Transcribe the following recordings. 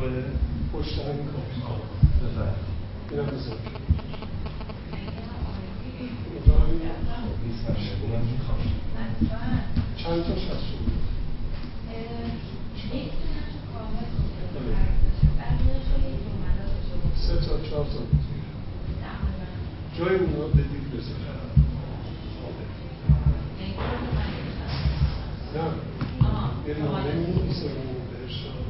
کنه پشتر می‌کنه این هم بزرگ چند تاش از شما سه تا چهار تا. جای اونا بدید بزن نه. یعنی یه نامه نیست یعنی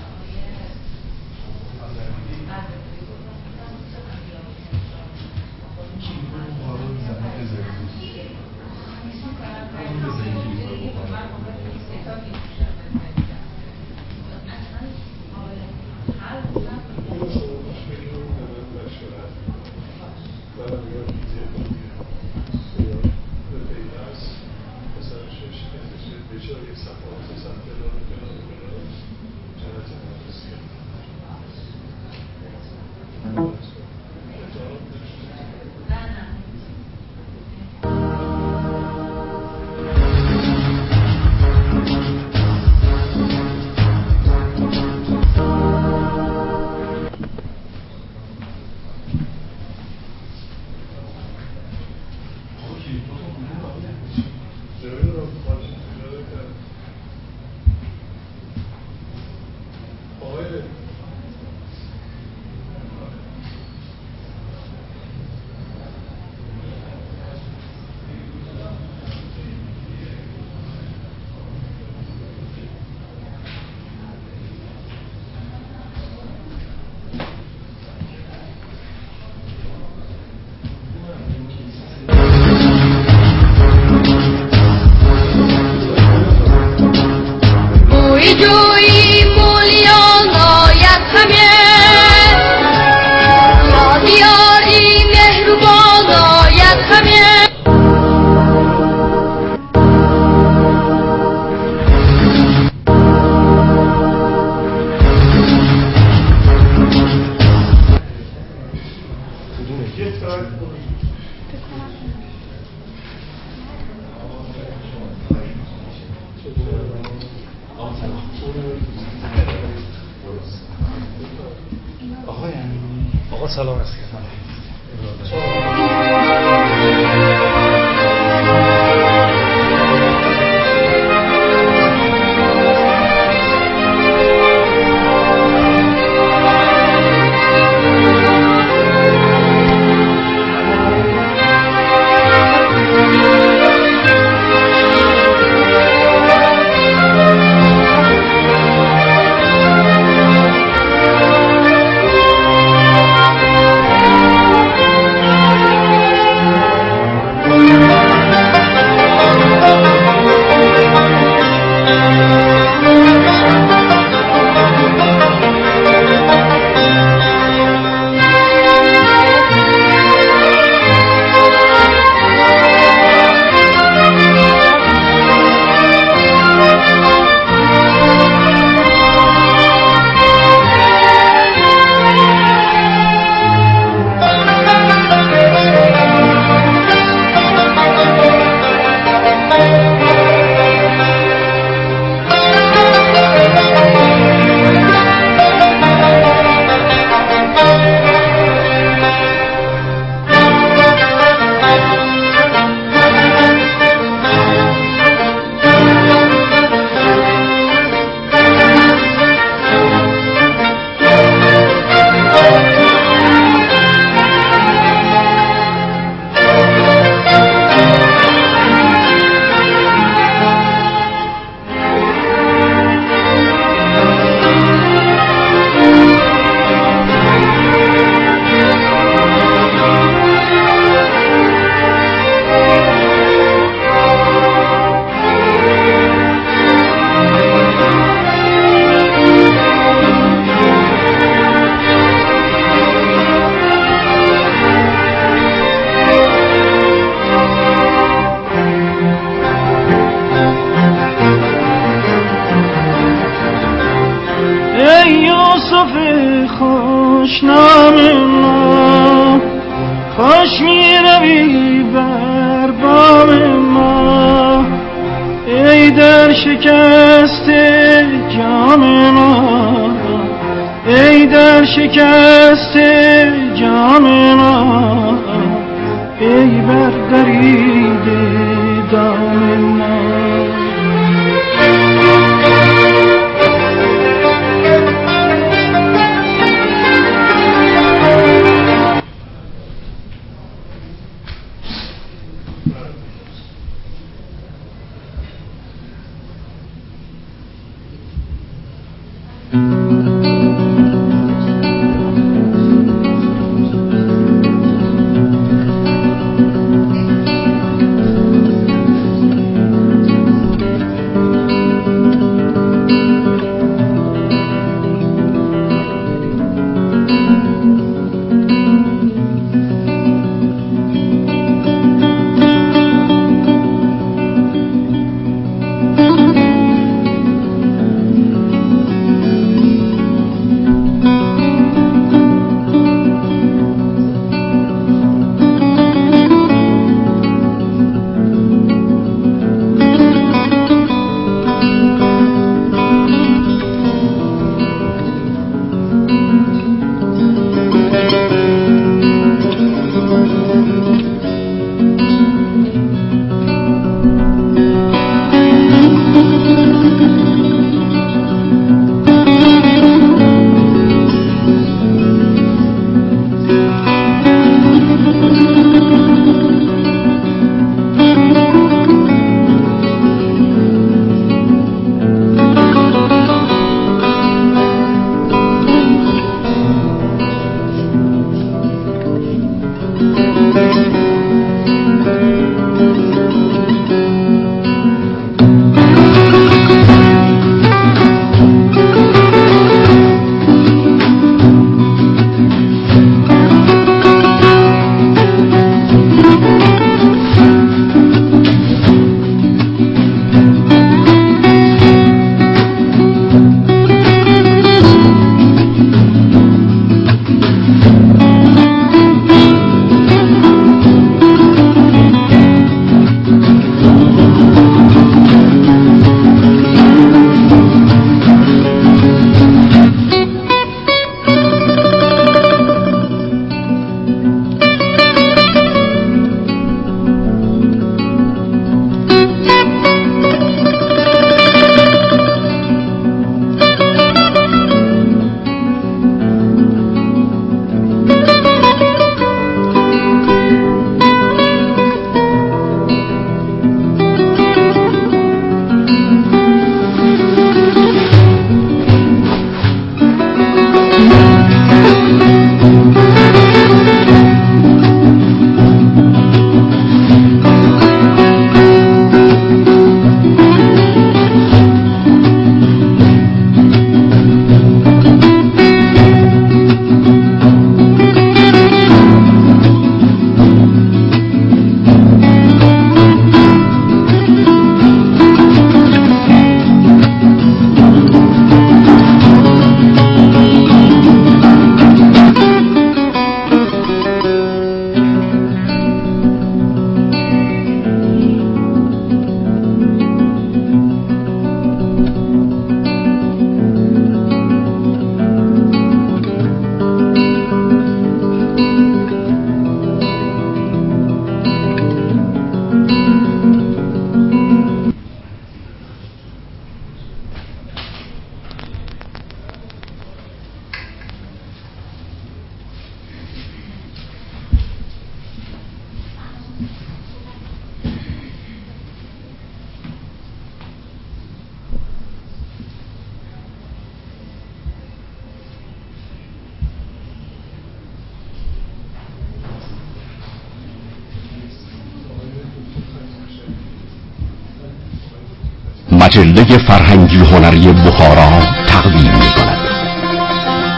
فرهنگی هنری بخارا تقدیم می کند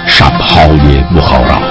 شبهای بخارا.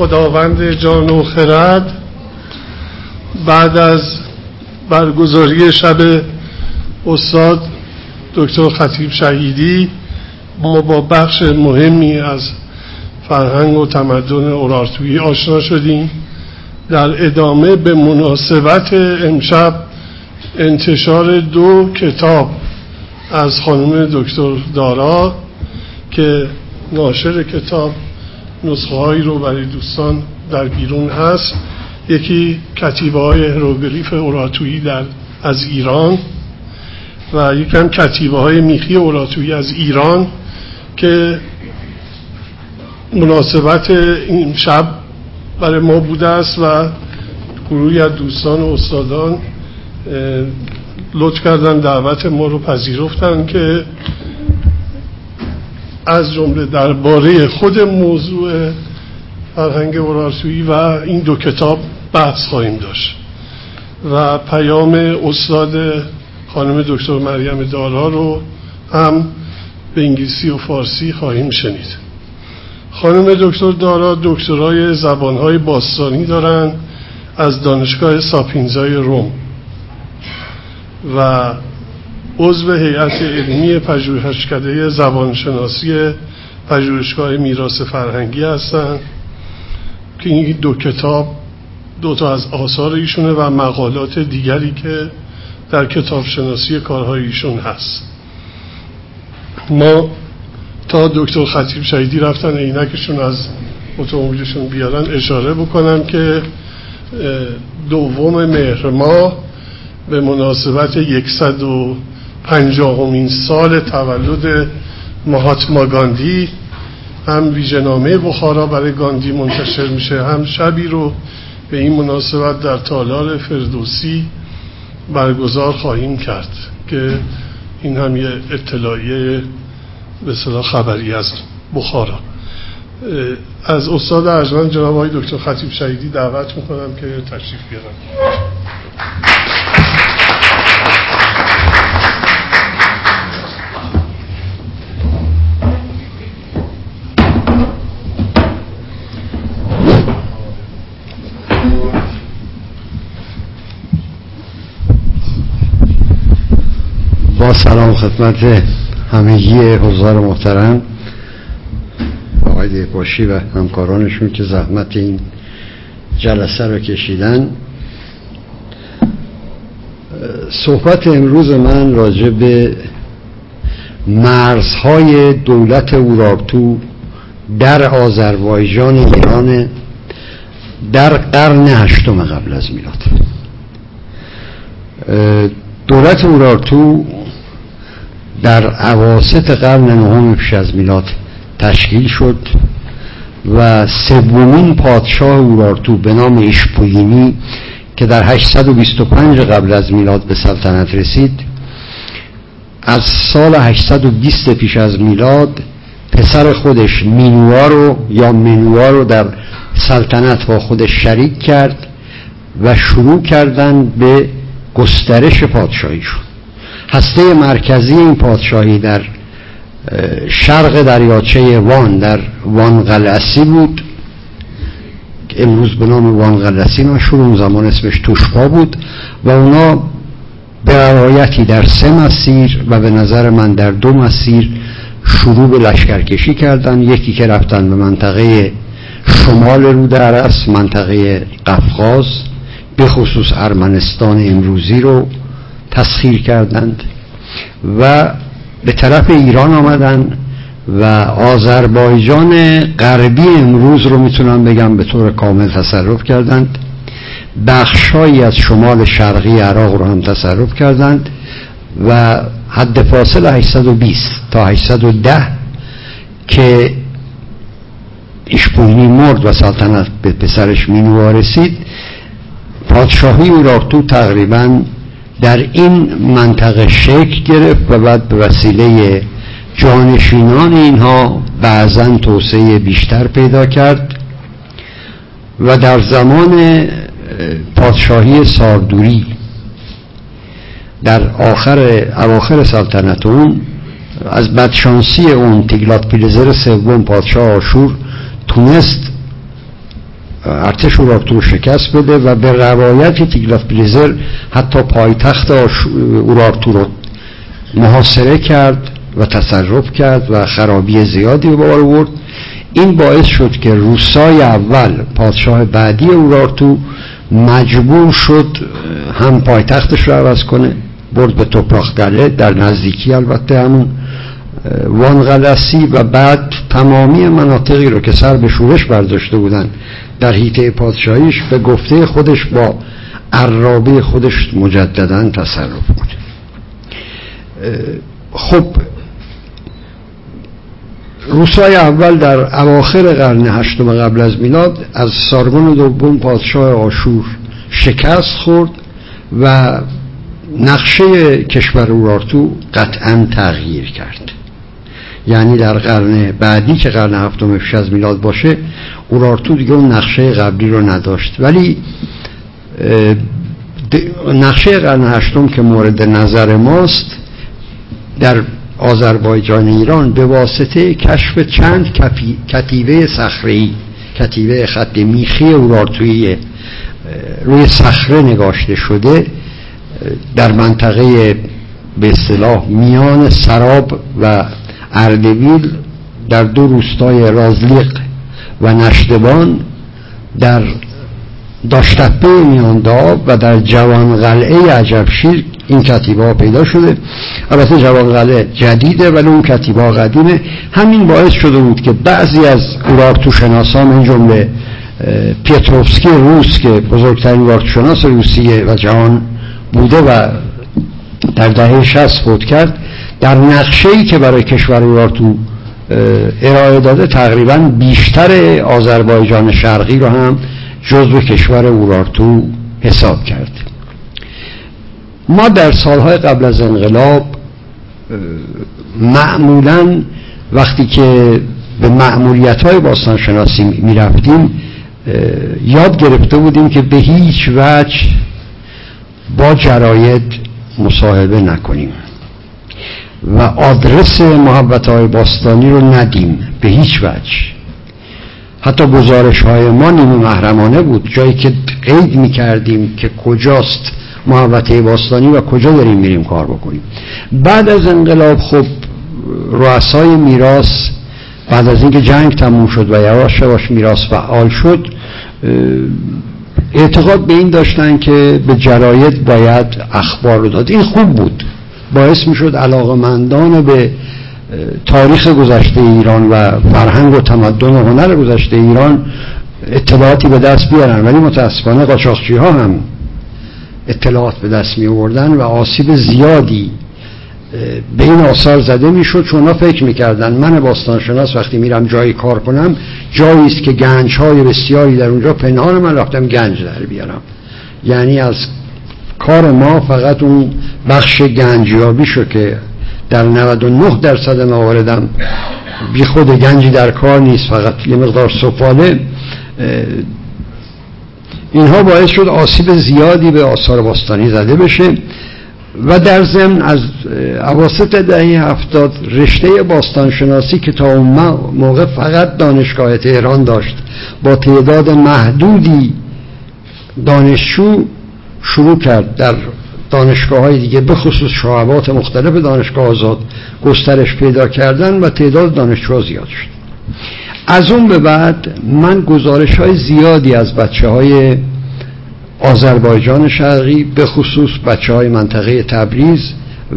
خداوند جان و خرد بعد از برگزاری شب استاد دکتر خطیب شهیدی ما با بخش مهمی از فرهنگ و تمدن اورارتویی آشنا شدیم. در ادامه به مناسبت امشب انتشار دو کتاب از خانم دکتر دارا که ناشر کتاب نسخه هایی رو برای دوستان در بیرون هست. یکی کتیبه های هروگلیف اوراتویی در از ایران و یکم کتیبه های میخی اوراتویی از ایران که مناسبت این شب برای ما بوده است و گروهی از دوستان و استادان لطف کردن دعوت ما رو پذیرفتن که از جمله درباره خود موضوع فرهنگ ورارسویی و این دو کتاب بحث خواهیم داشت. و پیام استاد خانم دکتر مریم دارا رو هم به انگلیسی و فارسی خواهیم شنید. خانم دکتر دارا دکترای زبانهای باستانی دارند از دانشگاه ساپینزای روم. و عضو هیئت علمی پژوهشکده زبانشناسی پژوهشگاه میراث فرهنگی هستند که این دو کتاب دو تا از آثار ایشونه و مقالات دیگری که در کتاب شناسی کارهای ایشون هست. ما تا دکتر خطیب شهیدی رفتن عینکشون از اتومبیلشون بیارن اشاره بکنم که دوم مهر ماه به مناسبت یکصد و پنجاهمین سال تولد مهاتما گاندی هم ویژنامه بخارا برای گاندی منتشر میشه هم شبی رو به این مناسبت در تالار فردوسی برگزار خواهیم کرد که این هم یه اطلاعیه به صلاح خبری از بخارا. از استاد ارجمند جناب آقای دکتر خطیب شهیدی دعوت می‌کنم که تشریف بیارم سلام خدمت همگی حضار محترم آقای دیپاشی و همکارانشون که زحمت این جلسه رو کشیدن. صحبت امروز من راجع به مرزهای دولت اورارتو در آذربایجان ایران در قرن هشتم قبل از میلاد. دولت اورارتو در عواست قرن نهم پیش از میلاد تشکیل شد و سومین پادشاه اورارتو به نام ایشپوینی که در 825 قبل از میلاد به سلطنت رسید از سال 820 پیش از میلاد پسر خودش مینوا رو یا مینوا رو در سلطنت با خودش شریک کرد و شروع کردن به گسترش پادشاهیشون هسته مرکزی این پادشاهی در شرق دریاچه وان در وان قلعسی بود. که امروز به نام وان قلعسی مشهور اون زمان اسمش توشپا بود و اونا به روایتی در سه مسیر و به نظر من در دو مسیر شروع به لشکرکشی کردن یکی که رفتن به منطقه شمال رود عرس منطقه قفقاز به خصوص ارمنستان امروزی رو تسخیر کردند و به طرف ایران آمدن و آذربایجان غربی امروز رو می‌تونم بگم به طور کامل تصرف کردند. بخشهایی از شمال شرقی عراق رو هم تصرف کردند و حد فاصل 820 تا 810 که ایشپوینی مرد و سلطنت به پسرش مینوا رسید پادشاهی تو تقریبا در این منطقه شکل گرفت و بعد وسیله جانشینان اینها بعضا توسعه بیشتر پیدا کرد و در زمان پادشاهی ساردوری در آخر اواخر سلطنت اون از بدشانسی اون تیگلات پیلزر سوم پادشاه آشور تونست ارتش اورارتو رو شکست بده و به روایت تیگلات پیلزر حتی پایتخت اورارتو رو محاصره کرد و تصرف کرد و خرابی زیادی به بار آورد. این باعث شد که روسای اول پادشاه بعدی اورارتو مجبور شد هم پایتختش رو عوض کنه برد به توپراخ گله در نزدیکی البته همون وان غلسی و بعد تمامی مناطقی رو که سر به شورش برداشته بودن در حیطه پادشاهیش به گفته خودش با عرابه خودش مجددا تصرف بود. خب روسای اول در اواخر قرن هشتم قبل از میلاد از سارگون دوم پادشاه آشور شکست خورد و نقشه کشور اورارتو قطعا تغییر کرد. یعنی در قرن بعدی که قرن هفتم پیش از میلاد باشه اورارتو دیگه اون نقشه قبلی رو نداشت. ولی نقشه قرن هشتم که مورد نظر ماست در آذربایجان ایران به واسطه کشف چند کتیبه صخره‌ای کتیبه خط میخی اورارتویی روی صخره نگاشته شده در منطقه به اصطلاح میان سراب و اردبیل در دو روستای رازلیق و نشتبان در داشتپه میانداب و در جوان قلعه عجبشیر این کتیبه ها پیدا شده. البته جوان قلعه جدیده ولی اون کتیبه ها قدیمه. همین باعث شده بود که بعضی از اورارتو شناسان این جمله پیتروفسکی روس که بزرگترین اورارتو شناس روسیه و جهان بوده و در دهه 60 فوت کرد در نقشه که برای کشور اورارتو ارائه داده تقریبا بیشتر آذربایجان شرقی رو هم جزو کشور اورارتو حساب کرد. ما در سالهای قبل از انقلاب معمولا وقتی که به معمولیت های باستان شناسی می رفتیم یاد گرفته بودیم که به هیچ وجه با جراید مصاحبه نکنیم. و آدرس محبت های باستانی رو ندیم به هیچ وجه. حتی گزارش های ما نیمه محرمانه بود جایی که قید می کردیم که کجاست محبته باستانی و کجا داریم میریم کار بکنیم. بعد از انقلاب خب رؤسای میراث بعد از اینکه جنگ تموم شد و یواش یواش میراث فعال شد اعتقاد به این داشتن که به جراید باید اخبار رو داد. این خوب بود. باعث می‌شد علاقمندان به تاریخ گذشته ایران و فرهنگ و تمدن و هنر گذشته ایران اطلاعاتی به دست بیارن. ولی متاسفانه قاچاقچی ها هم اطلاعات به دست می آوردن و آسیب زیادی به این آثار زده می‌شد چون فکر می‌کردن من باستانشناس وقتی میرم جایی کار کنم جایی است که گنج های بسیاری در اونجا پنهان من رفتم گنج در بیارم. یعنی از کار ما فقط اون بخش گنجیابی شو که در 99 درصد مواردم بی خود گنجی در کار نیست فقط یه مقدار سفاله. اینها باعث شد آسیب زیادی به آثار باستانی زده بشه و در ضمن از عواسط دهه هفتاد رشته باستانشناسی که تا اون موقع فقط دانشگاه تهران داشت با تعداد محدودی دانشجو شروع کرد در دانشگاه های دیگه به خصوص شعبات مختلف دانشگاه آزاد گسترش پیدا کردن و تعداد دانشجو زیاد شد. از اون به بعد من گزارش های زیادی از بچه های آذربایجان شرقی به خصوص بچه های منطقه تبریز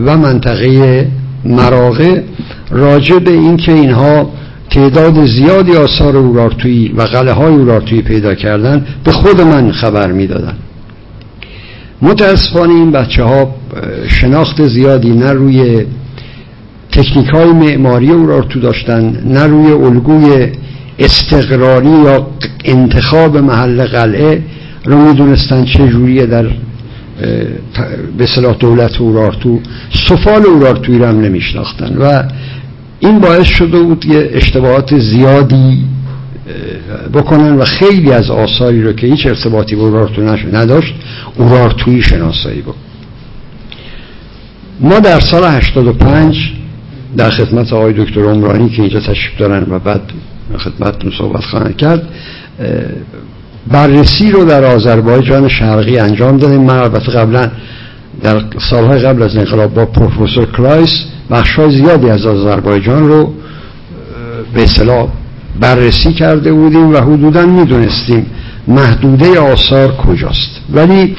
و منطقه مراغه راجع به اینکه اینها تعداد زیادی آثار اورارتویی و قله های اورارتویی پیدا کردن به خود من خبر می‌دادن. متاسفانه این بچه ها شناخت زیادی نه روی تکنیک های معماری اورارتو داشتن نه روی الگوی استقراری یا انتخاب محل قلعه رو می‌دونستن چه جوریه در به صلاح دولت اورارتو سفال اورارتوی رو هم نمیشناختن. و این باعث شده بود یه اشتباهات زیادی بکنن و خیلی از آثاری رو که هیچ ارتباطی با اورارتو نداشت اورارتویی شناسایی بود ما در سال 85 در خدمت آقای دکتر عمرانی که اینجا تشریف دارن و بعد خدمتتون صحبت خواهند کرد بررسی رو در آذربایجان شرقی انجام دادیم. من البته قبلا در سالهای قبل از انقلاب با پروفسور کلایس بخشای زیادی از آذربایجان رو به اصطلاح بررسی کرده بودیم و حدودا می‌دونستیم محدوده آثار کجاست. ولی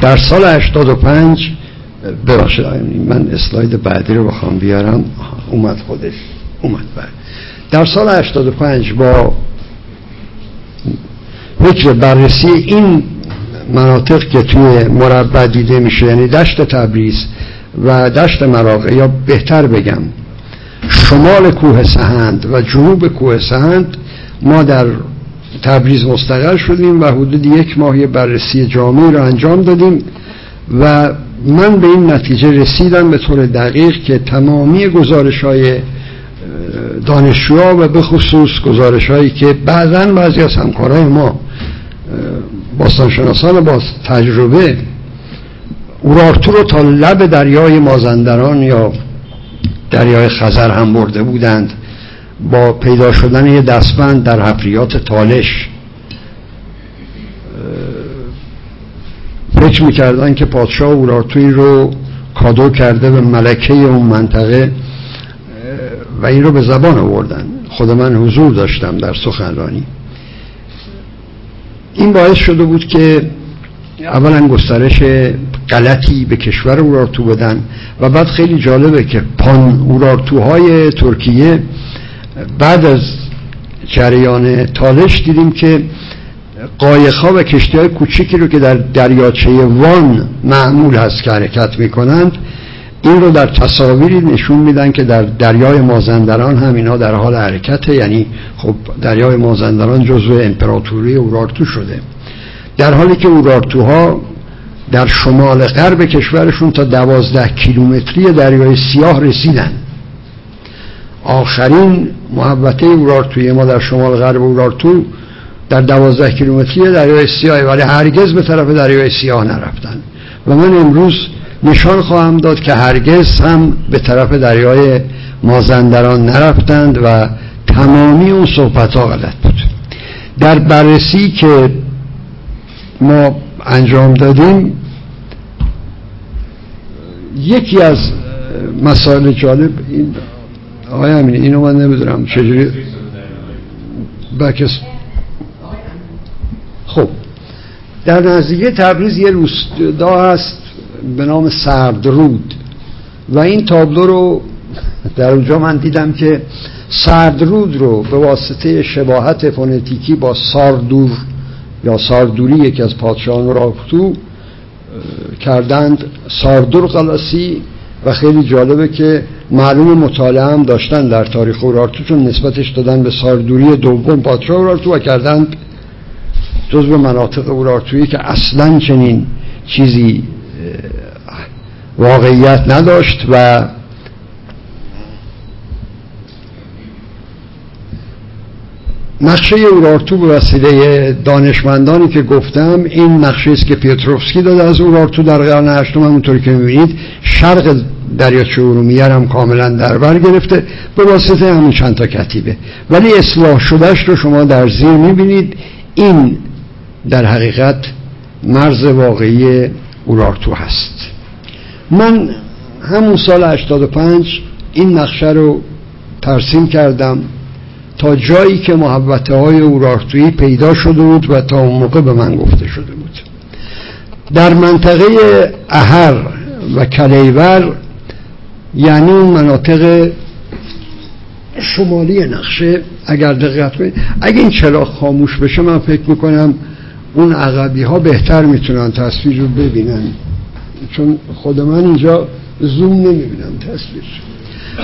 در سال 85 ببخشید من اسلاید بعدی رو بخوام بیارم. اومد خودش. اومد بعد در سال 85 با فکر بررسی این مناطق که توی مربع دیده میشه یعنی دشت تبریز و دشت مراغه یا بهتر بگم شمال کوه سهند و جنوب کوه سهند ما در تبریز مستقر شدیم و حدود یک ماهی بررسی جامعی رو انجام دادیم و من به این نتیجه رسیدم به طور دقیق که تمامی گزارش های دانشجوها و به خصوص گزارش هایی که بعضا بعضی از همکارای ما باستانشناسان با تجربه اورارتو رو تا لب دریای مازندران یا دریای خزر هم برده بودند. با پیدا شدن یه دستبند در حفریات تالش فکر می‌کردن که پادشاه اورارتوی رو کادو کرده به ملکه اون منطقه و این رو به زبان آوردن. خود من حضور داشتم در سخنرانی. این باعث شده بود که اولا گسترش غلطی به کشور اورارتو بدن. و بعد خیلی جالبه که پان اورارتوهای ترکیه بعد از جریان تالش دیدیم که قایقها و کشتی های کوچیکی رو که در دریاچه وان معمول هست که حرکت می‌کنند این رو در تصاویری نشون میدن که در دریای مازندران هم اینا در حال حرکته. یعنی خب دریای مازندران جزو امپراتوری اورارتو شده. در حالی که اورارتوها در شمال غرب کشورشون تا دوازده کیلومتری دریای سیاه رسیدن. آخرین محبته اورارتوی ما در شمال غرب اورارتو در دوازده کیلومتری دریای سیاه ولی هرگز به طرف دریای سیاه نرفتن. و من امروز نشان خواهم داد که هرگز هم به طرف دریای مازندران نرفتند و تمامی اون صحبت ها غلط بود. در بررسی که ما انجام دادیم یکی از مسائل جالب این آقای همین اینو من نمی‌دونم چجوری بکس خب در نزدیکی تبریز یه روستا هست به نام سردرود و این تابلو رو در اونجا من دیدم که سردرود رو به واسطه شباهت فونتیکی با ساردور یا ساردوری یکی از پادشاهان راکتو کردند. ساردور قلاسی و خیلی جالبه که معلوم مطالعه هم داشتن در تاریخ اورارتو چون نسبتش دادن به ساردوری دوم پادشاه اورارتو و کردن جزو مناطق اورارتویی که اصلا چنین چیزی واقعیت نداشت و نقشه اورارتو به وسیله دانشمندانی که گفتم این نقشه است که پیتروفسکی داده از اورارتو در قرن هشتم همونطوری که می‌بینید شرق دریاچه ارومیه هم کاملا در بر گرفته به واسطه همون چند تا کتیبه. ولی اصلاح شدهش رو شما در زیر می‌بینید. این در حقیقت مرز واقعی اورارتو هست. من همون سال 85 این نقشه رو ترسیم کردم. تا جایی که محبته های اورارتویی پیدا شده بود و تا اون موقع به من گفته شده بود. در منطقه اهر و کلیور یعنی اون مناطق شمالی نقشه اگر دقت کنید اگه این چراغ خاموش بشه من فکر می‌کنم اون عقبی ها بهتر می‌تونن تصویر رو ببینن. چون خود من اینجا زوم نمی‌بینم تصویر.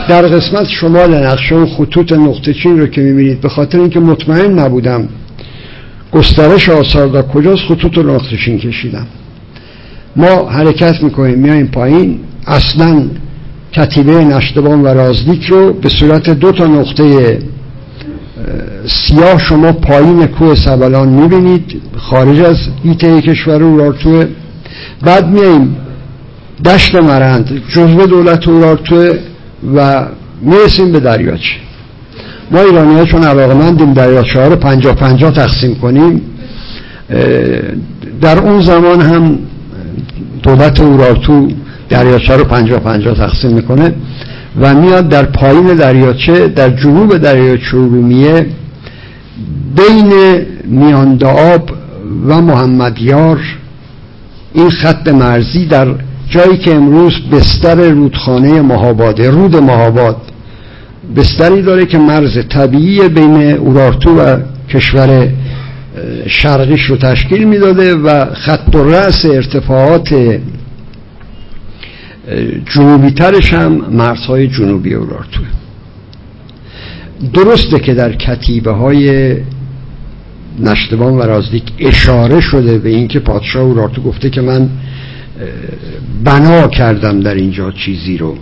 در قسمت شمال نقشه و خطوط نقطه چین رو که می‌بینید به خاطر اینکه مطمئن نبودم گسترش آثار در کجاست خطوط نقطه چین کشیدم. ما حرکت می‌کنیم میایم پایین. اصلا کتیبه نشتبان و رازدیک رو به صورت دو تا نقطه سیاه شما پایین کوه سبلان می‌بینید خارج از ایته کشور اورارتوه بعد میاییم دشت مرند جزو دولت اورارتوه و می‌رسیم به دریاچه ما ایرانی ها چون علاقه مندیم دریاچه ها رو پنجا پنجا تقسیم کنیم در اون زمان هم دولت اورارتو دریاچه رو پنجا پنجا تقسیم می‌کنه و میاد در پایین دریاچه در جنوب دریاچه ارومیه بین میاندآب و محمدیار این خط مرزی در جایی که امروز بستر رودخانه مهاباده رود مهاباد بستری داره که مرز طبیعی بین اورارتو و کشور شرقیش رو تشکیل می‌داده و خط و رأس ارتفاعات جنوبی ترش هم مرزهای جنوبی اورارتوه درسته که در کتیبه های نشتبان و رازدیک اشاره شده به اینکه پادشاه اورارتو گفته که من بنا کردم در اینجا چیزی رو.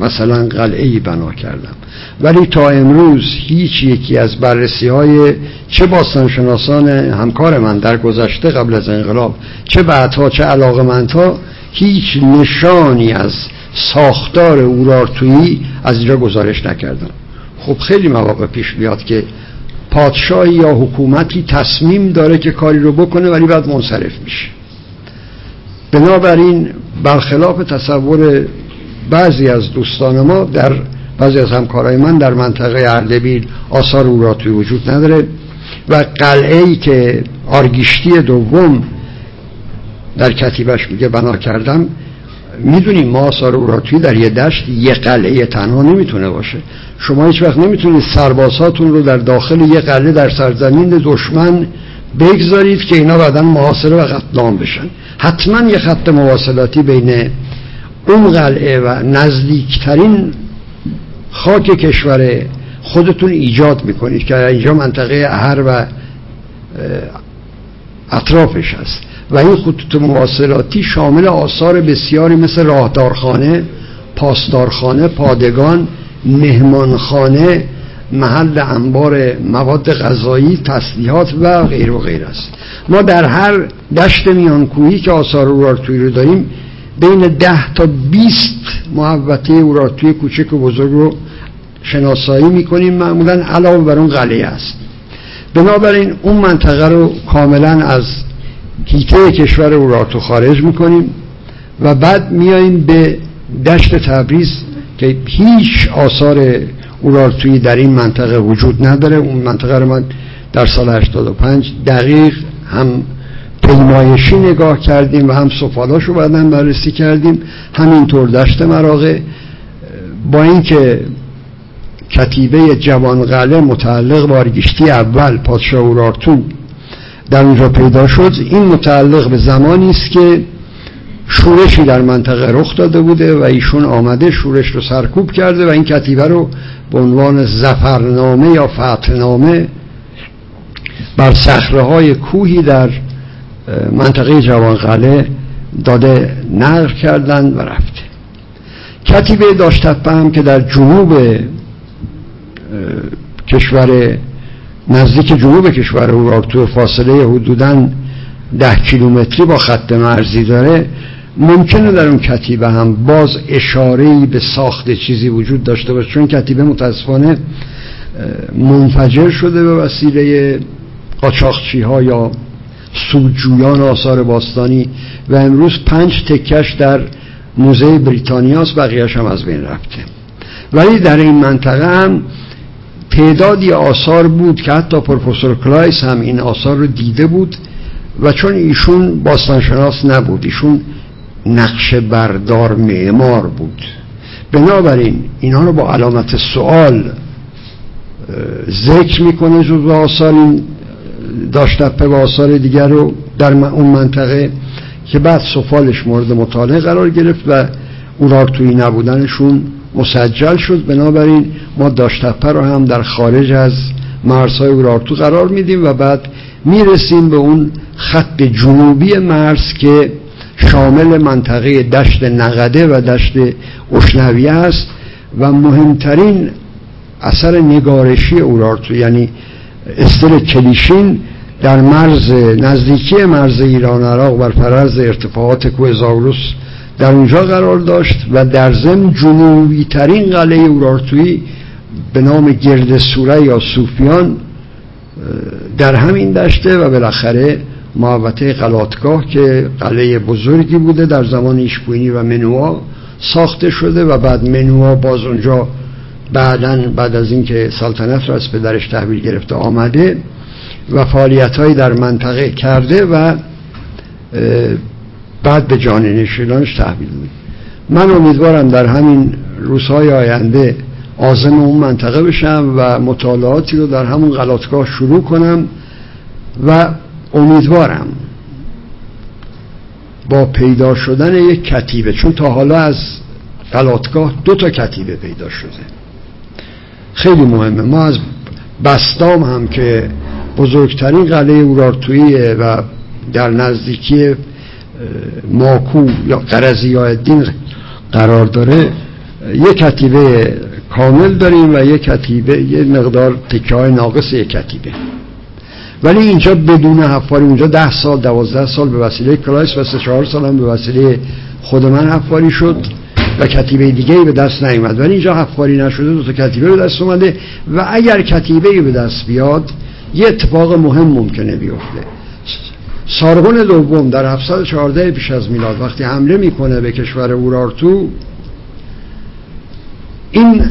مثلا قلعه بنا کردم. ولی تا امروز هیچ یکی از بررسی های چه باستانشناسان همکار من در گذشته قبل از انقلاب چه بعدها چه علاقمندها هیچ نشانی از ساختار اورارتویی از اینجا گزارش نکردن. خب خیلی مواقع پیش بیاد که پادشاهی یا حکومتی تصمیم داره که کاری رو بکنه ولی بعد منصرف میشه. بنابراین برخلاف تصور بعضی از دوستان ما در بعضی از همکارای من در منطقه اردبیل آثار اوراتوی وجود نداره و قلعه ای که آرگیشتی دوم در کتیبش میگه بنا کردم می‌دونیم ما آثار اوراتوی در یه دشت یه قلعه تنها نمی‌تونه باشه. شما هیچ وقت نمی‌تونید سربازاتون رو در داخل یه قلعه در سرزمین دشمن بگذارید که اینا بعدا محاصره و قتلام بشن. حتما یه خط مواصلاتی بین اون قلعه و نزدیکترین خاک کشور خودتون ایجاد می‌کنید که اینجا منطقه اهر و اطرافش هست. و این خطوط مواصلاتی شامل آثار بسیاری مثل راهدارخانه پاسدارخانه پادگان مهمانخانه محل انبار مواد غذایی تسلیحات و غیر و غیر است. ما در هر دشت میانکویی که آثار اورارتوی رو داریم بین ده تا بیست محوطه اورارتوی کوچک و بزرگ رو شناسایی می‌کنیم. معمولا علاوه بر اون قلعه است. بنابراین اون منطقه رو کاملا از کیته کشور اورارتو خارج می‌کنیم و بعد میاییم به دشت تبریز که هیچ آثار اورارتویی در این منطقه وجود نداره. اون منطقه رو من در سال 85 دقیق هم پیمایشی نگاه کردیم و هم سفالاش رو بعدا بررسی کردیم. همینطور دشت مراغه. با اینکه کتیبه جوان قلعه متعلق بارگیشتی اول پادشاه اورارتو در اونجا پیدا شد این متعلق به زمانی است که شورشی در منطقه رخ داده بوده و ایشون آمده شورش رو سرکوب کرده و این کتیبه رو به عنوان زفرنامه یا فتنامه بر صخره کوهی در منطقه جوانقله داده نقل کردن و رفته. کتیبه داشتپه هم که در جنوب کشور نزدیک جنوب کشور اورارتو فاصله حدودا ده کیلومتری با خط مرزی داره. ممکنه در اون کتیبه هم باز اشاره به ساخت چیزی وجود داشته باشه چون کتیبه متاسفانه منفجر شده به وسیله قاچاقچی ها یا سودجویان آثار باستانی و امروز پنج تکش در موزه بریتانیاست بقیهش هم از بین رفته. ولی در این منطقه هم تعدادی آثار بود که حتی پروفسور کلایس هم این آثار رو دیده بود و چون ایشون باستانشناس نبود ایشون نقش بردار معمار بود. بنابراین اینها رو با علامت سوال ذکر می‌کنه جز آثار این داشتپه آثار دیگر رو در اون منطقه که بعد سفالش مورد مطالعه قرار گرفت و اورارتویی نبودنشون مسجل شد. بنابراین ما داشتپه رو هم در خارج از مرزهای اورارتو قرار میدیم و بعد می‌رسیم به اون خط جنوبی مرز که شامل منطقه دشت نقده و دشت اشنویه است و مهمترین اثر نگارشی اورارتو یعنی استل کلیشین در مرز نزدیکی مرز ایران عراق بر فرض ارتفاعات کوه زاگرس در اونجا قرار داشت و در ضمن جنوبی ترین قلعه اورارتویی به نام گرد سوره یا صوفیان در همین دشته و بالاخره محوطه قلاتگاه که قلعه بزرگی بوده در زمان ایشپوینی و منوا ساخته شده و بعد منوا باز اونجا بعدا بعد از اینکه سلطنت را از پدرش تحویل گرفته آمده و فعالیت در منطقه کرده و بعد به جانشینانش تحویل میده. من امیدوارم در همین روزهای آینده آزم اون منطقه بشم و مطالعاتی رو در همون غلاتگاه شروع کنم و امیدوارم با پیدا شدن یک کتیبه چون تا حالا از غلاتگاه دو تا کتیبه پیدا شده. خیلی مهمه. ما از بستام هم که بزرگترین قلعه اورارتویی و در نزدیکی ماکو یا قرزی الدین قرار داره. یک کتیبه کامل داریم و یک کتیبه یه مقدار تکه های ناقص یک کتیبه. ولی اینجا بدون حفاری اونجا ده سال دوازده سال به وسیله کلایس و سه چهار سال هم به وسیله خود من حفاری شد و کتیبه دیگه به دست نیومد ولی اینجا حفاری نشده دو تا کتیبه به دست اومده و اگر کتیبه به دست بیاد یه اتفاق مهم ممکنه بیفته. سارگون دوم در 714 پیش از میلاد وقتی حمله می‌کنه به کشور اورارتو این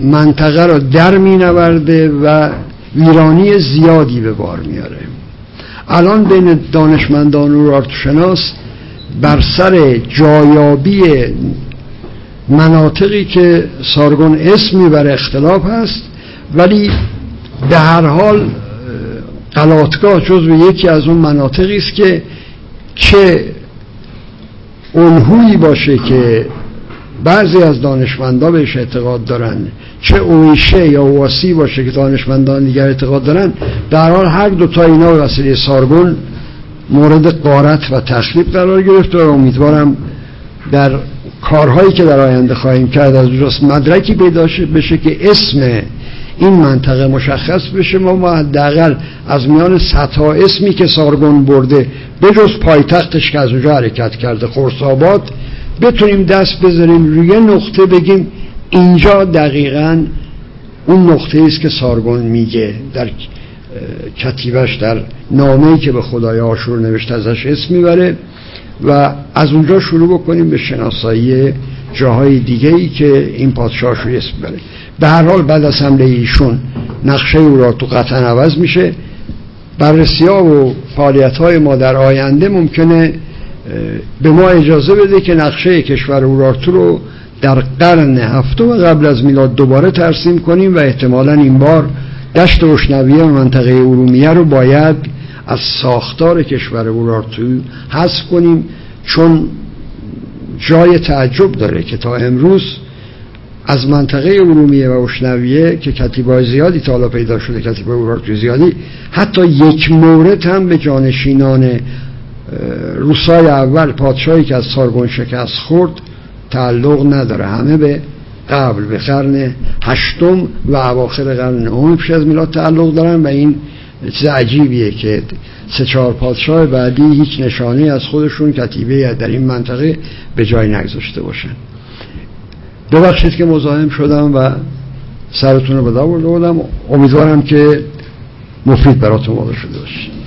منطقه را در مینورده و ویرانی زیادی به بار میاره. الان بین دانشمندان اورارتو شناس بر سر جایابی مناطقی که سارگون اسم می‌بره اختلاف هست ولی به هر حال قلاتگاه جز یکی از اون مناطقی است که چه الهویی باشه که بعضی از دانشمندان بهش اعتقاد دارن. چه اویشه یا واسی باشه که دانشمندان دیگر اعتقاد دارن در حال هر دو تا اینا به وسیله سارگون مورد قارت و تخریب قرار گرفت و امیدوارم در کارهایی که در آینده خواهیم کرد از جست مدرکی پیدا بشه که اسم این منطقه مشخص بشه. ما ما حداقل از میان صدها اسمی که سارگون برده به جز پایتختش که از اونجا حرکت کرده خورساباد بتونیم دست بذاریم روی نقطه بگیم اینجا دقیقا اون نقطه است که سارگون میگه در کتیبش در نامه‌ای که به خدای آشور نوشته ازش اسم می‌بره و از اونجا شروع بکنیم به شناسایی جاهای دیگه ای که این پادشاه رو اسم بره به هر حال بعد از حمله ایشون نقشه او را تو قطعا عوض میشه. بررسی ها و فعالیت های ما در آینده ممکنه به ما اجازه بده که نقشه کشور اورارتو رو در قرن هفتم قبل از میلاد دوباره ترسیم کنیم و احتمالا این بار دشت اشنویه و منطقه ارومیه رو باید از ساختار کشور اورارتو حذف کنیم چون جای تعجب داره که تا امروز از منطقه ارومیه و اشنویه که کتیبای زیادی تا حالا پیدا شده کتیبای اورارتو زیادی حتی یک مورد هم به جانشینان روسای اول پادشاهی که از سارگون شکست خورد تعلق نداره. همه به قبل به قرن هشتم و اواخر قرن نهم پیش از میلاد تعلق دارن و این چیز عجیبیه که سه چهار پادشاه بعدی هیچ نشانه از خودشون کتیبه در این منطقه به جای نگذاشته باشن. ببخشید که مزاحم شدم و سرتون رو به برده بودم. امیدوارم که مفید براتون واقع شده باشه.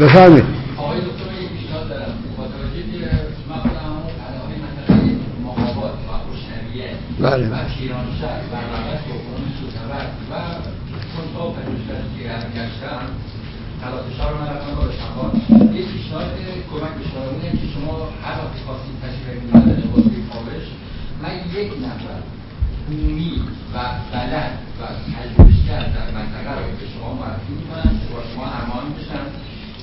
بفرمایید. آقای دکتر من یک پیشنهاد دارم. با توجه که من خودم همون علاقه منطقه مقابات و خوشنویه بله. و پیرانشهر و رقص و قرون سوزنورد و چون تا پژوهشگری که هم گشتم تلاتشها رو من رفتم با شنبان یک پیشنهاد کمک که شما هر وقت خواستید تشریف من یک نفر بومی و بلد و پژوهشگر در منطقه رو به شما معرفی می‌کنم که با شما هماهنگ بشن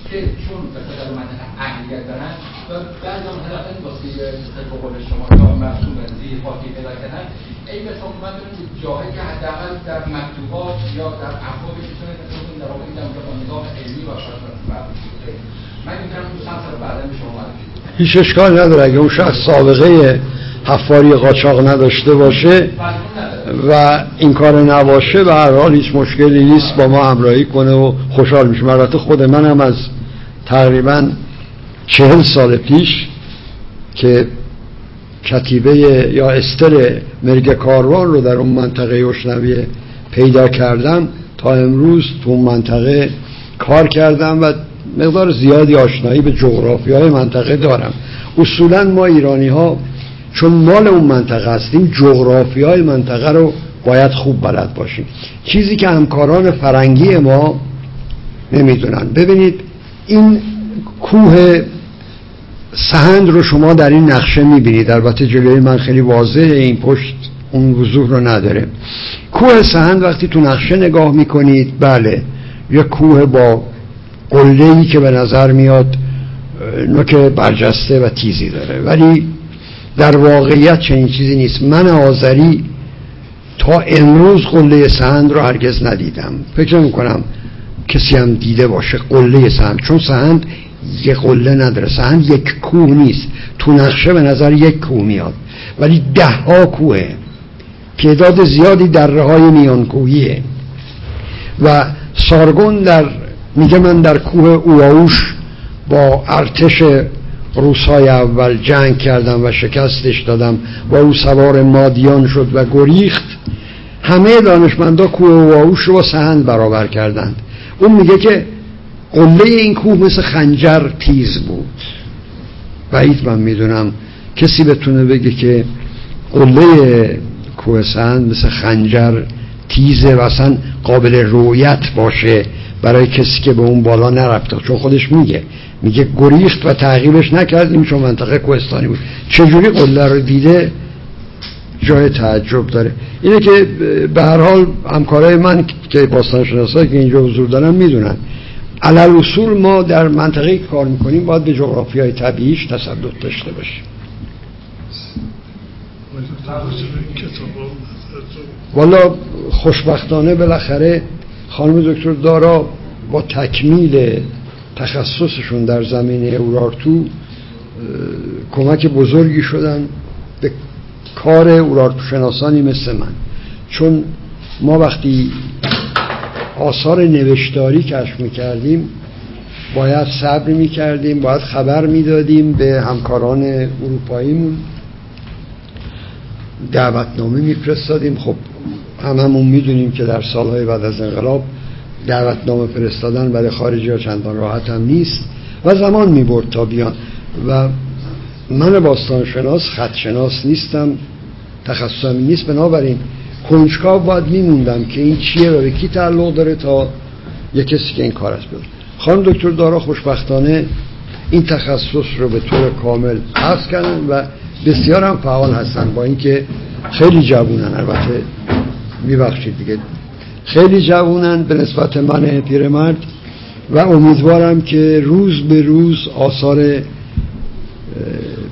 که چون به خاطر منطقه اهلیت دارن و بعضی هم حداقل واسه طبق قول شما یا مرسوم زیر خاکی پیدا کردن ای به کمک کنید جاهایی که حداقل در مکتوبات یا در افکار می‌تونه بتونید در واقع در اونجا با نگاه علمی و من می‌تونم تو چند سال بعدا به شما معرفی هیچ اشکال نداره. اگه اون شخص سابقه حفاری قاچاق نداشته باشه و این کار نباشه به هر حال هیچ مشکلی نیست با ما همراهی کنه و خوشحال میشه البته خود منم از تقریبا چهل سال پیش که کتیبه یا استر مرگ کاروان رو در اون منطقه اشنویه پیدا کردم. تا امروز تو منطقه کار کردم و مقدار زیادی آشنایی به جغرافی های منطقه دارم. اصولا ما ایرانی ها چون مال اون منطقه هستیم جغرافی های منطقه رو باید خوب بلد باشیم. چیزی که همکاران فرنگی ما نمی‌دونن. ببینید این کوه سهند رو شما در این نقشه می‌بینید. البته جلوی من خیلی واضحه این پشت اون وضوح رو نداره. کوه سهند وقتی تو نقشه نگاه می‌کنید بله یه کوه با قله ای که به نظر میاد نوک برجسته و تیزی داره. ولی در واقعیت چنین چیزی نیست. من آذری تا امروز قله سهند رو هرگز ندیدم. فکر می‌کنم کسی هم دیده باشه قله سهند. چون سهند یک قله نداره. سهند یک کوه نیست. تو نقشه به نظر یک کوه میاد. ولی ده ها کوه تعداد زیادی دره های میانکوهیه و سارگون در میگه من در کوه اوآوش با ارتش روسای اول جنگ کردم و شکستش دادم و او سوار مادیان شد و گریخت. همه دانشمندا کوه اوآوش رو با سهند برابر کردند. اون میگه که قله این کوه مثل خنجر تیز بود. بعید من می‌دونم کسی بتونه بگه که قله کوه سهند مثل خنجر تیزه و اصلا قابل رویت باشه. برای کسی که به اون بالا نرفته. چون خودش میگه. میگه گریخت و تعقیبش نکردیم چون منطقه کوهستانی بود. چجوری قله رو دیده؟ جای تعجب داره. اینه که به هر حال همکارای من که باستان شناسایی که اینجا حضور دارن می‌دونن. علل اصول ما در منطقه که کار می‌کنیم باید به جغرافی های طبیعیش تسلط داشته باشیم. والا خوشبختانه بالاخره خانم دکتر دارا با تکمیل تخصصشون در زمینه اورارتو کمک بزرگی شدن به کار اورارتو شناسانی مثل من. چون ما وقتی آثار نوشتاری کشف می‌کردیم باید صبر می‌کردیم باید خبر می‌دادیم به همکاران اروپاییمون. دعوتنامه میفرستادیم. خب هممون می‌دونیم که در سالهای بعد از انقلاب دعوتنامه فرستادن برای خارجی ها چندان راحت هم نیست و زمان می‌برد تا بیان. و من باستانشناس خطشناس نیستم تخصصم نیست. بنابراین کنجکاو باید میموندم که این چیه و به کی تعلق داره تا یه کسی که این کار است بیاد خانم دکتر دارا خوشبختانه این تخصص رو به طور کامل حفظ کردن و بسیار هم فعال هستن با اینکه خیلی جوونن. البته میبخشید دیگه. خیلی جوونن به نسبت من پیرمرد و امیدوارم که روز به روز آثار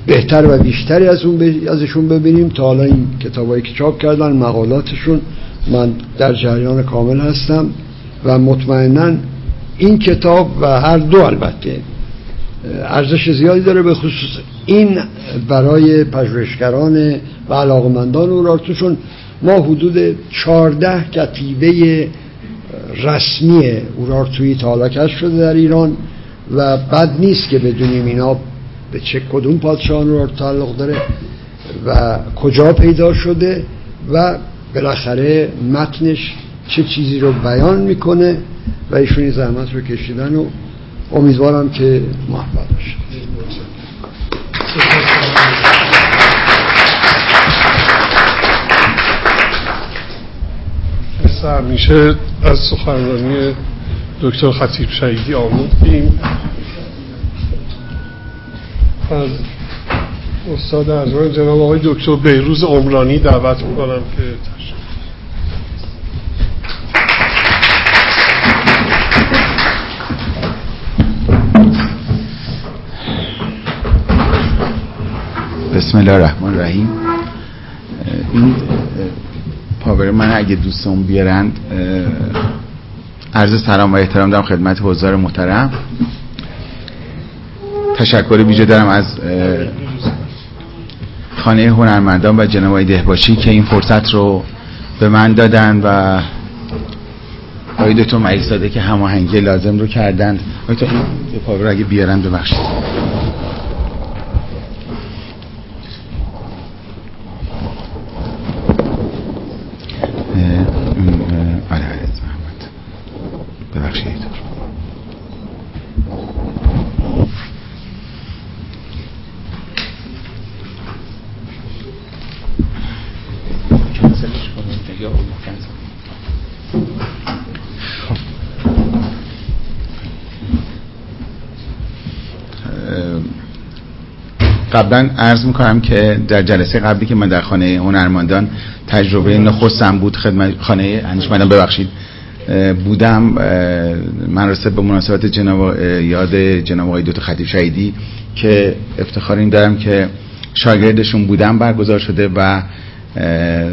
بهتر و بیشتری از اون ازشون ببینیم. تا حالا این کتابایی که چاپ کردن مقالاتشون من در جریان کامل هستم و مطمئنا این کتاب و هر دو البته ارزش زیادی داره به خصوص این برای پژوهشگران و علاقمندان اورارتوشون ما حدود چارده کتیبه رسمی اورارتویی تا شده در ایران و بد نیست که بدونیم اینا به چه کدوم پادشاهان رو تعلق داره و کجا پیدا شده و بالاخره متنش چه چیزی رو بیان می‌کنه و ایشون این زحمت رو کشیدن و امیدوارم که موفق باشه همیشه از سخنرانی دکتر خطیب شهیدی آمودیم از استاد ارجمند جناب آقای دکتر بیروز عمرانی دعوت می‌کنم که بسم الله الرحمن الرحیم. این پاور من اگه دوستان بیارند عرض سلام و احترام دارم خدمت حضار محترم. تشکر ویژه دارم از خانه هنرمندان و جناب دهباشی که این فرصت رو به من دادن و آقای دکتر معیک که هماهنگی لازم رو کردند. آقای این پاور اگه بیارن ببخشید. قبلا عرض می‌کنم که در جلسه قبلی که من در خانه هنرمندان تجربه نخستم بود خدمت خانه انجمنم ببخشید بودم. من رسد به مناسبت جناب یاد جناب آقای دوتا خطیب شهیدی که افتخار این دارم که شاگردشون بودم برگزار شده و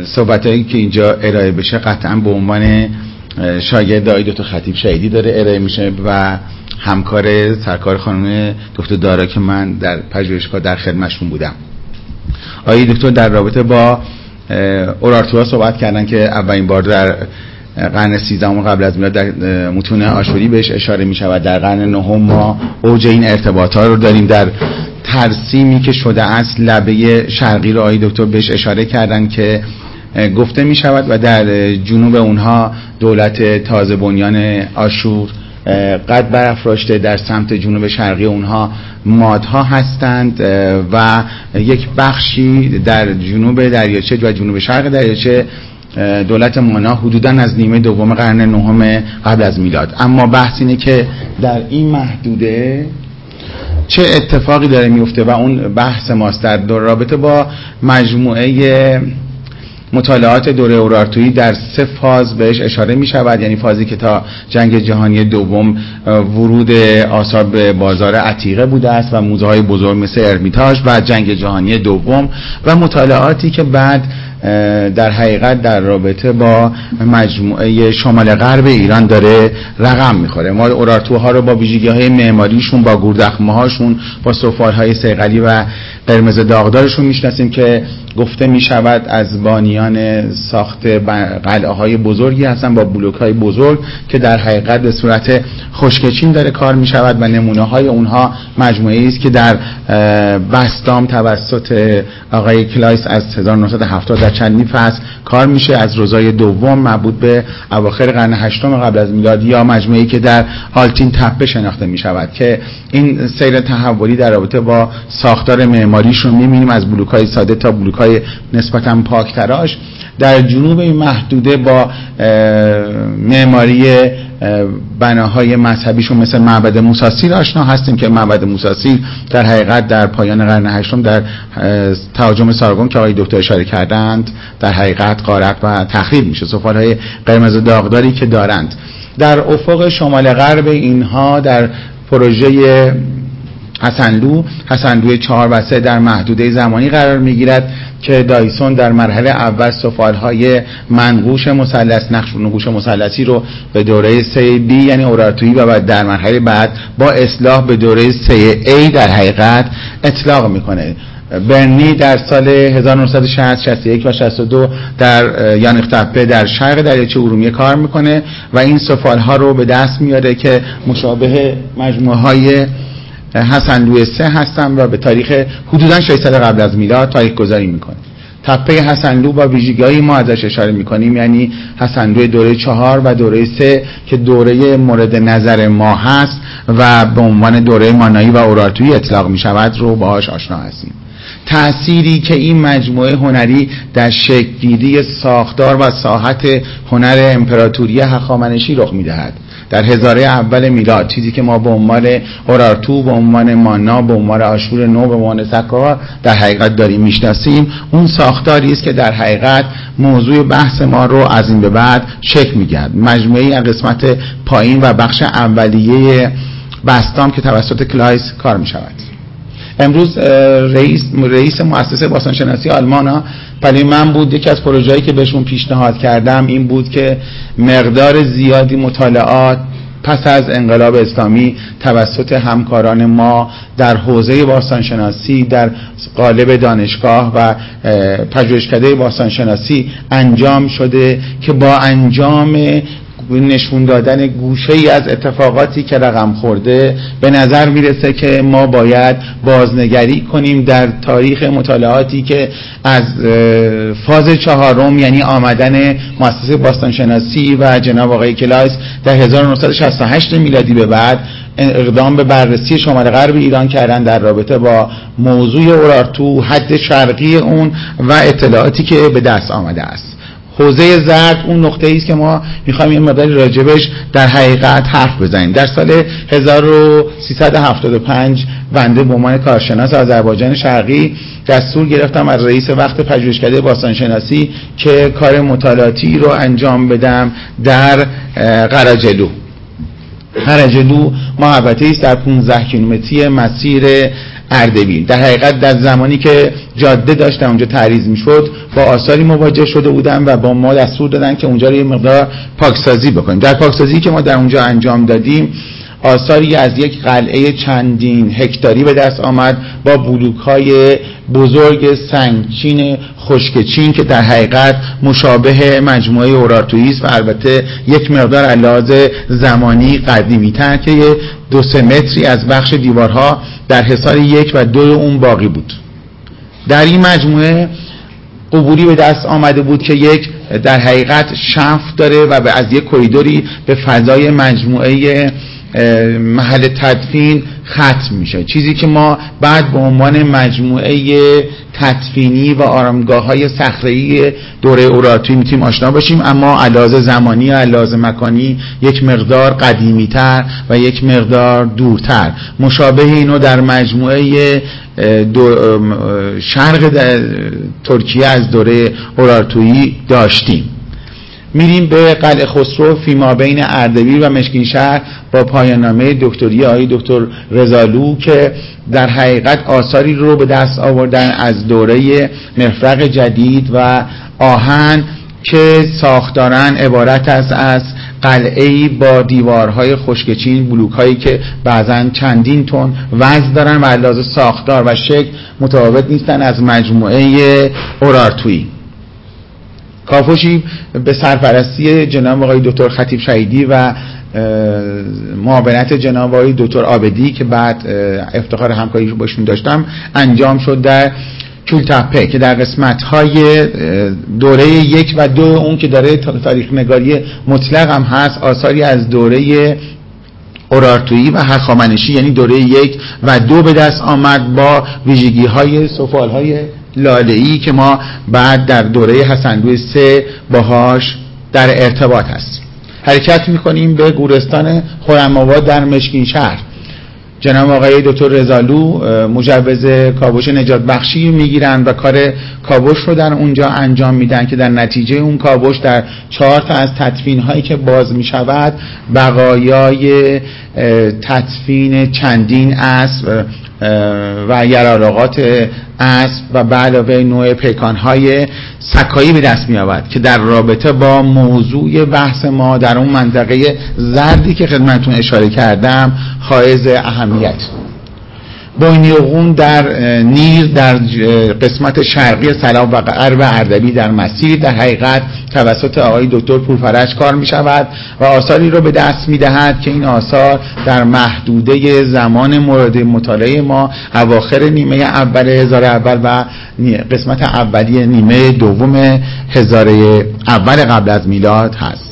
صحبت هایی که اینجا ارائه بشه قطعا به عنوان شاگرد آقای دوتا خطیب شهیدی داره ارائه میشه و همکار سرکار خانم دکتر دارا که من در پژوهشگاه در خدمتشون بودم. آقای دکتر در رابطه با اورارتوها صحبت کردن که اولین بار در قرن سیزدهم قبل از میلاد در متون آشوری بهش اشاره می شود در قرن نهم ما اوج این ارتباطات رو داریم. در ترسیمی که شده است لبه شرقی رو آقای دکتر بهش اشاره کردن که گفته می شود و در جنوب اونها دولت تازه بنیان آشور قد برافراشته در سمت جنوب شرقی اونها مادها هستند و یک بخشی در جنوب دریاچه و جنوب شرق دریاچه دولت مانا حدودا از نیمه دوم قرن نهم قبل از میلاد. اما بحث اینه که در این محدوده چه اتفاقی داره میفته و اون بحث ماست. در رابطه با مجموعه مطالعات دوره اورارتویی در سه فاز بهش اشاره می شود یعنی فازی که تا جنگ جهانی دوم ورود آثار به بازار عتیقه بوده است و موزه های بزرگ مثل ارمیتاژ و جنگ جهانی دوم و مطالعاتی که بعد در حقیقت در رابطه با مجموعه شمال غرب ایران داره رقم می‌خوره. ما اورارتوها رو با ویژگی های معماریشون با گوردخمه هاشون با سفال های سیغلی و قرمز داغدارشون می‌شناسیم که گفته می شود از بانیان ساخت قلعه های بزرگی هستن با بلوک های بزرگ که در حقیقت به صورت خشکچین داره کار می شود و نمونه های اونها مجموعه است که در بستام توسط آقای کلایس از 1970 در چندین فصل کار میشه. از روسای دوم مربوط به اواخر قرن هشتم قبل از میلاد یا مجموعه که در آلتین تپه شناخته می شود که این سیر تحولی در رابطه با ساختار معماریشون می‌بینیم از بلوک های ساده تا بلوک های نسبتا پاکتراش. در جنوب این محدوده با معماری بناهای مذهبیشون مثل معبد موساسیر آشنا هستیم که معبد موساسیر در حقیقت در پایان قرن هشتم در تهاجم سارگون که آقای دکتر اشاره کردند در حقیقت قارت و تخریب میشه. سفال های قرمز داغداری که دارند. در افق شمال غرب اینها در پروژه حسنلو حسنلوی چهار و سه در محدوده زمانی قرار می‌گیرد که دایسون در مرحله اول سفالهای منقوش مثلث نقش نقوش مثلثی رو به دوره 3 B یعنی اورارتویی و بعد در مرحله بعد با اصلاح به دوره 3 A در حقیقت اطلاق می‌کنه. برنی در سال 1960 61 و 62 در یانق تپه در شرق دریاچه ارومیه کار می‌کنه و این سفال ها رو به دست میاره که مشابه مجموعه های حسن لوی سه هستن و به تاریخ حدودا 600 قبل از میلاد تاریخ گذاری می‌کنه تپه حسنلو با ویژگی ما ازش اشاره می‌کنیم یعنی حسنلو دوره چهار و دوره سه که دوره مورد نظر ما هست و به عنوان دوره مانایی و اورارتویی اطلاق می‌شود رو باهاش آشنا هستیم. تأثیری که این مجموعه هنری در شکلگیری ساختار و ساحت هنر امپراتوری هخامنشی رخ می‌دهد. در هزاره اول میلاد چیزی که ما به عنوان اورارتو به عنوان مانا به عنوان آشور نو به عنوان سکا در حقیقت داریم می‌شناسیم. اون ساختاری است که در حقیقت موضوع بحث ما رو از این به بعد شکل میگرد مجموعه قسمت پایین و بخش اولیه بستام که توسط کلایس کار می شود امروز رئیس رئیس مؤسسه باستانشناسی آلمان ولی من بود یکی از پروژه‌ای که بهشون پیشنهاد کردم این بود که مقدار زیادی مطالعات پس از انقلاب اسلامی توسط همکاران ما در حوزه باستانشناسی در قالب دانشگاه و پژوهشکده باستانشناسی انجام شده که با انجام نشون دادن گوشه ای از اتفاقاتی که رقم خورده به نظر می‌رسه که ما باید بازنگری کنیم در تاریخ مطالعاتی که از فاز چهارم یعنی آمدن مؤسسه باستانشناسی و جناب آقای کلایس در 1968 میلادی به بعد اقدام به بررسی شمال غرب ایران کردن در رابطه با موضوع اورارتو حد شرقی اون و اطلاعاتی که به دست آمده است. حوزه زرد اون نقطه است که ما می‌خوایم یه مقداری راجبش در حقیقت حرف بزنیم. در سال 1375 بنده به عنوان کارشناس آذربایجان شرقی دستور گرفتم از رئیس وقت پژوهشکده باستانشناسی که کار مطالعاتی رو انجام بدم در قراجلو قراجلو محبته است در 15 کیلومتری مسیر اردبیل. در حقیقت در زمانی که جاده داشتم اونجا تعریض می‌شد با آثاری مواجه شده بودم و با ما دستور دادن که اونجا رو یه مقدار پاکسازی بکنیم. در پاکسازی که ما در اونجا انجام دادیم آثاری از یک قلعه چندین هکتاری به دست آمد با بلوک های بزرگ سنگچین خشکچین که در حقیقت مشابه مجموعه اورارتویی و البته یک مقدار علاوه زمانی قدیمی تر که دو سه متری از بخش دیوارها در حصار یک و دو اون باقی بود. در این مجموعه قبوری به دست آمده بود که یک در حقیقت شفت داره و از یک کریدوری به فضای مجموعه محل تدفین ختم میشه. چیزی که ما بعد به عنوان مجموعه تدفینی و آرامگاه های دوره اوراتوی می‌تونیم آشنا باشیم اما علاوه زمانی و علاوه مکانی یک مقدار قدیمی تر و یک مقدار دورتر. مشابه اینو در مجموعه شرق ترکیه از دوره اورارتویی داشتیم. میریم به قلعه خسرو فیما بین اردبیل و مشکین شهر با پایاننامه دکتری آقای دکتر رزالو که در حقیقت آثاری رو به دست آوردن از دوره مفرق جدید و آهن که ساختارن عبارت است از قلعه با دیوارهای خشکچین بلوک هایی که بعضا چندین تن وزن دارن و علاوه ساختار و شکل متفاوت نیستن از مجموعه اورارتویی. کافوشی به سرپرستی جناب آقای دکتر خطیب شهیدی و معاونت جناب آقای دکتر آبدی که بعد افتخار همکاری رو باشون داشتم انجام شد در کولتپه که در قسمت های دوره یک و دو اون که داره تاریخ نگاری مطلق هم هست آثاری از دوره اورارتویی و هخامنشی یعنی دوره یک و دو به دست آمد با ویژگی های سفال های ای که ما بعد در دوره حسندوی سه باهاش در ارتباط هستیم حرکت می‌کنیم به گورستان خورم در مشکین شهر. جناب آقای دکتر رزالو مجوز کاوش نجات بخشی می‌گیرن و کار کاوش رو در اونجا انجام میدن که در نتیجه اون کاوش در چهار تا از تدفین هایی که باز می‌شود بقایای تدفین چندین اسب و یراراقات اسب و به نوع پیکان های سکایی به دست می آورد که در رابطه با موضوع بحث ما در اون منطقه زردی که خدمتون اشاره کردم حائز اهمیت. بوینیوغون در نیل در قسمت شرقی سلام و غرب اردبیل در مسیر در حقیقت توسط آقای دکتر پورفرش کار می شود و آثاری رو به دست می دهد که این آثار در محدوده زمان مورد مطالعه ما اواخر نیمه اول هزار اول و قسمت اولی نیمه دوم هزار اول قبل از میلاد هست.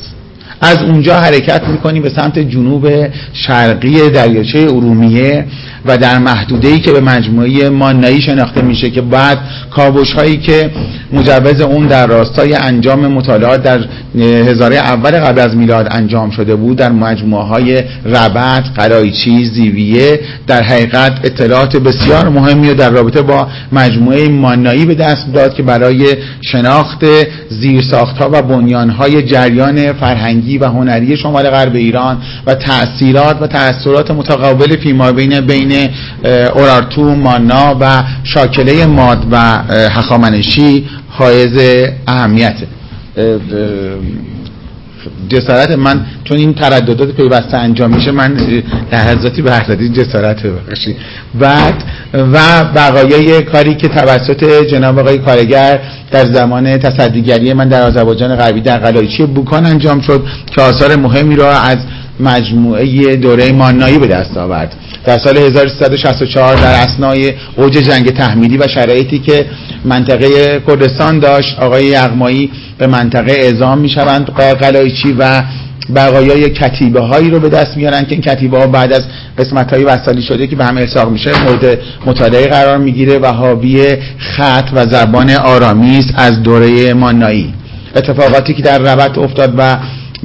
از اونجا حرکت می‌کنیم به سمت جنوب شرقی دریاچه ارومیه و در محدوده ای که به مجموعه مانایی شناخته میشه که بعد کابوش هایی که مجوز اون در راستای انجام مطالعات در هزاره اول قبل از میلاد انجام شده بود در مجموعه های ربط، قرایچی، زیویه در حقیقت اطلاعات بسیار مهمی در رابطه با مجموعه مانایی به دست داد که برای شناخت زیرساخت ها و بنیان های جریان فرهنگی و هنری شمال غرب ایران و تأثیرات و تأثیرات متقابل فیما بین بین اورارتو مانا و شاکله ماد و هخامنشی حائز اهمیت جسارت من چون این ترددات پیوسته انجام میشه من لحظاتی به حضرتی جسارت ببخشید بعد و بقایای کاری که توسط جناب آقای کارگر در زمان تصدیگری من در آذربایجان غربی در قلایچی بوکان انجام شد که آثار مهمی را از مجموعه دوره مانایی به دست آورد. در سال 1364 در اسنای اوج جنگ تحمیلی و شرایطی که منطقه کردستان داشت آقای یغمایی به منطقه اعزام می‌شوند. قلایچی و بقایای کتیبه هایی رو به دست میارن که این کتیبه ها بعد از قسمت های وصالی شده که به هم ارساق میشه مورد مطالعه قرار می‌گیره و حاوی خط و زبان آرامیز از دوره مانایی اتفاقاتی که در ربط افتاد و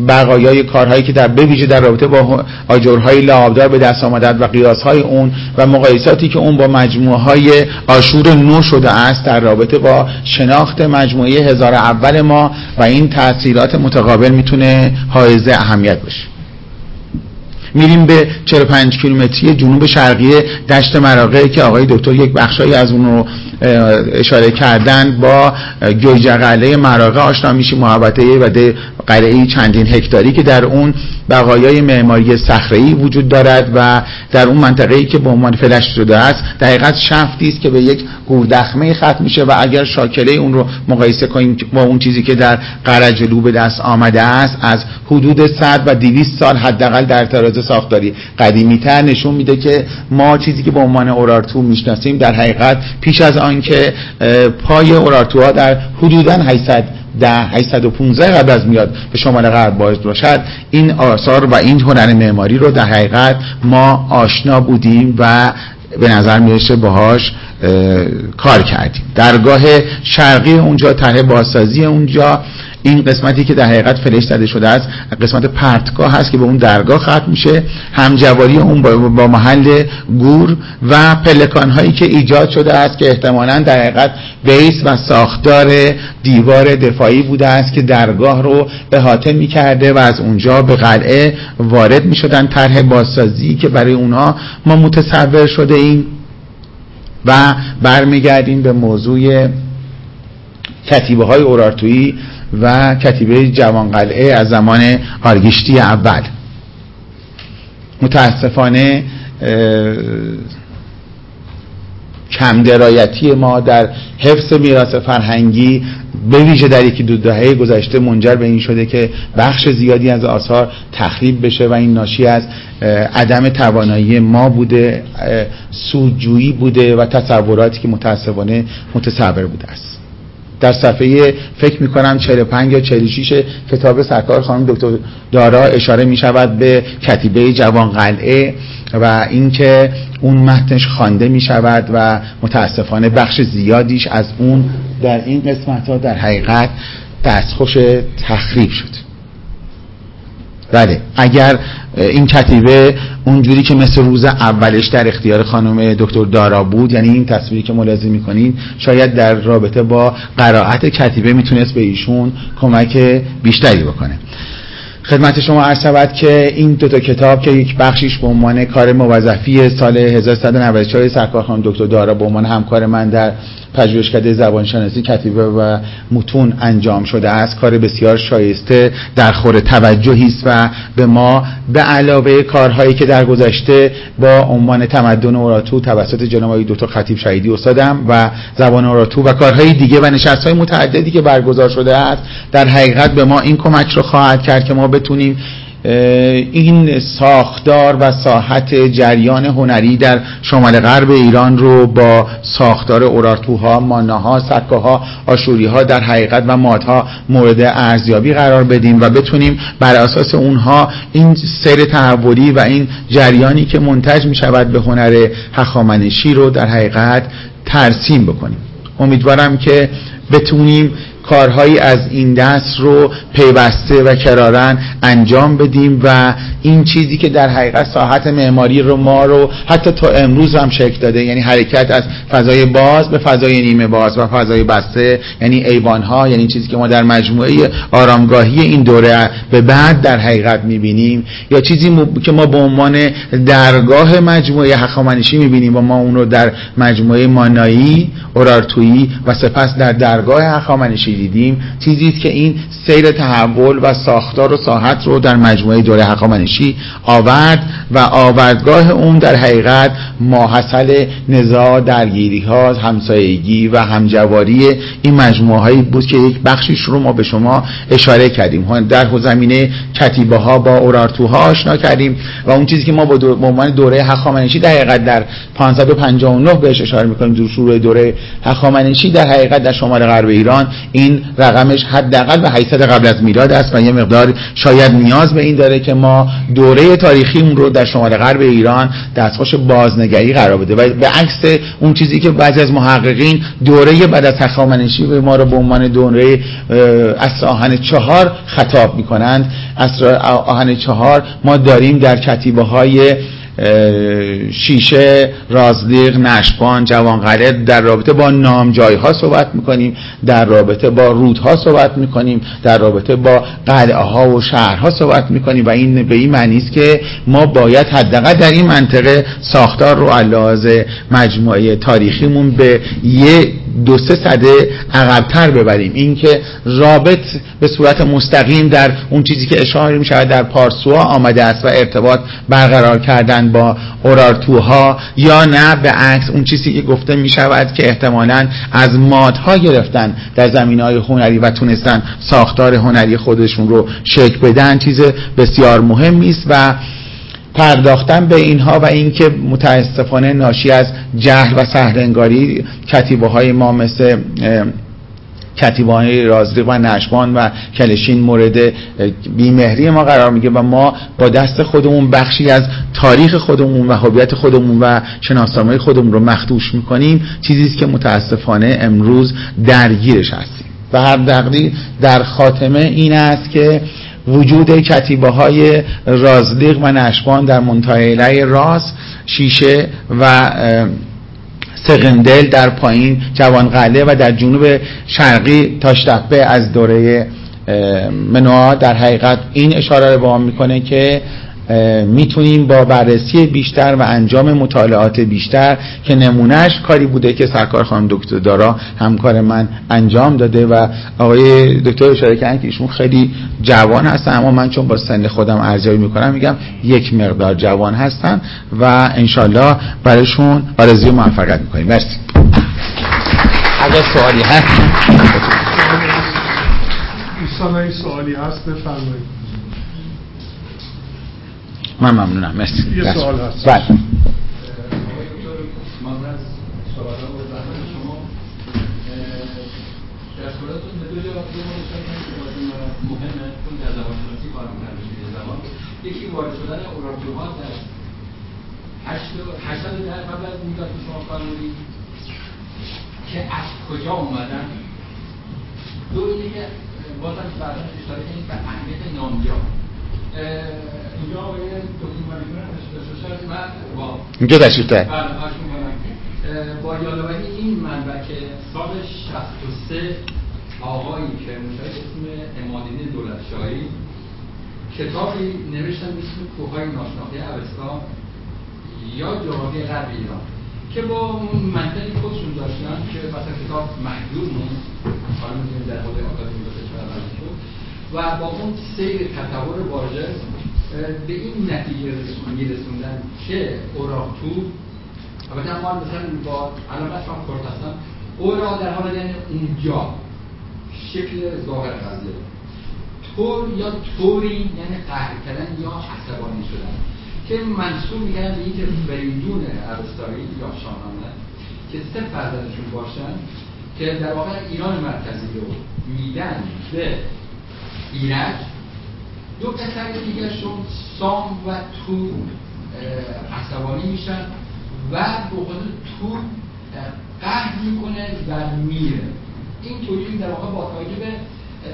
بقایای کارهایی که در بویژه در رابطه با آجرهای لعابدار به دست آمدد و قیاسهای اون و مقایساتی که اون با مجموعه های آشور نو شده است در رابطه با شناخت مجموعه هزار اول ما و این تاثیرات متقابل می‌تونه حائز اهمیت باشه. میریم به 45 کیلومتری جنوب شرقی دشت مراغه که آقای دکتر یک بخشایی از اون رو اشاره کردن با گویجقله مراغه آشنا میشیم محبته و قلعه چندین هکتاری که در اون بقایای معماری صخره‌ای وجود دارد و در اون منطقه‌ای که به عنوان فلش شده است در حقیقت شفتی است که به یک گوردخمه ختم میشه و اگر شاکله اون رو مقایسه کنیم با اون چیزی که در قرجلو به دست آمده است از حدود 100 و 200 سال حداقل در ساختاری قدیمی‌تر نشون میده که ما چیزی که به عنوان اورارتو می‌شناسیم در حقیقت پیش از آنکه پای اورارتوها در حدوداً 800 ده 815 قبل از میاد به شمال غرب باز باشد. این آثار و این هنر معماری رو در حقیقت ما آشنا بودیم و به نظر می‌رسه باهاش کار کردیم. درگاه شرقی اونجا طرح بازسازی اونجا این قسمتی که در حقیقت فلش زده شده است قسمت پرتگاه هست که به اون درگاه ختم میشه. همجواری اون با محل گور و پلکان هایی که ایجاد شده است که احتمالا در حقیقت بیس و ساختار دیوار دفاعی بوده است که درگاه رو احاطه می‌کرده و از اونجا به قلعه وارد می‌شدن. طرح بازسازی که برای اونها ما متصور شده ایم و برمیگردیم به موضوع کتیبه های اورارتویی. و کتیبه جوان قلعه از زمان آرگیشتی اول. متاسفانه کم درایتی ما در حفظ میراث فرهنگی به ویژه در یکی دو دهه گذشته منجر به این شده که بخش زیادی از آثار تخریب بشه و این ناشی از عدم توانایی ما بوده سودجویی بوده و تصوراتی که متاسفانه متصور بوده است. در صفحه فکر می‌کنم 45 یا 46 کتاب سرکار خانم دکتر دارا اشاره می شود به کتیبه جوان قلعه و اینکه اون متنش خوانده می شود و متاسفانه بخش زیادیش از اون در این قسمت ها در حقیقت دستخوش تخریب شد بله اگر این کتیبه اونجوری که مثل روز اولش در اختیار خانم دکتر دارا بود یعنی این تصویری که ملاحظه می‌کنین شاید در رابطه با قرائت کتیبه می‌تونست به ایشون کمک بیشتری بکنه. خدمت شما عرض شود که این دو تا کتاب که یک بخشیش به عنوان کار موظفی سال 1394 سرکار خانم دکتر دارا به عنوان همکار من در پژوهشکده زبانشناسی کتیبه و متون انجام شده است. کار بسیار شایسته در خور توجهی است و به ما به علاوه کارهایی که در گذشته با عنوان تمدن اوراتو توسط جناب آقای دکتر خطیب شهیدی استادم و زبان اوراتو و کارهای دیگه و نشستهای متعددی که برگزار شده است در حقیقت به ما این کمک رو خواهد کرد که ما بتونیم این ساختار و ساحت جریان هنری در شمال غرب ایران رو با ساختار اورارتوها، ماناها، سکاها، آشوریها در حقیقت و مادها مورد ارزیابی قرار بدیم و بتونیم بر اساس اونها این سیر تحولی و این جریانی که منتج می شود به هنر هخامنشی رو در حقیقت ترسیم بکنیم. امیدوارم که بتونیم کارهایی از این دست رو پیوسته و کرارن انجام بدیم و این چیزی که در حقیقت ساحت معماری رو ما رو حتی تا امروز هم شکل داده یعنی حرکت از فضای باز به فضای نیمه باز و فضای بسته یعنی ایوان ها یعنی چیزی که ما در مجموعه آرامگاهی این دوره به بعد در حقیقت می‌بینیم یا چیزی که ما به عنوان درگاه مجموعه هخامنشی می‌بینیم و ما اون رو در مجموعه مانایی اورارتویی و سپس در درگاه هخامنشی دیدیم. چیزی است که این سیر تحول و ساختار و ساحت رو در مجموعه دوره هخامنشی آورد و آوردگاه اون در حقیقت ماحصل نزاع درگیری ها همسایگی و همجواری این مجموعه هایی بود که یک بخشیش رو ما به شما اشاره کردیم. در زمینه کتیبه ها با اورارتوها آشنا کردیم و اون چیزی که ما با عنوان دوره هخامنشی در حقیقت در 559 بهش اشاره می‌کنیم در شروع دوره هخامنشی در حقیقت در شمال غرب ایران این رقمش حداقل به 800 قبل از میلاد است و یه مقدار شاید نیاز به این داره که ما دوره تاریخی اون رو در شمال غرب ایران دستخوش بازنگری قرار بده. و به عکس اون چیزی که بعضی از محققین دوره بعد از هخامنشی به ما رو به عنوان دوره اصر آهن چهار خطاب می‌کنند. اصر آهن چهار ما داریم در کتیبه های شیشه رازلیق نشبان جوانقره در رابطه با نامجای ها صحبت می‌کنیم در رابطه با رودها صحبت می‌کنیم در رابطه با قلعه ها و شهرها صحبت می‌کنیم و این به این معنی است که ما باید حداقل در این منطقه ساختار رو علاوه مجموعه تاریخیمون به یه دو سه صده عقبتر ببریم. اینکه رابط به صورت مستقیم در اون چیزی که اشاره می شود در پارسوها آمده است و ارتباط برقرار کردن با اورارتوها یا نه به عکس اون چیزی که گفته می شود که احتمالا از مادها گرفتن در زمین های هنری و تونستن ساختار هنری خودشون رو شکل بدن چیز بسیار مهمی است و پرداختن به اینها و اینکه متاسفانه ناشی از جهل و سهرنگاری کتیبه های ما مثل کتیبه های رازدیق و نشبان و کلشین مورد بیمهری ما قرار میگه و ما با دست خودمون بخشی از تاریخ خودمون و هویت خودمون و شناسنامه خودمون رو مخدوش می‌کنیم چیزی است که متاسفانه امروز درگیرش هستیم. و هر دقیقی در خاتمه این است که وجود کتیبه های رازلیق و نشبان در منطقه راس شیشه و سقندل در پایین جوان قله و در جنوب شرقی تاشتپه از دوره منوها در حقیقت این اشاره رو با می‌کنه که می‌تونیم با بررسی بیشتر و انجام مطالعات بیشتر که نمونهش کاری بوده که سرکار خانم دکتر دارا همکار من انجام داده و آقای دکتر اشاره کردن که ایشون خیلی جوان هستن اما من چون با سن خودم ارزیابی می‌کنم میگم یک مقدار جوان هستن و انشالله برایشون آرزوی موفقیت می‌کنیم. مرسی. اگر سوالی هست. سوالی هست بفرمایید. من ممنونم مرسی. یه سوال هست. بله. یکی وارد شدن اورارتوها در هشتاد در قبل از میلاد که شما فرمودید که از کجا اومدن دو اینه که بازم بعدا اشاره کنید به اهمیت نامجا اینجا آقای تشریف دارید. بله با یادآوری این منبع که سال 63 آقایی که مشاهد اسم امادین دولتشاهی کتابی نوشتن به اسم کوههای ناشناخته اوستا یا جغرافی غرب ایران که با اون منطقی خودشون داشتن که مثلا کتاب محدود موند حالا می‌تونیم در حوزه آکادمی چهار شد و با اون سیر تطور واژه به این نتیجه رسون- میرسوندن که اوراکتو البته ما مثلا با علامت هم کرد هستم. اورا در حال یعنی اونجا. شکل ظاهر قضیه. طور یا طوری یعنی قهر کردن یا عصبانی شدن. که منصوب میگن به اینکه فریدون عرستایی یا شاهنامه که سه فرزندشون باشن که در واقع ایران مرکزی رو میدن به ایرج. دو پسر دیگرشون سام و تو عصبانی میشن و به خود تو قهر می‌کنه و میره. این توجیه در واقع با توجه به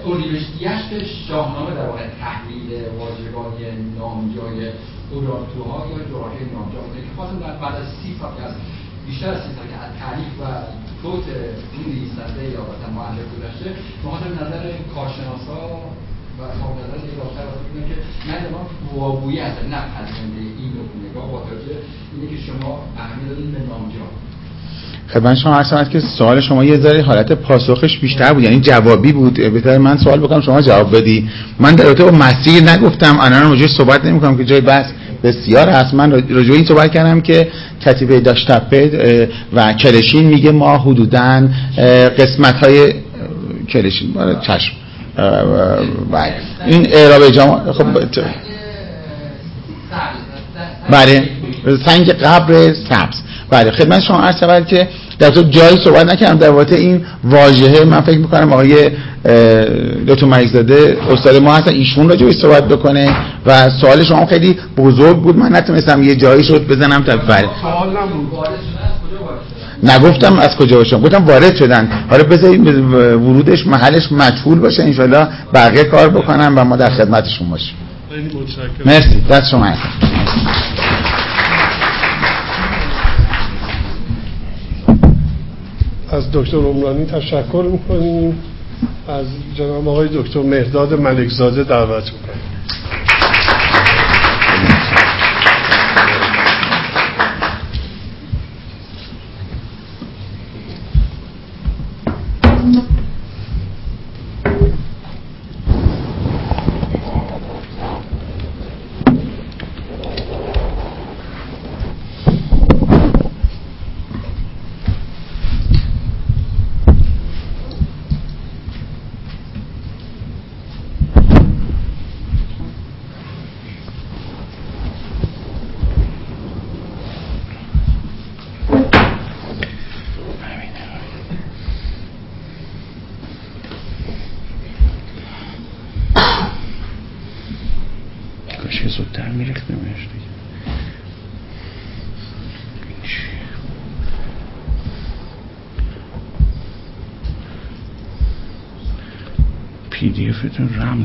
اردیبهشتیشت شاهنامه در واقع تحلیل واژگانی نامجای اورارتوها یا جغرافی نامجا بوده که خواستم در بعد از سی سال از بیشتر از سی از تعریف و فوت این نویسنده یا مثلا معلف گذشته مخاطب نظر کارشناسا و خب دیگه داشتر واسه بودن که من در واقع واگویی هستم نه پذیرنده این نوع نگاه با اینه که شما اهمیت دادین به نامجا خدمت شما عرض که سوال شما یه ذره حالت پاسخش بیشتر بود یعنی جوابی بود. بهتر من سوال بکنم شما جواب بدی. من در رابطه با مسیر نگفتم الان راجعش صحبت نمی‌کنم که جای بحث بسیار هست من راجع این صحبت کردم که کتیبه داشتپه و کلشین میگه ما حدوداً قسمت های کلشین بله، چشم. بله. این اعراب جامعه خب بله سنگ قبر سبز. بله خدمت شما عرض شود که در تو جایی صحبت نکردم در واقع این واژهه من فکر می‌کنم آقای دکتر مریزاده استاد ما هستن ایشون راجع بهش صحبت بکنه و سوال شما خیلی بزرگ بود. من نتونستم یه جایی شد بزنم. تا بله. سوال نگفتم از کجا باشم. گفتم وارد شدن. حالا بذارید ورودش محلش مجهول باشه انشالله بقیه کار بکنم و ما در خدمتشون باشیم. خیلی متشکرم. مرسی. دست شما هستم از دکتر عمرانی تشکر می‌کنیم. از جناب آقای دکتر مهداد ملکزاده دعوت می‌کنیم.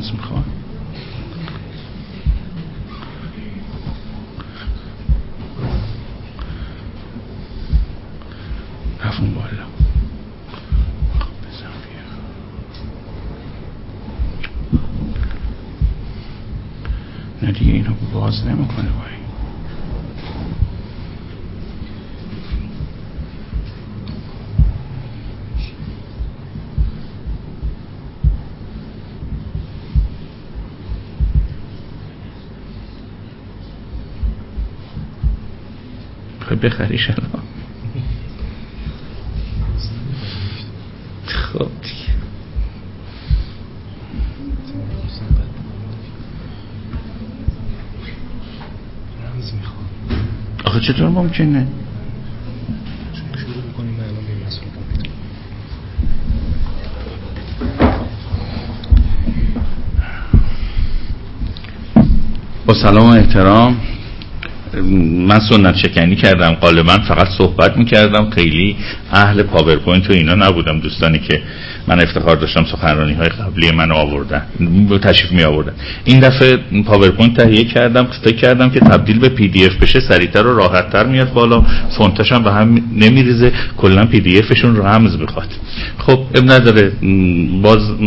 افتون رمز میخواد بخریش الان خب دیگه. آخه چطور ممکنه؟ با سلام و احترام. من سنت شکنی کردم غالبا فقط صحبت می‌کردم. خیلی اهل پاورپوینت و اینا نبودم. دوستانی که من افتخار داشتم سخنرانی های قبلی من آوردن تشریف می آوردن این دفعه پاورپوینت تهیه کردم فکر کردم که تبدیل به PDF بشه سریعتر و راحتتر میاد بالا. فونتش هم به هم نمیریزه کلا PDF شون رمز بخواد. خب عیب نداره. باز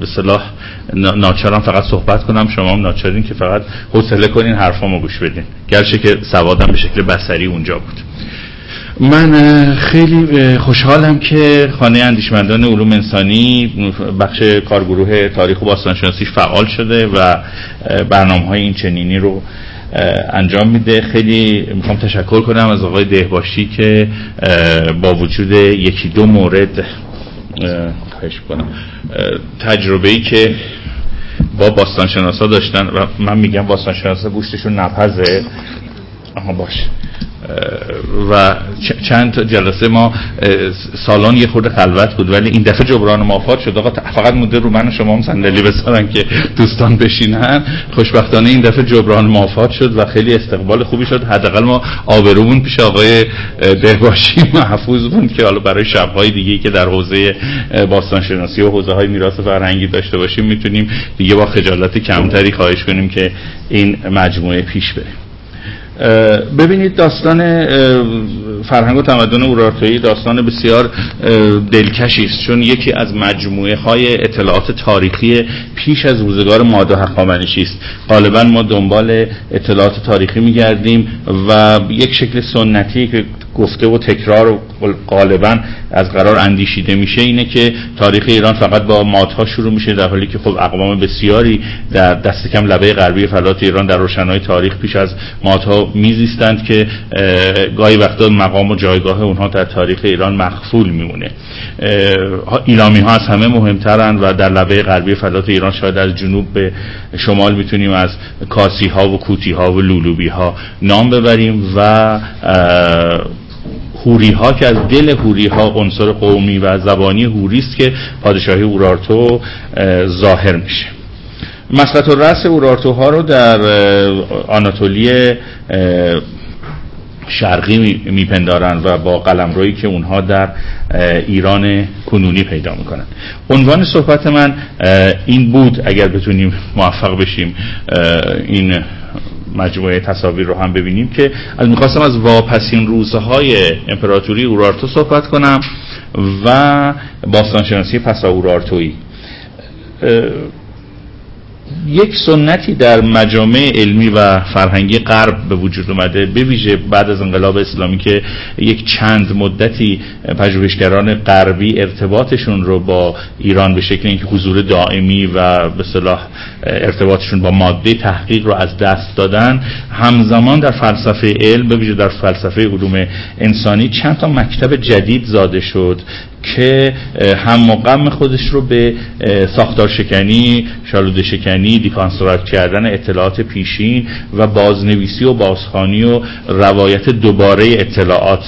به صلاح ناچارم فقط صحبت کنم. شما هم ناچارین که فقط حوصله کنین حرفامو گوش بدین. گرچه که سوادم به شکل بصری اونجا بود. من خیلی خوشحالم که خانه اندیشمندان علوم انسانی بخش کارگروه تاریخ و باستانشناسی فعال شده و برنامه های این چنینی رو انجام میده. خیلی می‌خوام تشکر کنم از آقای دهباشی که با وجود یکی دو مورد تجربه ای که با باستانشناسا داشتن و من میگم باستانشناسا گوشتشون نپزه. آها باشه و چند جلسه ما سالان یه خورده خلوت بود ولی این دفعه جبران مافات شد. آقا فقط مدر رو من و شما هم صندلی بسارن که دوستان بشینن. خوشبختانه این دفعه جبران مافات شد و خیلی استقبال خوبی شد. حداقل ما آبرومون پیش آقای دهباشی محفوظ بود که حالا برای شبهای دیگه که در حوزه باستان شناسی و حوزه های میراث فرهنگی داشته باشیم می‌تونیم دیگه با خجالت کمتری خواهش کنیم که این مجموعه پیش بریم ببینید داستان فرهنگ و تمدن اورارتویی داستان بسیار دلکشی است. چون یکی از مجموعه های اطلاعات تاریخی پیش از روزگار ماده هخامنشی است. غالبا ما دنبال اطلاعات تاریخی میگردیم و یک شکل سنتی که گفته و تکرار و غالبا از قرار اندیشیده میشه اینه که تاریخ ایران فقط با مادها شروع میشه در حالی که خب اقوام بسیاری در دست کم لبه غربی فلات ایران در روشنهای تاریخ پیش از مادها میزیستند که گاهی وقتا مقام و جایگاه اونها در تاریخ ایران مخفول میمونه. ایلامی ها از همه مهمترن و در لبه غربی فلات ایران شاید از جنوب به شمال می‌تونیم از کاسی ها و کوتی ها و لولوبی ها نام ببریم و هوری ها که از دل هوری ها عنصر قومی و زبانی هوری است که پادشاهی اورارتو ظاهر میشه. مسقط و رأس اورارتوها رو در آناتولی شرقی میپندارن و با قلمرویی که اونها در ایران کنونی پیدا می‌کنن عنوان صحبت من این بود اگر بتونیم موفق بشیم این مجموعه تصاویر رو هم ببینیم که از می‌خواستم از واپسین روزهای امپراتوری اورارتو صحبت کنم و باستانشناسی پسا اورارتویی یک سنتی در مجامع علمی و فرهنگی غرب به وجود اومده به ویژه بعد از انقلاب اسلامی که یک چند مدتی پژوهشگران غربی ارتباطشون رو با ایران به شکل اینکه حضور دائمی و به صلاح ارتباطشون با ماده تحقیق رو از دست دادن. همزمان در فلسفه علم به ویژه در فلسفه علوم انسانی چند تا مکتب جدید زاده شد که هم مقام خودش رو به ساختار شکنی شالوده شکنی دیکانسترکت کردن اطلاعات پیشین و بازنویسی و بازخانی و روایت دوباره اطلاعات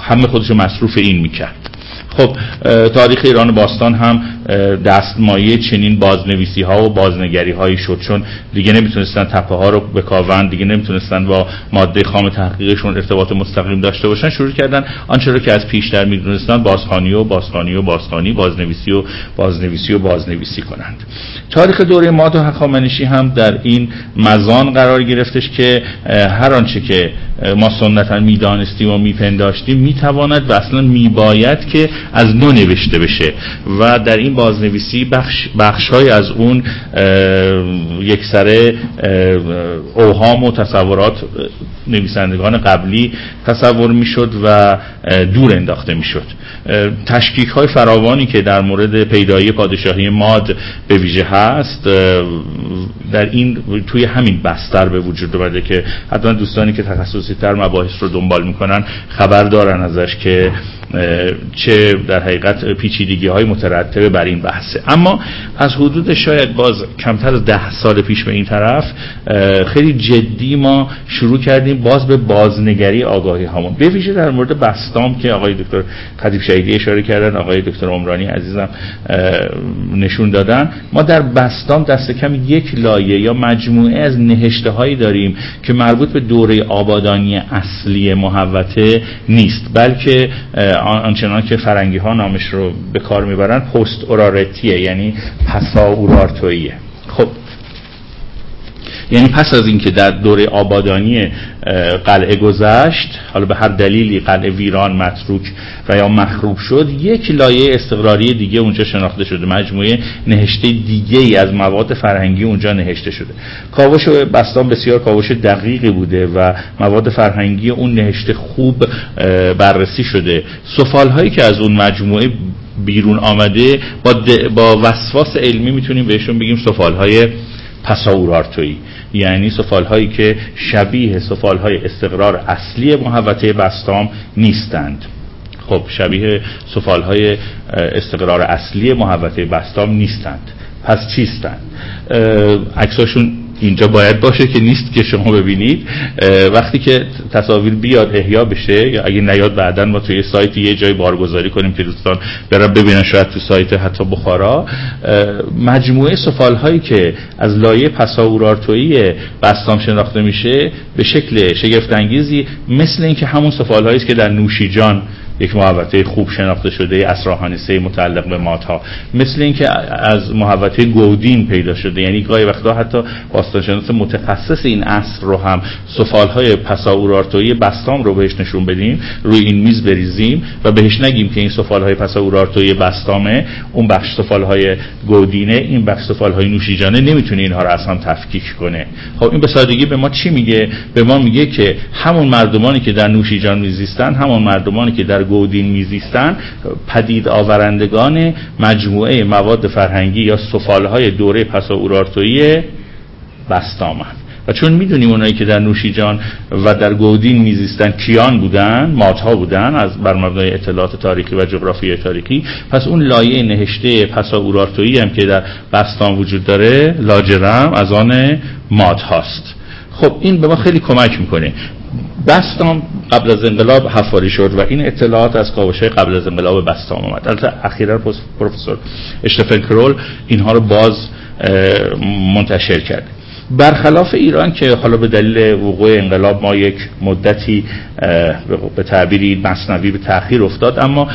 همه خودش رو مصروف این می‌کرد. خب تاریخ ایران باستان هم دستمایه چنین بازنویسی ها و بازنگری هایی شد. چون دیگه نمی‌تونستن تپه ها رو بکاون دیگه نمی‌تونستن با ماده خام تحقیقشون ارتباط مستقیم داشته باشن شروع کردن آنچه رو که از پیشتر می‌دونستن بازخانی و بازخانی و بازخانی بازنویسی و بازنویسی و بازنویسی کنند. تاریخ دوره ماد و هخامنشی هم در این مزان قرار گرفتش که هر آنچه که ما سنتا می‌دانستیم و میپنداشتیم می‌تواند و اصلا میباید که از نو نوشته بشه. و در این بازنویسی بخش, بخش های از اون یک سره اوهام و تصورات نویسندگان قبلی تصور می‌شد و دور انداخته می‌شد. تشکیک های فراوانی که در مورد پیدایی پادشاهی ماد به ویژه هست در این توی همین بستر به وجود اومده که حتما دوستانی که تخصصی تر مباحث رو دنبال می‌کنن خبر دارن ازش که چه در حقیقت پیچیدگی های مترتبه بر این بحثه. اما از حدود شاید باز کمتر از ده سال پیش به این طرف خیلی جدی ما شروع کردیم باز به بازنگری آگاهی هامون. به ویژه در مورد بستام که آقای دکتر خطیب شهیدی اشاره کردن آقای دکتر عمرانی عزیزم نشون دادن ما در بستام دست کم یک لایه یا مجموعه از نهشته هایی داریم که مربوط به دوره آبادانی اصلی محوته نیست بلکه آنچنان که فرنگی ها نامش رو به کار می‌برن پست اورارتیه یعنی پسا اورارتوییه خب یعنی پس از اینکه در دوره آبادانی قلعه گذشت حالا به هر دلیلی قلعه ویران متروک و یا مخروب شد یک لایه استقراری دیگه اونجا شناخته شده مجموعه نهشته دیگه ای از مواد فرهنگی اونجا نهشته شده. کاوش بستان بسیار کاوش دقیقی بوده و مواد فرهنگی اون نهشته خوب بررسی شده. سفال هایی که از اون مجموعه بیرون آمده با, با وسواس علمی می‌تونیم بهشون بگیم سفال های پساورارتویی یعنی سفال هایی که شبیه سفال های استقرار اصلی محوطه بستام نیستند. خب شبیه سفال های استقرار اصلی محوطه بستام نیستند. پس چیستند عکساشون اینجا باید باشه که نیست که شما ببینید. وقتی که تصاویر بیاد احیا بشه یا اگه نیاد بعدا ما توی سایت یه جای بارگذاری کنیم که دوستان برن ببینن شاید تو سایت حتی بخارا. مجموعه سفال هایی که از لایه پساورارتویی بستام شناخته میشه به شکل شگفت انگیزی مثل اینکه همون سفال هایی که در نوشیجان یک محوطه خوب شناخته شده اسراهانسه متعلق به ماتها مثل اینکه از محوطه گودین پیدا شده. یعنی گاهی وقتا حتی باستانشناس متخصص این عصر رو هم سفال های پساورارتویی بستام رو بهش نشون بدیم روی این میز بریزیم و بهش نگیم که این سفال های پساورارتویی بستامه اون بخش سفال های گودینه این بخش سفال های نوشیجانه نمی‌تونه اینها رو اصلا تفکیک کنه. خب این به سادگی به ما چی میگه؟ به ما میگه که همون مردمانی که در نوشیجان میزیستن همون مردمانی که در گودین میزیستن پدید آورندگان مجموعه مواد فرهنگی یا سفالهای دوره پسا اورارتویی بستامن و چون می‌دونیم اونایی که در نوشیجان و در گودین میزیستن کیان بودن ماتها بودن از بر مبنای اطلاعات تاریخی و جغرافی تاریخی پس اون لایه نهشته پسا اورارتویی هم که در بستان وجود داره لاجرم از آن مات هاست خب این به ما خیلی کمک می‌کنه. بستام قبل از انقلاب حفاری شد و این اطلاعات از کاوشه قبل از انقلاب بستام آمد. البته اخیرا پروفسور اشتفن کرول اینها رو باز منتشر کرد. برخلاف ایران که حالا به دلیل وقوع انقلاب ما یک مدتی به تعبیری مصنوی به تاخیر افتاد اما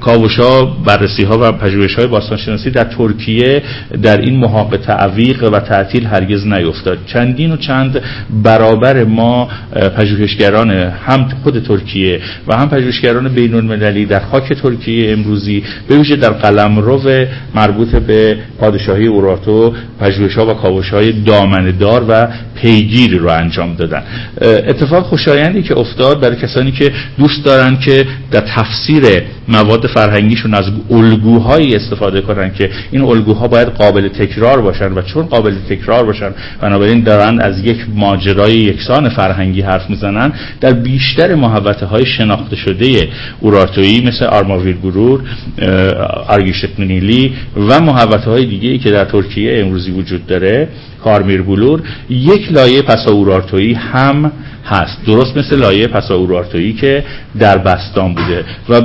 کاوشا بررسی ها و پژوهش های باستانشناسی در ترکیه در این محاق تعویق و تعطیل هرگز نیفتاد. چندین و چند برابر ما پژوهشگران هم خود ترکیه و هم پژوهشگران بین المللی در خاک ترکیه امروزی به ویژه در قلمرو مربوط به پادشاهی اوراتو پژوهش ها و کاوش های دامنه دار و پیگیری رو انجام دادن. اتفاق خوشایندی که افتاد برای کسانی که دوست دارن که در تفسیر مواد فرهنگیشون از الگوهایی استفاده کنن که این الگوها باید قابل تکرار باشن و چون قابل تکرار باشن بنابراین دارن از یک ماجرای یکسان فرهنگی حرف می‌زنن در بیشتر محوطه های شناخته شده اورارتویی مثل آرماویر گرور آرگیشت نیلی و محوطه های دیگه ای که در ترکیه امروزی وجود داره کارمیر بلور یک لایه پسا اورارتویی هم هست. درست مثل لایه پسا اورارتویی که در بستان بوده. و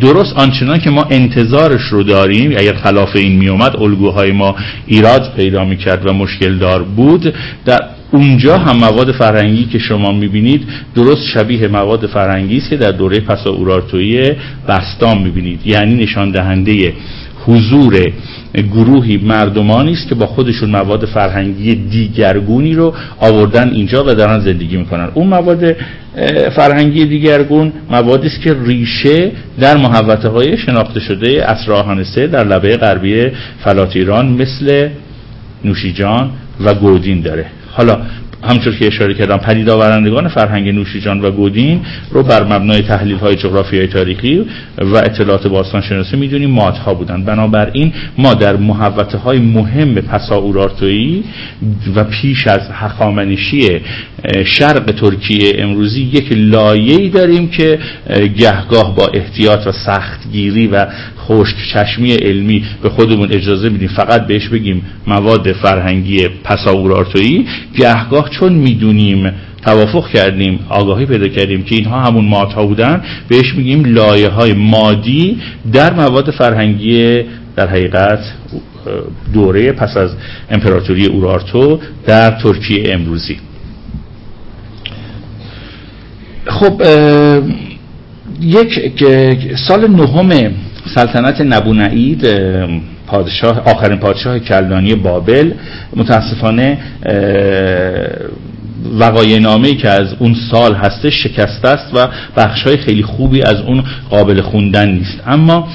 درست آنچنان که ما انتظارش رو داریم اگر خلاف این میومد الگوهای ما ایراد پیدا می‌کرد و مشکل دار بود. در اونجا هم مواد فرهنگی که شما می‌بینید درست شبیه مواد فرهنگی است که در دوره پسا اورارتویی بستان می‌بینید. یعنی نشان دهنده حضور گروهی مردمانی است که با خودشون مواد فرهنگی دیگرگونی رو آوردن اینجا و دارن زندگی می‌کنن. اون مواد فرهنگی دیگرگون موادی است که ریشه در محوطه های شناخته شده اسراهانسه در لبه غربی فلات ایران مثل نوشیجان و گودین داره. حالا همچون که اشاره کردم پدید آورندگان فرهنگ نوشیجان و گودین رو بر مبنای تحلیل های جغرافیایی تاریخی و اطلاعات باستان شناسی می‌دونیم مات ها بودن بنابراین ما در محوطه های مهم پسا اورارتویی و پیش از هخامنشی شرق ترکیه امروزی یک لایه‌ای داریم که گهگاه با احتیاط و سختگیری و خشک چشمی علمی به خودمون اجازه میدیم. فقط بهش بگیم مواد فرهنگی پساورارتویی. گهگاه چون می‌دونیم توافق کردیم آگاهی پیدا کردیم که اینها همون مات ها بودن بهش میگیم لایه های مادی در مواد فرهنگی در حقیقت دوره پس از امپراتوری اورارتو در ترکیه امروزی. خب یک سال نهم سلطنت نبونعید پادشاه آخرین پادشاه کلدانی بابل متاسفانه وقایع نامه که از اون سال هستش شکسته است و بخش های خیلی خوبی از اون قابل خوندن نیست. اما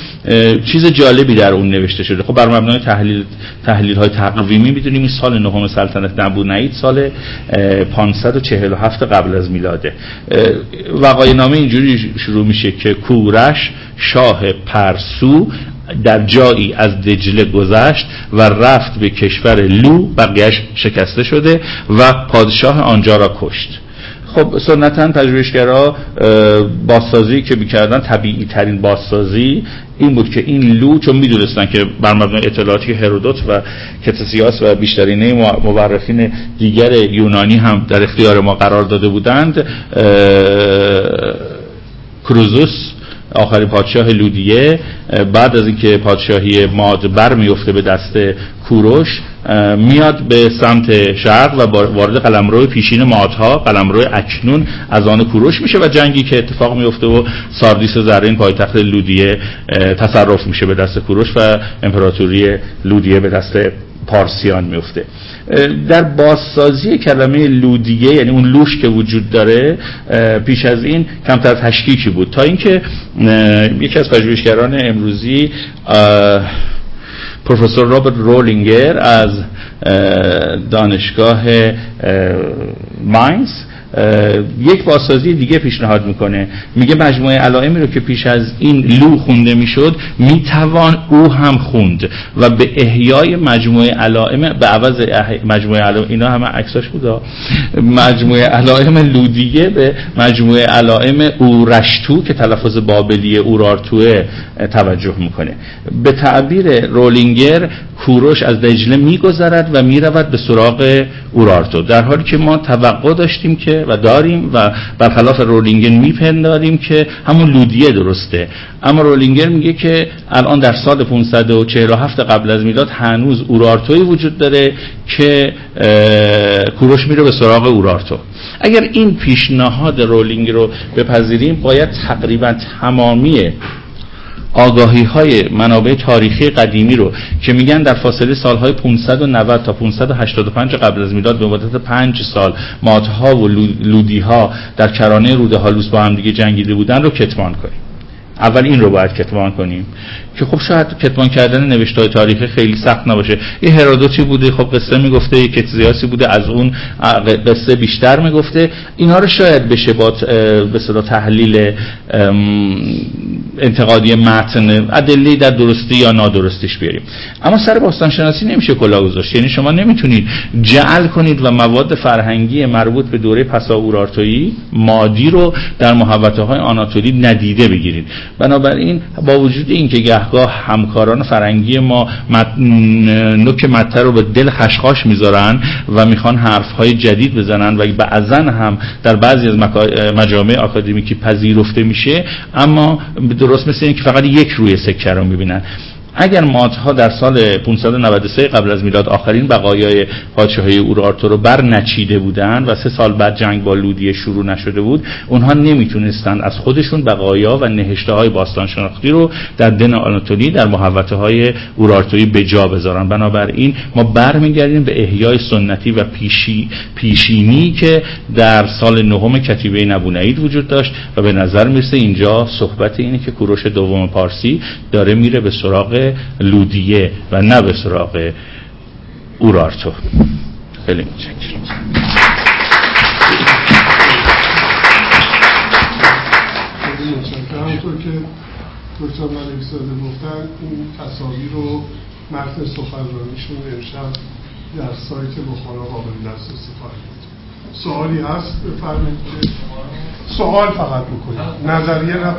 چیز جالبی در اون نوشته شده. خب بر مبنای تحلیل تحلیل های تقویمی می‌دونیم این سال نهم سلطنت نبونید سال اه، 547 قبل از میلاده. اه، وقایع نامه اینجوری شروع میشه که کورش شاه پرسو در جایی از دجله گذشت و رفت به کشور لو بقیهش شکسته شده و پادشاه آنجا را کشت. خب سنتا پژوهشگرا بازسازی که می‌کردن طبیعی ترین بازسازی این بود که این لو چون می‌دونستن که بر مبنای اطلاعاتی هرودوت و کتسیاس و بیشترینه مو- مورخین دیگر یونانی هم در اختیار ما قرار داده بودند کروزوس آخرین پادشاه لودیه بعد از اینکه پادشاهی ماد بر میفته به دست کوروش میاد به سمت شرق و وارد قلمرو پیشین مادها قلمرو اکنون از آن کوروش میشه و جنگی که اتفاق میفته و ساردیس زرین پایتخت لودیه تصرف میشه به دست کوروش و امپراتوری لودیه به دست پارسیان میفته. در بازسازی کلمه لودیه یعنی اون لوش که وجود داره پیش از این کمتر تشکیکی بود. تا اینکه یکی از پژوهشگران امروزی پروفسور رابرت رولینگر از اه، دانشگاه اه، ماینز یک بازسازی دیگه پیشنهاد می‌کنه. میگه مجموعه علائمی رو که پیش از این لو خونده می‌شد می‌توان او هم خوند و به احیای مجموعه علائم به عوض مجموعه علائم اینا همه عکساش بود ها. مجموعه علائم لودیه به مجموعه علائم اورشتو که تلفظ بابلی اورارتوه توجه می‌کنه. به تعبیر رولینگر کوروش از دجله میگذرد و می‌رود به سراغ اورارتو. در حالی که ما توقع داشتیم که و داریم و برخلاف رولینگر میپنداریم که همون لودیه درسته. اما رولینگر میگه که الان در سال 547 قبل از میلاد هنوز اورارتوی وجود داره که کوروش میره به سراغ اورارتو. اگر این پیشنهاد رولینگ رو بپذیریم باید تقریبا تمامی آگاهی های منابع تاریخی قدیمی رو که میگن در فاصله سالهای 590 تا 585 قبل از میلاد به مدت 5 سال مادها و لو- لودیها در کرانه روده هالوس با هم دیگه جنگیده بودن رو کتمان کنیم. اول این رو باید کتمان کنیم. که خب شاید کتمان کردن نوشته تاریخی خیلی سخت نباشه. یه هرودوتی بوده؟ خب قصه می‌گفته کتزیاسی بوده از اون قصه بیشتر می‌گفته. اینا رو شاید بشه با به صدا تحلیل انتقادی متن ادله در درستی یا نادرستیش بیاریم. اما سر باستانشناسی نمیشه کلاه گذاشت. یعنی شما نمی‌تونید جعل کنید و مواد فرهنگی مربوط به دوره پسا اورارتویی مادی رو در محوطه های آناتولی ندیده بگیرید. بنابراین با وجود اینکه گهگاه همکاران فرنگی ما مت... نوک مته رو به دل خشخاش می‌ذارن و می‌خوان حرف های جدید بزنن و بعضا هم در بعضی از مجامع آکادمیکی پذیرفته میشه اما درست مثل این که فقط یک روی سکه رو می‌بینن. اگر مادها در سال 593 قبل از میلاد آخرین بقایای پادشاهی اورارتو رو بر نچیده بودند و سه سال بعد جنگ با لودیه شروع نشده بود اونها نمی‌تونستند از خودشون بقایا و نهشته های باستان شناختی رو در دن آناتولی در محوطه های اورارتویی به جا بذارن. بنابراین ما برمیگردیم به احیای سنتی و پیشی پیشینی که در سال نهم کتیبه نبونید وجود داشت و به نظر می‌رسه اینجا صحبت اینه که کوروش دوم پارسی داره میره به سراغ لودیه و نه به سراغ اورارتو. خیلی متشکرم. خیلی متشکرم. همونطور که دکتر ملک زاده گفتن این تصاویر رو متن سخنرانیشون امشب در سایت بخارا قابل دسترسی خواهید بود. سوالی هست؟ بفرمایید که سوال فقط بکنید. نظریه نه.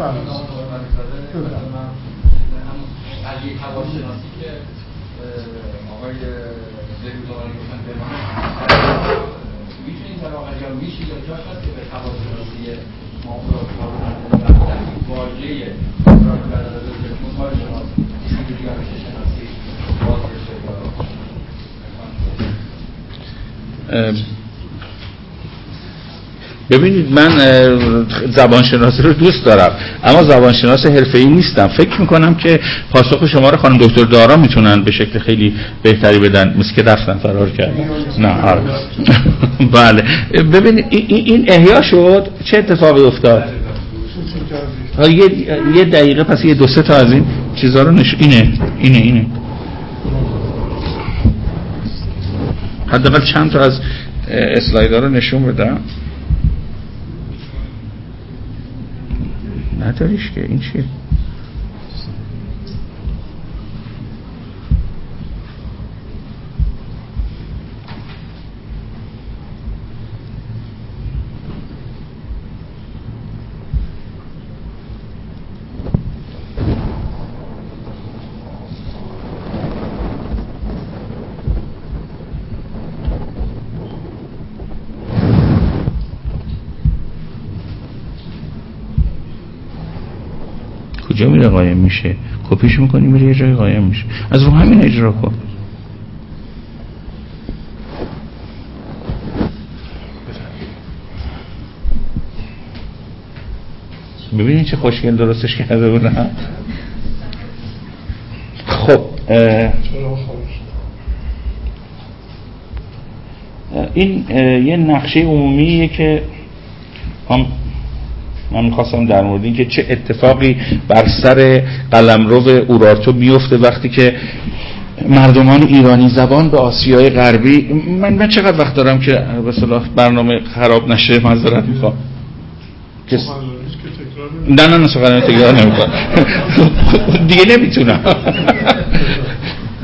از یک هواشناسی که آقای زهودانی گفتن به من می‌تونید واقع یا میشه یا جاش هست که به هواشناسی مافرات واژه مطالعه شناسی اینجوری روش شناسی باز بشه یا- اه، ببینید من زبانشناسی رو دوست دارم اما زبانشناس حرفه‌ای نیستم. فکر می‌کنم که پاسخ شما رو خانم دکتر دارا می‌تونن به شکل خیلی بهتری بدن. مثل که رفتن فرار کرد نه آره. بله. ببینید این احیا شد. چه اتفاقی افتاد؟ یه یه دقیقه پس یه دو سه تا از این چیزها رو نش... اینه اینه اینه. حداقل چند تا از اسلایدها رو نشون بدم. نداریش که. این چیه کجا میره قایم میشه. کپیش می‌کنی میره یه جای قایم میشه از رو همین اجرا کن. ببینید چه خوشگل درستش کرده بودن. خب این یه نقشه عمومیه که هم من می‌خواستم در مورد اینکه چه اتفاقی بر سر قلمرو اورارتو میفته وقتی که مردمان ایرانی زبان به آسیای غربی من من چقدر وقت دارم که به صلاح برنامه خراب نشه معذرت می‌خوام. کس... نه نه نه سخنرانی تکرار نمی‌کنم دیگه نمی‌تونم.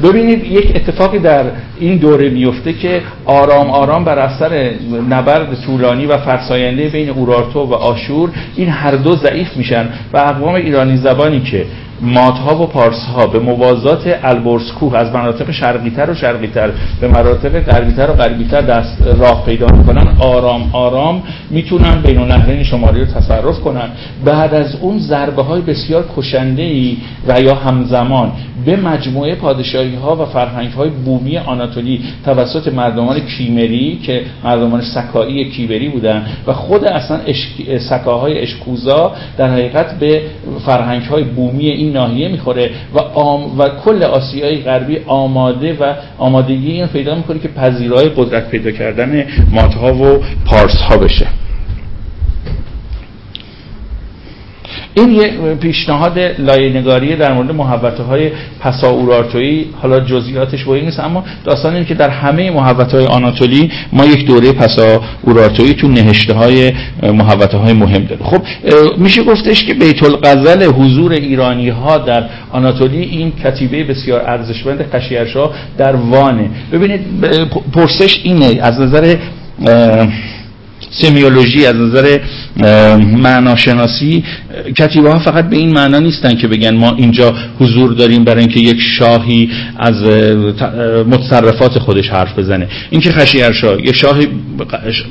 ببینید یک اتفاقی در این دوره میفته که آرام آرام بر اثر نبرد طولانی و فرساینده بین اورارتو و آشور این هر دو ضعیف میشن و اقوام ایرانی زبانی که مادها و پارسها به موازات البرز کوه از مناطق شرقیتر و شرقیتر به مناطق غربیتر و غربیتر دست راه پیدا می‌کنن. آرام آرام می‌تونن بین النهرین شمالی رو تصرف کنن. بعد از اون ضربه های بسیار کشنده ای و یا همزمان به مجموعه پادشاهی ها و فرهنگ های بومی آناتولی توسط مردمان کیمری که مردمان سکایی کیبری بودن و خود اصلا اشک... سکاهای اشکوزا در حقیقت به فرهنگ های بومی این ناحیه می‌خوره و آم و کل آسیای غربی آماده و آمادگی این پیدا می‌کنه که پذیرای قدرت پیدا کردن مادها و پارس ها بشه. این یه پیشنهاد لایه‌نگاری در مورد محوطه های پسا اورارتویی حالا جزئیاتش با نیست اما داستان اینه که در همه محوطه های آناتولی ما یک دوره پسا اورارتویی تو نهشته های محوطه های مهم داره خب میشه گفتش که بیت الغزل حضور ایرانی ها در آناتولی این کتیبه بسیار ارزشمند قشیرشا در وانه. ببینید پرسش اینه از نظر سمیولوژی از نظر معناشناسی کتیبه ها فقط به این معنا نیستن که بگن ما اینجا حضور داریم برای اینکه یک شاهی از متصرفات خودش حرف بزنه. این که خشیرشاه یک شاهی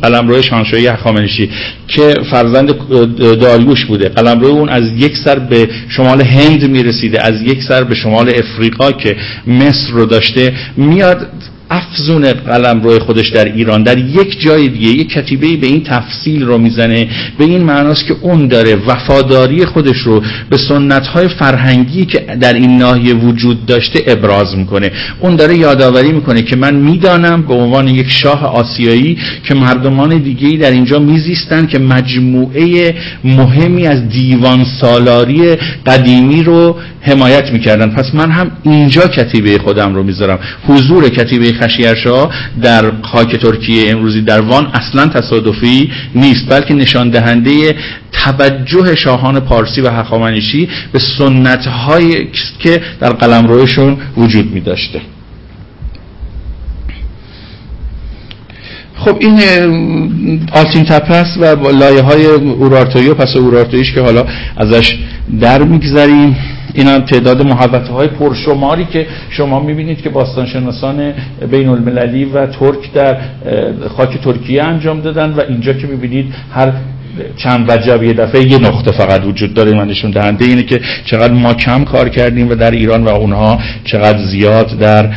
قلمرو شاهنشاهی هخامنشی که فرزند داریوش بوده. قلمرو اون از یک سر به شمال هند می‌رسیده از یک سر به شمال افریقا که مصر رو داشته میاد افزون قلم روی خودش در ایران در یک جای دیگه یک کتیبه به این تفصیل رو می‌زنه به این معناست که اون داره وفاداری خودش رو به سنت های فرهنگی که در این ناحیه وجود داشته ابراز می‌کنه. اون داره یادآوری می‌کنه که من می‌دانم به عنوان یک شاه آسیایی که مردمان دیگه در اینجا میزیستن که مجموعه مهمی از دیوان سالاری قدیمی رو حمایت می‌کردن. پس من هم اینجا کتیبه خودم رو می‌ذارم. حضور کتیبه خشیرشا در خاک ترکیه امروزی در وان اصلا تصادفی نیست بلکه نشان دهنده توجه شاهان پارسی و هخامنشی به سنت هایی که در قلمروشون وجود می داشته خب این آلتین تپس و لایه های پس اورارتویش که حالا ازش در میگذریم. این هم تعداد محوطه های پرشماری که شما می‌بینید که باستانشناسان بین المللی و ترک در خاک ترکیه انجام دادن و اینجا که می‌بینید هر چند وجب یه دفعه یه نقطه فقط وجود داره من نشون دهنده اینه که چقدر ما کم کار کردیم و در ایران و اونها چقدر زیاد در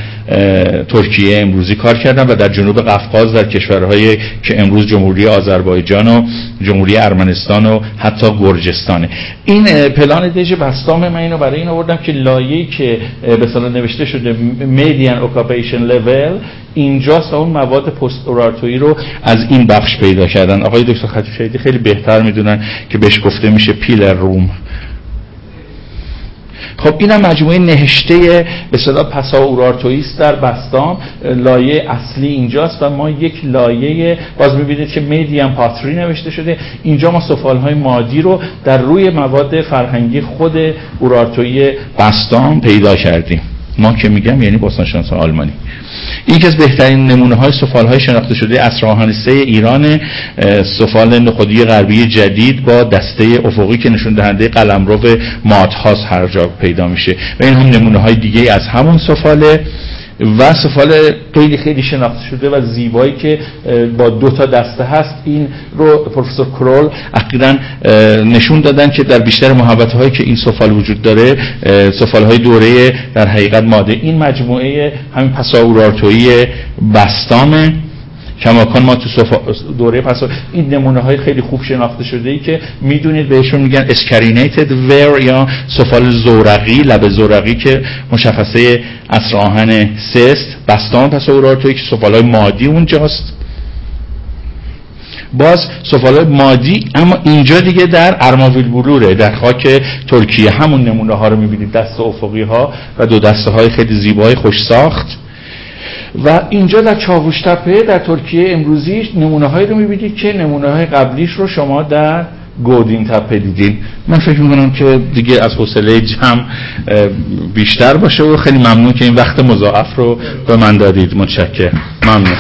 ترکیه امروزی کار کردم و در جنوب قفقاز در کشورهای که امروز جمهوری آذربایجان و جمهوری ارمنستان و حتی گرجستانه. این پلان دژ بستام من اینو برای این آوردم که لایه‌ای که به نوشته شده میدین اوکاپیشن لول اینجاست اون مواد پست اورارتویی رو از این بخش پیدا کردن. آقای دکتر خطیب شهیدی خیلی بهتر می‌دونن که بهش گفته میشه پیلر روم خب اینم مجموعه نهشته به صدا پسا اورارتویی است در بستام لایه اصلی اینجاست و ما یک لایه باز می‌بینید که میدیم پاتری نوشته شده. اینجا ما سفال های مادی رو در روی مواد فرهنگی خود اورارتویی بستام پیدا کردیم. ما که میگم یعنی باستانشناس آلمانی. یکی از بهترین نمونه های سفال های شناخته شده سه ایران سفال نخودی غربی جدید با دسته افقی که نشون دهنده قلمرو ماتهاست هر جا پیدا میشه. و این هم نمونه های دیگه از همون سفاله. و سفال خیلی خیلی شناخته شده و زیبایی که با دو تا دسته هست. این رو پروفسور کرول اخیرا نشون دادن که در بیشتر محبت هایی که این سفال وجود داره سفال های دوره در حقیقت ماده. این مجموعه همین پساورارتویی بستامه. کماکان ما تو دوره پس این نمونه های خیلی خوب شناخته شده ای که می‌دونید بهشون میگن carinated ware یا سفال زورقی لب زورقی که مشخصه عصر آهن سه ست بستام پس اورارتویی که سفال های مادی اونجاست. باز سفال های مادی اما اینجا دیگه در ارماویر بلوره در خاک ترکیه. همون نمونه ها رو می‌بینید دسته افقی ها و دو دسته های خیلی زیبای خوش ساخت و اینجا در چاووش تپه در ترکیه امروزی نمونه هایی رو می‌بینید که نمونه های قبلیش رو شما در گودین تپه دیدین. من فکر می‌کنم که دیگه از حوصله جمع بیشتر باشه و خیلی ممنون که این وقت مضاعف رو به من دادید. متشکر ممنون.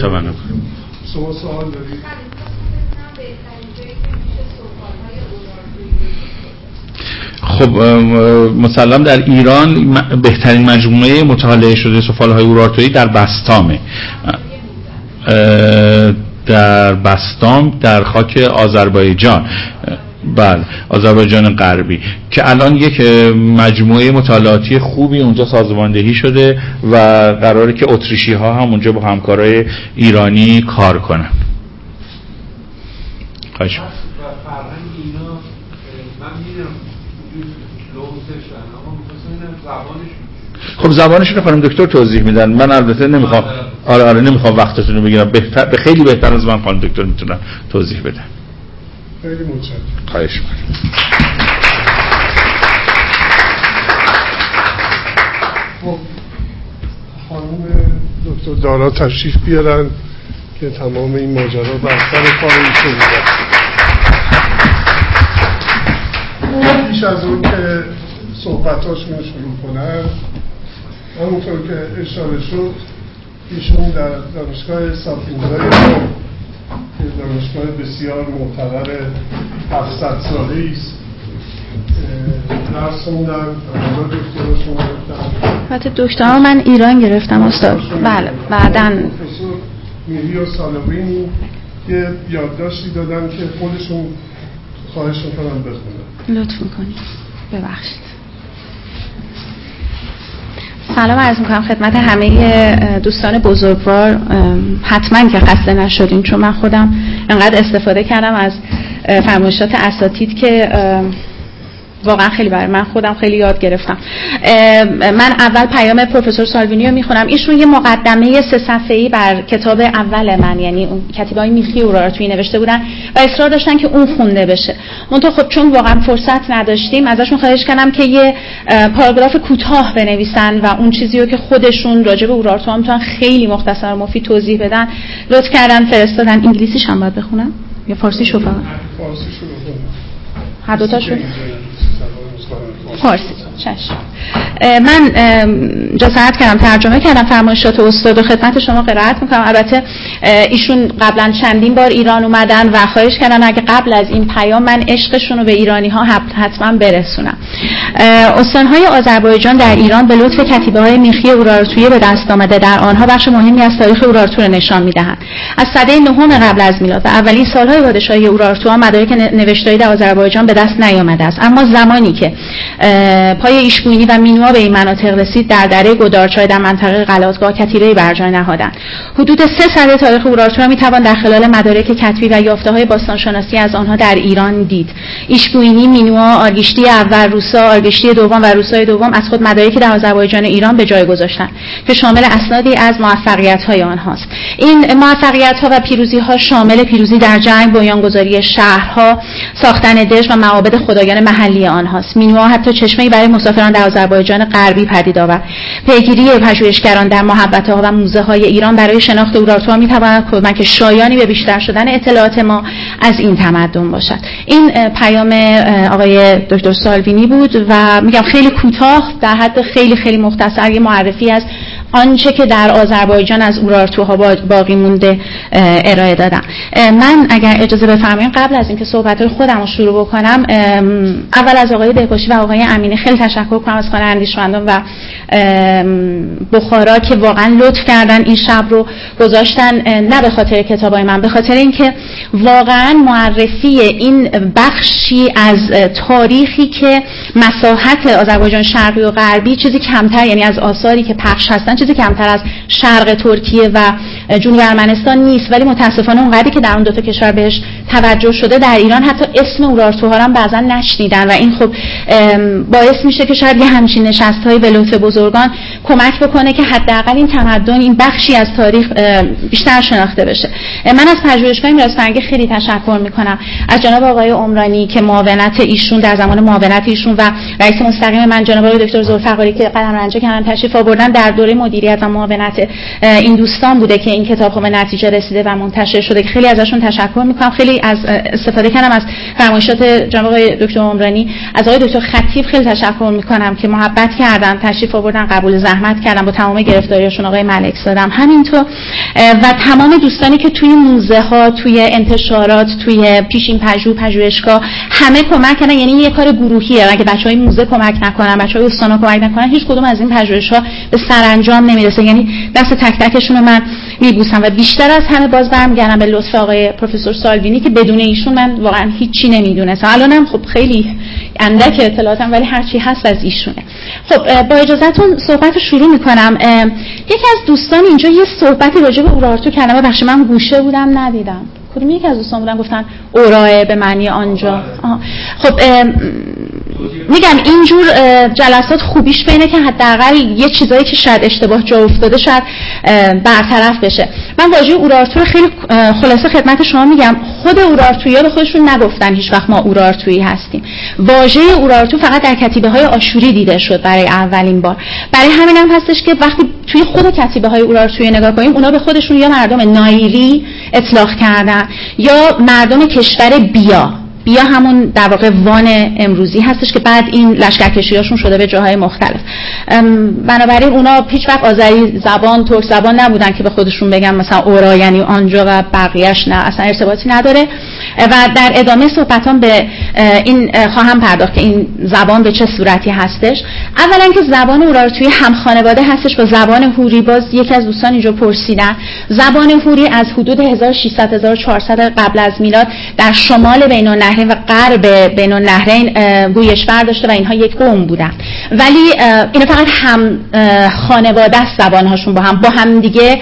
تمام. سوال دارید؟ خب مسلم در ایران بهترین مجموعه مطالعه شده سفال های اورارتویی در بستامه. در بستام در خاک آذربایجان. بله آذربایجان غربی. که الان یک مجموعه مطالعاتی خوبی اونجا سازماندهی شده و قراره که اتریشی ها هم اونجا با همکارای ایرانی کار کنن. خواهش می‌کنم. و فرهنگ اینا اه، من می‌دونم وجود لغزش دارن اما می‌خواستم ببینم زبانشون خب زبانشون رو خانم دکتر توضیح میدن. من البته نمی‌خوام آره آره. نمی‌خوام وقتتون رو بگیرم. بهتر به خیلی بهتر از من خانم دکتر می‌تونن توضیح بدن. خیلی متشکرم. خواهش می‌کنم. خب خانم دکتر دارا تشریف بیارن که تمام این ماجرا بر سر کار ایشون بوده پیش از اون که صحبتاشون رو شروع کنن همونطور که اشاره شد ایشون در دانشگاه سافینزای روم که دانشگاه بسیار معتبر 700 ساله است درس خوندن دکتراشون البته دکترا من ایران گرفتم استاد. بله بعدا. پروفسور میری و سالوینی یه یادداشتی دادن که خودشون خواهش می‌کنم بخونن. لطف می‌کنید. ببخشید. سلام عرض می‌کنم خدمت همه دوستان بزرگوار. حتما که خسته نشدین چون من خودم انقدر استفاده کردم از فرمایشات اساتید که واقعا خیلی برای من خودم خیلی یاد گرفتم. من اول پیام پروفسور سالوینی رو می‌خونم. ایشون یه مقدمه سه صفحه‌ای بر کتاب اول من یعنی اون کتیبه های میخی اورارتویی نوشته بودن و اصرار داشتن که اون خونده بشه. منتها خب چون واقعا فرصت نداشتیم ازشون خواهش کردم که یه پاراگراف کوتاه بنویسن و اون چیزی رو که خودشون راجع به اورارتو هم می‌تونن خیلی مختصر و مفید توضیح بدن. لطف کردن فرستادن. انگلیسیش هم باید بخونم؟ یا فارسی شو فقط فارسی کنم هر دوتاشون اینجا اه، من جسارت کردم ترجمه کردم فرمایشات استاد و خدمت شما قرائت می‌کنم. البته ایشون قبلا چندین بار ایران اومدن و خواهش کردن اگه قبل از این پیام من عشقشون رو به ایرانی ها حتما برسونم. استانهای آذربایجان در ایران به لطف کتیبه های میخی اورارتویی به دست آمده. در آنها بخش مهمی از تاریخ اورارتو را نشان می‌دهند. از سده نهم قبل از میلاد و اولین سالهای پادشاهی اورارتو مدارک نوشتاری در آذربایجان به دست نیامده است. اما زمانی که پای ایشگوینی و مینوا به این مناطق رسید در دره گدارچای در منطقه قلاتگاه کتیبه بر جای نهادند. حدود سه سده تاریخ اورارتو را می‌توان در خلال مدارک کتبی و یافته های باستانشناسی از آنها در ایران دید. ایشگوینی مینوا آرگیشتی اول روسا آرگیشتی دوم و روسای دوم از خود مدارکی در آذربایجان ایران به جای گذاشتند که شامل اسنادی از موفقیت های آنهاست. این موفقیت ها و پیروزی ها شامل پیروزی در جنگ بنیانگذاری شهرها ساختن دژ و معابد خدایان محلی آنهاست. مینوا حتی چشمه برای مسافران در آذربایجان غربی پدید آورد. پیگیری پژوهشگران در محبت ها و موزه های ایران برای شناخت اورارتو می تواند کمک شایانی به بیشتر شدن اطلاعات ما از این تمدن باشد. این پیام آقای دکتر سالوینی بود و میگم خیلی کوتاه در حد خیلی خیلی مختصر یه معرفی از آنچه که در آذربایجان از اورارتوها باقی مونده ارائه دادم. من اگر اجازه بفرمایید قبل از اینکه صحبت خودم رو شروع بکنم اول از آقای دهکاشی و آقای امینی خیلی تشکر کنم از خانه اندیشمندان و بخارا که واقعا لطف کردن این شب رو گذاشتن نه به خاطر کتابای من به خاطر اینکه واقعا معرفی این بخشی از تاریخی که مساحت آذربایجان شرقی و غربی چیزی کمتر یعنی از آثاری که پخش هستن چیزی کمتر از شرق ترکیه و جنوب ارمنستان نیست ولی متاسفانه اونقدری که در اون دو تا کشور بهش توجه شده در ایران حتی اسم اورارتوها هم بعضا نشنیدن و این خب باعث میشه که شاید یه همچین نشست های بزرگان کمک بکنه که حداقل این تمدن این بخشی از تاریخ بیشتر شناخته بشه. من از پژوهشگاه میراث فرهنگی خیلی تشکر می‌کنم. از جناب آقای عمرانی که معاونت ایشون در زمان معاونت ایشون و رئیس مستقیم من جناب آقای دکتر زلفقاری که قدم رنجه کردن تشریف آوردن در دوره مدیریت و معاونت این دوستان بوده که این کتاب به نتیجه رسیده و منتشر شده. که خیلی ازشون تشکر می‌کنم. خیلی از استفاده کردم از فرمایشات جناب آقای دکتر عمرانی. از آقای دکتر خطیب خیلی تشکر می‌کنم که محبت کردن تشریف آوردن قبول زحمت کردن با تمام گرفتاریاشون آقای ملک دادم همینطور و تمام دوستانی که توی موزه ها توی انتشارات توی پیشین پژوه پژوهشگاه همه کمک کردن. یعنی یه کار گروهیه. اگه بچهای موزه کمک نکنن بچهای استانا کمک نکنن هیچ کدوم از این پژوهش‌ها به سرانجام نمی‌رسه. یعنی دست تک تکشون من میبوسم و بیشتر از همه باز برمیگردم به لطف آقای پروفسور سالوینی که بدون ایشون من واقعا هیچی نمی‌دونستم. الانم خب خیلی اندک اطلاعاتم ولی هرچی هست از ایشونه. خب با اجازهتون صحبت شروع می‌کنم. یکی از دوستان اینجا یه صحبتی راجع به اورارتو کردم بخش من گوشه بودم ندیدم. کدوم یکی از دوستان بودن؟ گفتن اوراه به معنی آنجا. خب میگم اینجور جلسات خوبیش بینه که حداقل یه چیزایی که شاید اشتباه جا افتاده شاید برطرف بشه. من واژه اورارتو خیلی خلاصه خدمت شما میگم خود اورارتویا به خودشون نگفتن هیچ وقت ما اورارتویی هستیم. واژه اورارتو فقط در کتیبه های آشوری دیده شد برای اولین بار. برای همین هم هستش که وقتی توی خود کتیبه های اورارتویی نگاه کنیم اونا به خودشون یا مردم نایری اطلاق کردن یا مردم کشور بیا. بیا همون در واقع وان امروزی هستش که بعد این لشکرکشی هاشون شده به جاهای مختلف. بنابراین اونا هیچ وقت آذری زبان ترک زبان نبودن که به خودشون بگن مثلا اورا یعنی آنجا و بقیهش نه اصلا ارتباطی نداره. و در ادامه صحبتان به این خواهم پرداخت که این زبان به چه صورتی هستش. اولا که زبان اورارتوی هم خانواده هستش با زبان هوری باز یکی از دوستان اینجا پرسیدن. زبان هوری از حدود 1600 1400 قبل از میلاد در شمال بین و غرب بین النهرین گویشور داشته و اینها یک قوم بودن. ولی اینا فقط هم خانواده است زبانهاشون با هم با هم دیگه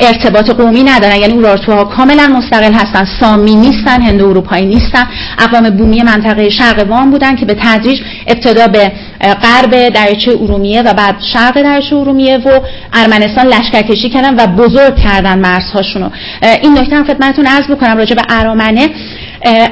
ارتباط قومی ندارن. یعنی اورارتوها کاملا مستقل هستن. سامی نیستن هند اروپایی نیستن. اقوام بومی منطقه شرق وام بودن که به تدریج ابتدا به غرب دریاچه ارومیه و بعد شرق دریاچه ارومیه و ارمنستان لشکرکشی کردن و بزرگ کردن مرزهاشونو. این نکته هم خدمتتون عرض بکنم راجع به ارامنه.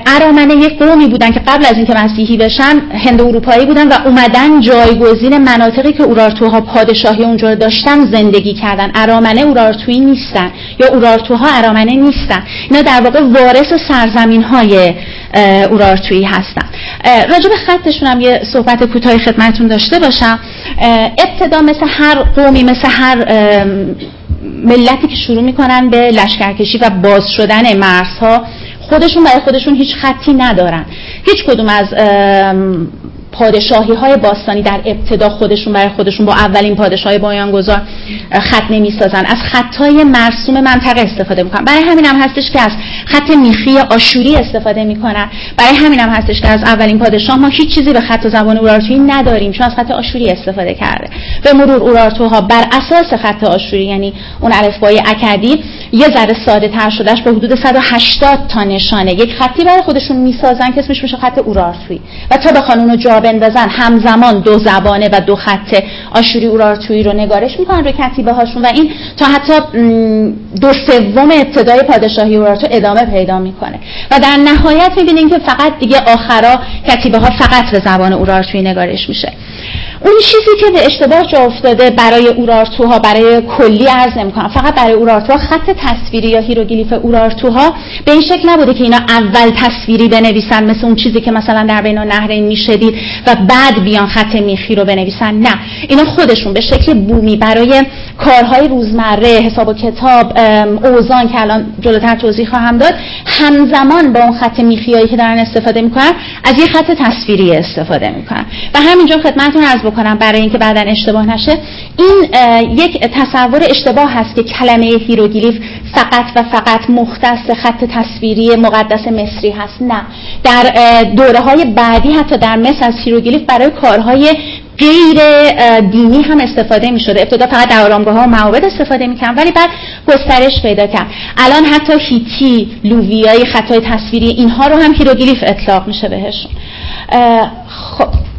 ارامنه یک قومی بودن که قبل از اینکه مسیحی بشن هند اروپایی بودن و اومدن جایگزین مناطقی که اورارتوها پادشاهی اونجا داشتن زندگی کردن. ارامنه اورارتویی نیستن یا اورارتوها ارامنه نیستن. اینا در واقع وارث سرزمین های اورارتویی هستن. راجب خطشون هم یه صحبت کوتاهی خدمتتون داشته باشم. ابتدا مثل هر قومی مثل هر ملتی که شروع می‌کنن به لشکرکشی و باز شدن مرزها خودشون برای خودشون هیچ خطی ندارن. هیچ کدوم از پادشاهی های باستانی در ابتدا خودشون برای خودشون با اولین پادشاه بایانگذار خط نمی‌سازن. از خطای مرسوم منطقه استفاده می‌کنن. برای همین هم هستش که از خط میخی آشوری استفاده می‌کنن. برای همین هم هستش که از اولین پادشاه ما هیچ چیزی به خط و زبان اورارتویی نداریم چون از خط آشوری استفاده کرده. به مرور اورارتوها بر اساس خط آشوری یعنی اون الفبای اکدی یه ذره ساده تر شدهش به حدود 180 تا نشانه. یک خطی برای خودشون می‌سازن که اسمش میشه خط اورارتویی. و تا اونو جا بندازن همزمان دو زبانه و دو خط آشوری اورارتویی رو نگارش می‌کنن روی کتیبه هاشون و این تا حتی دو سوم ابتدای پادشاهی اورارتو ادامه پیدا می‌کنه. و در نهایت می‌بینیم که فقط دیگه آخرا کتیبه ها فقط به زبان اورارتویی نگارش میشه. اون چیزی که به اشتباه جا افتاده برای اورارتوها برای کلی عرض نمی‌کنم. فقط برای اورارتوها خط تصویری یا هیروگلیف اورارتوها به این شکل نبوده که اینا اول تصویری بنویسن مثل اون چیزی که مثلا در بین نهرین می‌شدید و بعد بیان خط میخی رو بنویسن. نه. اینا خودشون به شکل بومی برای کارهای روزمره حساب و کتاب اوزان که الان جلوتر توضیح خواهم داد همزمان با اون خط میخیایی که دارن استفاده می‌کنن از یه خط تصویری استفاده می‌کنن. و همینجا خدمتتون عرض بکنم برای اینکه بعدا اشتباه نشه. این یک تصور اشتباه هست که کلمه هیروگلیف فقط و فقط مختص خط تصویری مقدس مصری هست. نه. در دوره های بعدی حتی در مصر از هیروگلیف برای کارهای غیر دینی هم استفاده می شده ابتدا فقط در آرامگاه ها و معابد استفاده می ولی بعد گسترش پیدا کرد. الان حتی هیتی لوویای خطای تصویری اینها رو هم هیروگلیف اطلاق میشه بهشون. خب.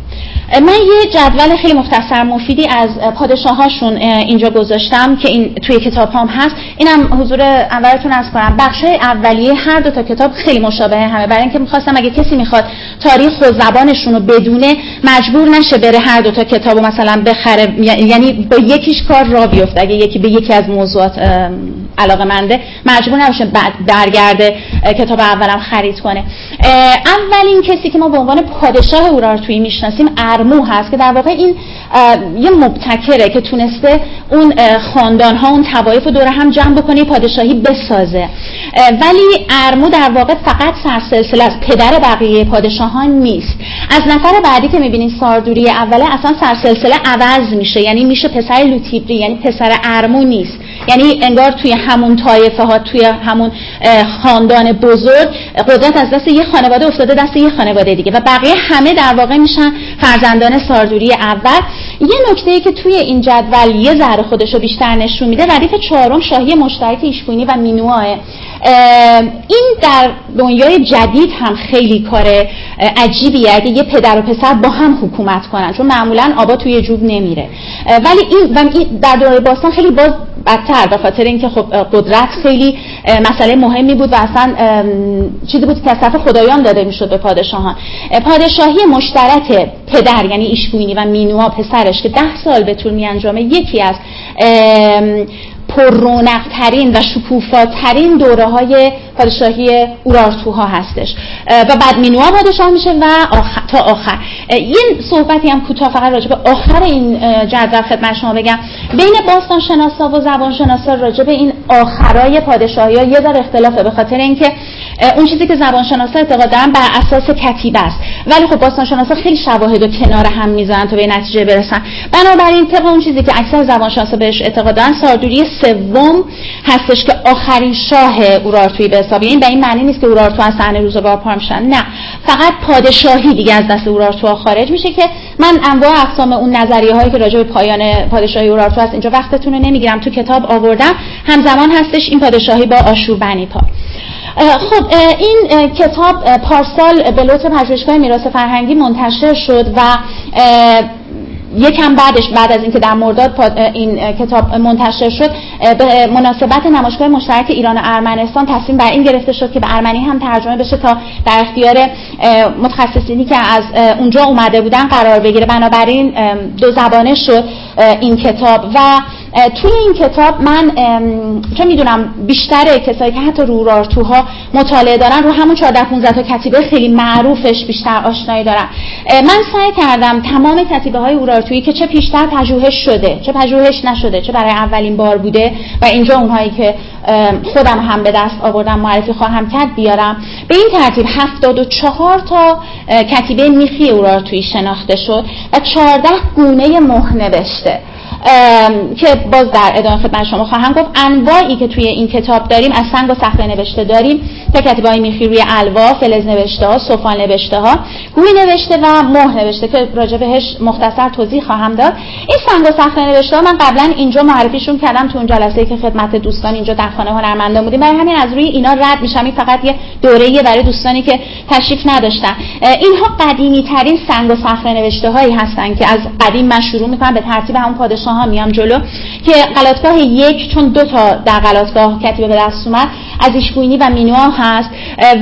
من یه جدول خیلی مختصر مفیدی از پادشاهاشون اینجا گذاشتم که این توی کتاب هم هست. اینم حضور اولتون از کنم. بخش اولیه هر دو تا کتاب خیلی مشابه همه. برای اینکه می‌خواستم اگه کسی می‌خواد تاریخ و زبانشون رو بدونه مجبور نشه بره هر دو تا کتاب مثلا بخره. یعنی با یکیش کار را بیفته. اگه یکی به یکی از موضوعات علاقه منده مجبور نباشه برگرده کتاب اولم خرید کنه. اولین کسی که ما به عنوان پادشاه اورارتویی می‌شناسیم ارمو هست که در واقع این یه مبتکره که تونسته اون خاندان ها اون توایف دور هم جمع بکنه پادشاهی بسازه. ولی ارمو در واقع فقط سرسلسله از پدر بقیه پادشاهان نیست. از نفر بعدی که می‌بینید ساردوری اوله اصلا سرسلسله عوض میشه. یعنی میشه پسر لوتیبری یعنی پسر ارمو نیست. یعنی انگار توی همون طایفه ها توی همون خاندان بزرگ قدرت از دست یه خانواده افتاده دست یه خانواده دیگه. و بقیه همه در واقع میشن فرزندان ساردوری اول یه نکته ای که توی این جدول یه ذره خودش رو بیشتر نشون میده ردیف چهارم شاهی مشترک ایشکونی و مینواه این در دنیای جدید هم خیلی کار عجیبیه. اگه یه پدر و پسر با هم حکومت کنن چون معمولا آبا توی جوب نمیره. ولی این در دوره باستان خیلی باز بدتر به خاطر اینکه خب قدرت خیلی مسئله مهمی بود و اصلا چیزی بود که از خدایان داده می‌شد به پادشاهان. پادشاهی مشترک پدر یعنی ایشکوینی و مینوا پسرش که ده سال به طول میانجامه یکی از ترین و شکوفاترین دوره های پادشاهی اورارتوها هستش. و بعد مینوا پادشاه میشه و آخر تا آخر. این صحبتی هم کوتاه فقط راجع به آخر این جدول خدمت شما بگم. بین باستان شناسا و زبان شناسا راجع به این آخرای پادشاهی ها یه در اختلافه به خاطر اینکه اون چیزی که زبان شناسا اعتقاد دارن بر اساس کتیبه است. ولی خب باستان شناسا خیلی شواهد و کنار هم می‌زنن تا به نتیجه برسن. بنابراین طبق اون چیزی که اکثر زبان شناسا بهش اعتقاد دارن ساردوری سوم هستش که آخرین شاه اورارتویی به حساب این به این معنی نیست که اورارتو از صحنه روزگار پار میشن. نه. فقط پادشاهی دیگه از دست اورارتو خارج میشه که من انواع اقسام اون نظریه هایی که راجع به پایان پادشاهی اورارتو هست اینجا وقتتون رو نمی‌گیرم. تو کتاب آوردم. همزمان هستش این پادشاهی با آشور بنی پا. خب این کتاب پارسال به لطف پژوهشگاه میراث فرهنگی منتشر شد و یکم بعدش بعد از اینکه در مرداد این کتاب منتشر شد به مناسبت نمایشگاه مشترک ایران و ارمنستان تصمیم بر این گرفته شد که به ارمنی هم ترجمه بشه تا در اختیار متخصصینی که از اونجا اومده بودن قرار بگیره. بنابراین دو زبانه شد این کتاب و توی این کتاب من چون می‌دونم بیشتر کسایی که حتی رو رارتوها مطالعه دارن رو همون 14 15 تا کتیبه خیلی معروفش بیشتر آشنایی دارن. من سعی کردم تمام کتیبه های اورارتویی که چه پیشتر پژوهش شده چه پژوهش نشده چه برای اولین بار بوده و اینجا اونهایی که خودم هم به دست آوردم معرفی خواهم کرد بیارم. به این ترتیب 74 تا کتیبه میخی اورارتویی شناخته شد و 14 گونه مه نوشته ام، که باز در ادامه خدمت شما خواهم گفت انواعی که توی این کتاب داریم از سنگ و صخره نوشته داریم. تا کتیبه میخی روی الوا فلز نوشته ها سفال نوشته ها. گوی نوشته و مه نوشته که راجع بهش مختصر توضیح خواهم داد. این سنگ و صخره نوشته ها من قبلا اینجا معرفیشون کردم تو اون جلسه که خدمت دوستان اینجا در خانه هنرمندان بودیم. برای همین از روی اینا رد میشم. این فقط یه دوره‌ایه برای دوستانی که تشریف نداشتن. اینها قدیمی ترین سنگ و صخره نوشته هایی هستن که از قدیم من شروع می‌کنم. به ترتیب همون پادشاه ها میام جلو که قلاتگاه یک چون دو تا در قلاتگاه کتیبه به دست اومد از ایشگوینی و مینوا هست.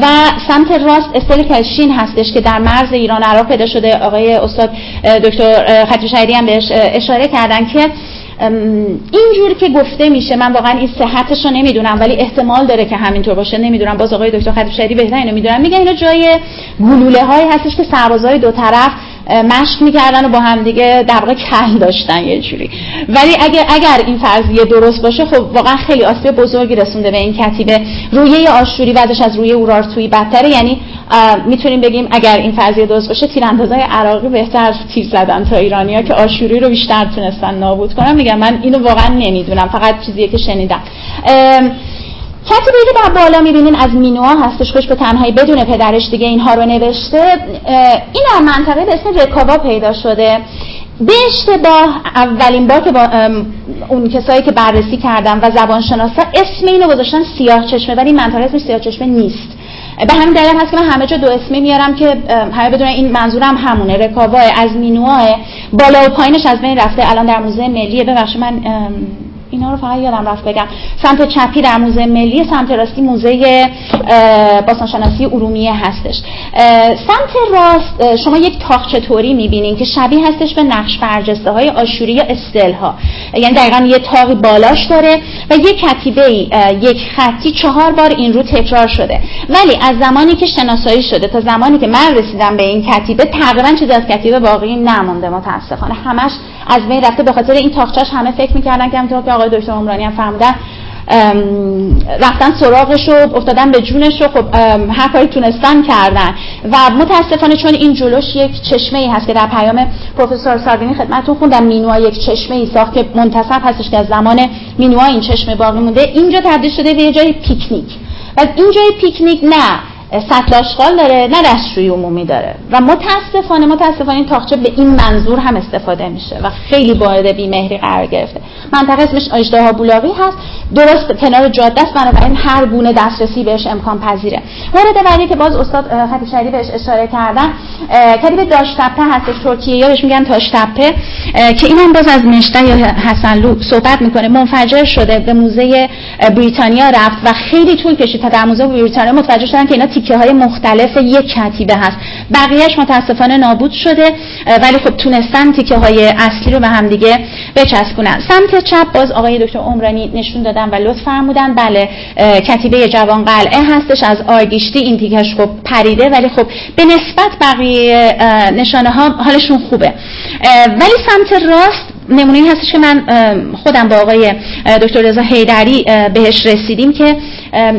و سمت راست استل کلشین هستش که در مرز ایران عراق پیدا شده. آقای استاد دکتر اه، خطی شهری هم بهش اشاره کردن که اینجور که گفته میشه من واقعا این صحتش رو نمی‌دونم ولی احتمال داره که همینطور باشه. نمی‌دونم باز آقای دکتر خطیب شهری بهتر اینو می‌دونم. میگن اینا جای گلوله هایی هستش که سربازای دو طرف مشق می‌کردن و با هم دیگه در واقع کل داشتن یه جوری. ولی اگر اگر این فرضیه درست باشه خب واقعا خیلی آسیب بزرگی رسونده به این کتیبه رویه آشوری وضعش از روی اورارتویی بدتره. یعنی می‌تونیم بگیم اگر این فرضیه درست باشه تیراندازای عراقی بهتر تیر زدن تا ایرانیا که آشوری رو بیشتر تونستن نابود کنن. میگم من اینو واقعا نمی‌دونم فقط چیزیه که شنیدم. کتیبه که در بالا می‌بینین از مینوا هستش خوش به تنهایی بدون پدرش دیگه اینها رو نوشته. این در منطقه به اسم رکاوا پیدا شده. به اشتباه اولین بار که با اون کسایی که بررسی کردم و زبانشناسا اسم اینو گذاشتن سیاه چشمه ولی منطقه اسمش سیاه چشمه نیست. به همین دلیل هست که من همه جا دو اسمی میارم که همه بدونن این منظورم همونه. رکاوا از مینواه بالا و پایینش از بین رفته. الان در موزه ملی ببخشید من اینا رو فقط یادم رفت بگم. سمت چپی در موزه ملی سمت راستی موزه باستانشناسی ارومیه هستش. سمت راست شما یک تاخچه توری می‌بینین که شبیه هستش به نقش برجسته های آشوری یا استل ها یعنی دقیقا یه تاقی بالاش داره و یک کتیبه یک خطی چهار بار این رو تکرار شده. ولی از زمانی که شناسایی شده تا زمانی که من رسیدم به این کتیبه تقریبا چیزی از کتیبه باقی نمونده متاسفانه. همش از بین رفته به خاطر این تاخچه‌اش همه فکر می‌کردن که همونطور که آقای دکتر عمرانی هم فرمودن ام، رفتن سراغش و افتادن به جونش و خب هر کاری تونستن کردن. و متاسفانه چون این جلوش یک چشمه ای هست که در پیام پروفسور ساروینی خدمتتون خوندم مینوا یک چشمه ای ساخت که منتصب هستش که از زمان مینوا این چشمه باقی مونده. اینجا تبدیل شده به یه جای پیکنیک. و این جای پیکنیک نه. سطل آشغال داره نه دستشویی عمومی داره. و متاسفانه متاسفانه این تاخچه به این منظور هم استفاده میشه و خیلی وارد بیمهری قرار گرفته. منطقه اسمش اژدها بولاقی هست. درست کنار جاده است بنابراین هر گونه دسترسی بهش امکان پذیره. مورد بعدی که باز استاد خطیب بهش اشاره کردن اه، کتیب داشتپه هستش ترکیه. یا بهش میگن تاشتپه که اینم باز از مشته یا حسنلو صحبت می‌کنه. منفجر شده به موزه بریتانیا رفت و خیلی طول کشید تا در موزه بریتانیا متوجه شدن که اینا تیکه های مختلف یک کتیبه هست. بقیهش متاسفانه نابود شده ولی خب تونستن تیکه های اصلی رو به هم دیگه بچسبونن. سمت چپ باز آقای دکتر عمرانی نشون دادن و لطف فرمودن. بله کتیبه جوان قلعه هستش از آرگیشتی این تیکش خب پریده ولی خب به نسبت بقیه نشانه ها حالشون خوبه. ولی سمت راست نمونه هستش که من خودم با آقای دکتر رضا حیدری بهش رسیدیم که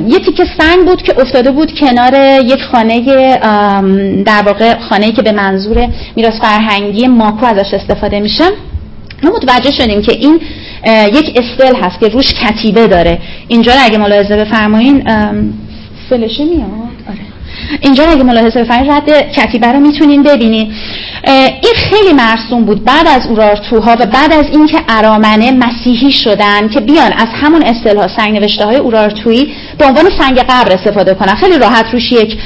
یه تیکه سنگ بود که افتاده بود کنار یک خانه در واقع خانه‌ای که به منظور میراث فرهنگی ماکو ازش استفاده میشه. ما متوجه شدیم که این یک استل هست که روش کتیبه داره. اینجا اگه ملاحظه بفرمایین فلشه میاد. اینجا اگه ملاحظه بفرمایید رد کتیبه رو می‌تونین ببینین. این خیلی مرسوم بود. بعد از اورارتوها و بعد از اینکه ارامنه مسیحی شدن که بیان از همون اصطلاح سنگ نوشته های اورارتویی به عنوان سنگ قبر استفاده کنن. خیلی راحت روش یک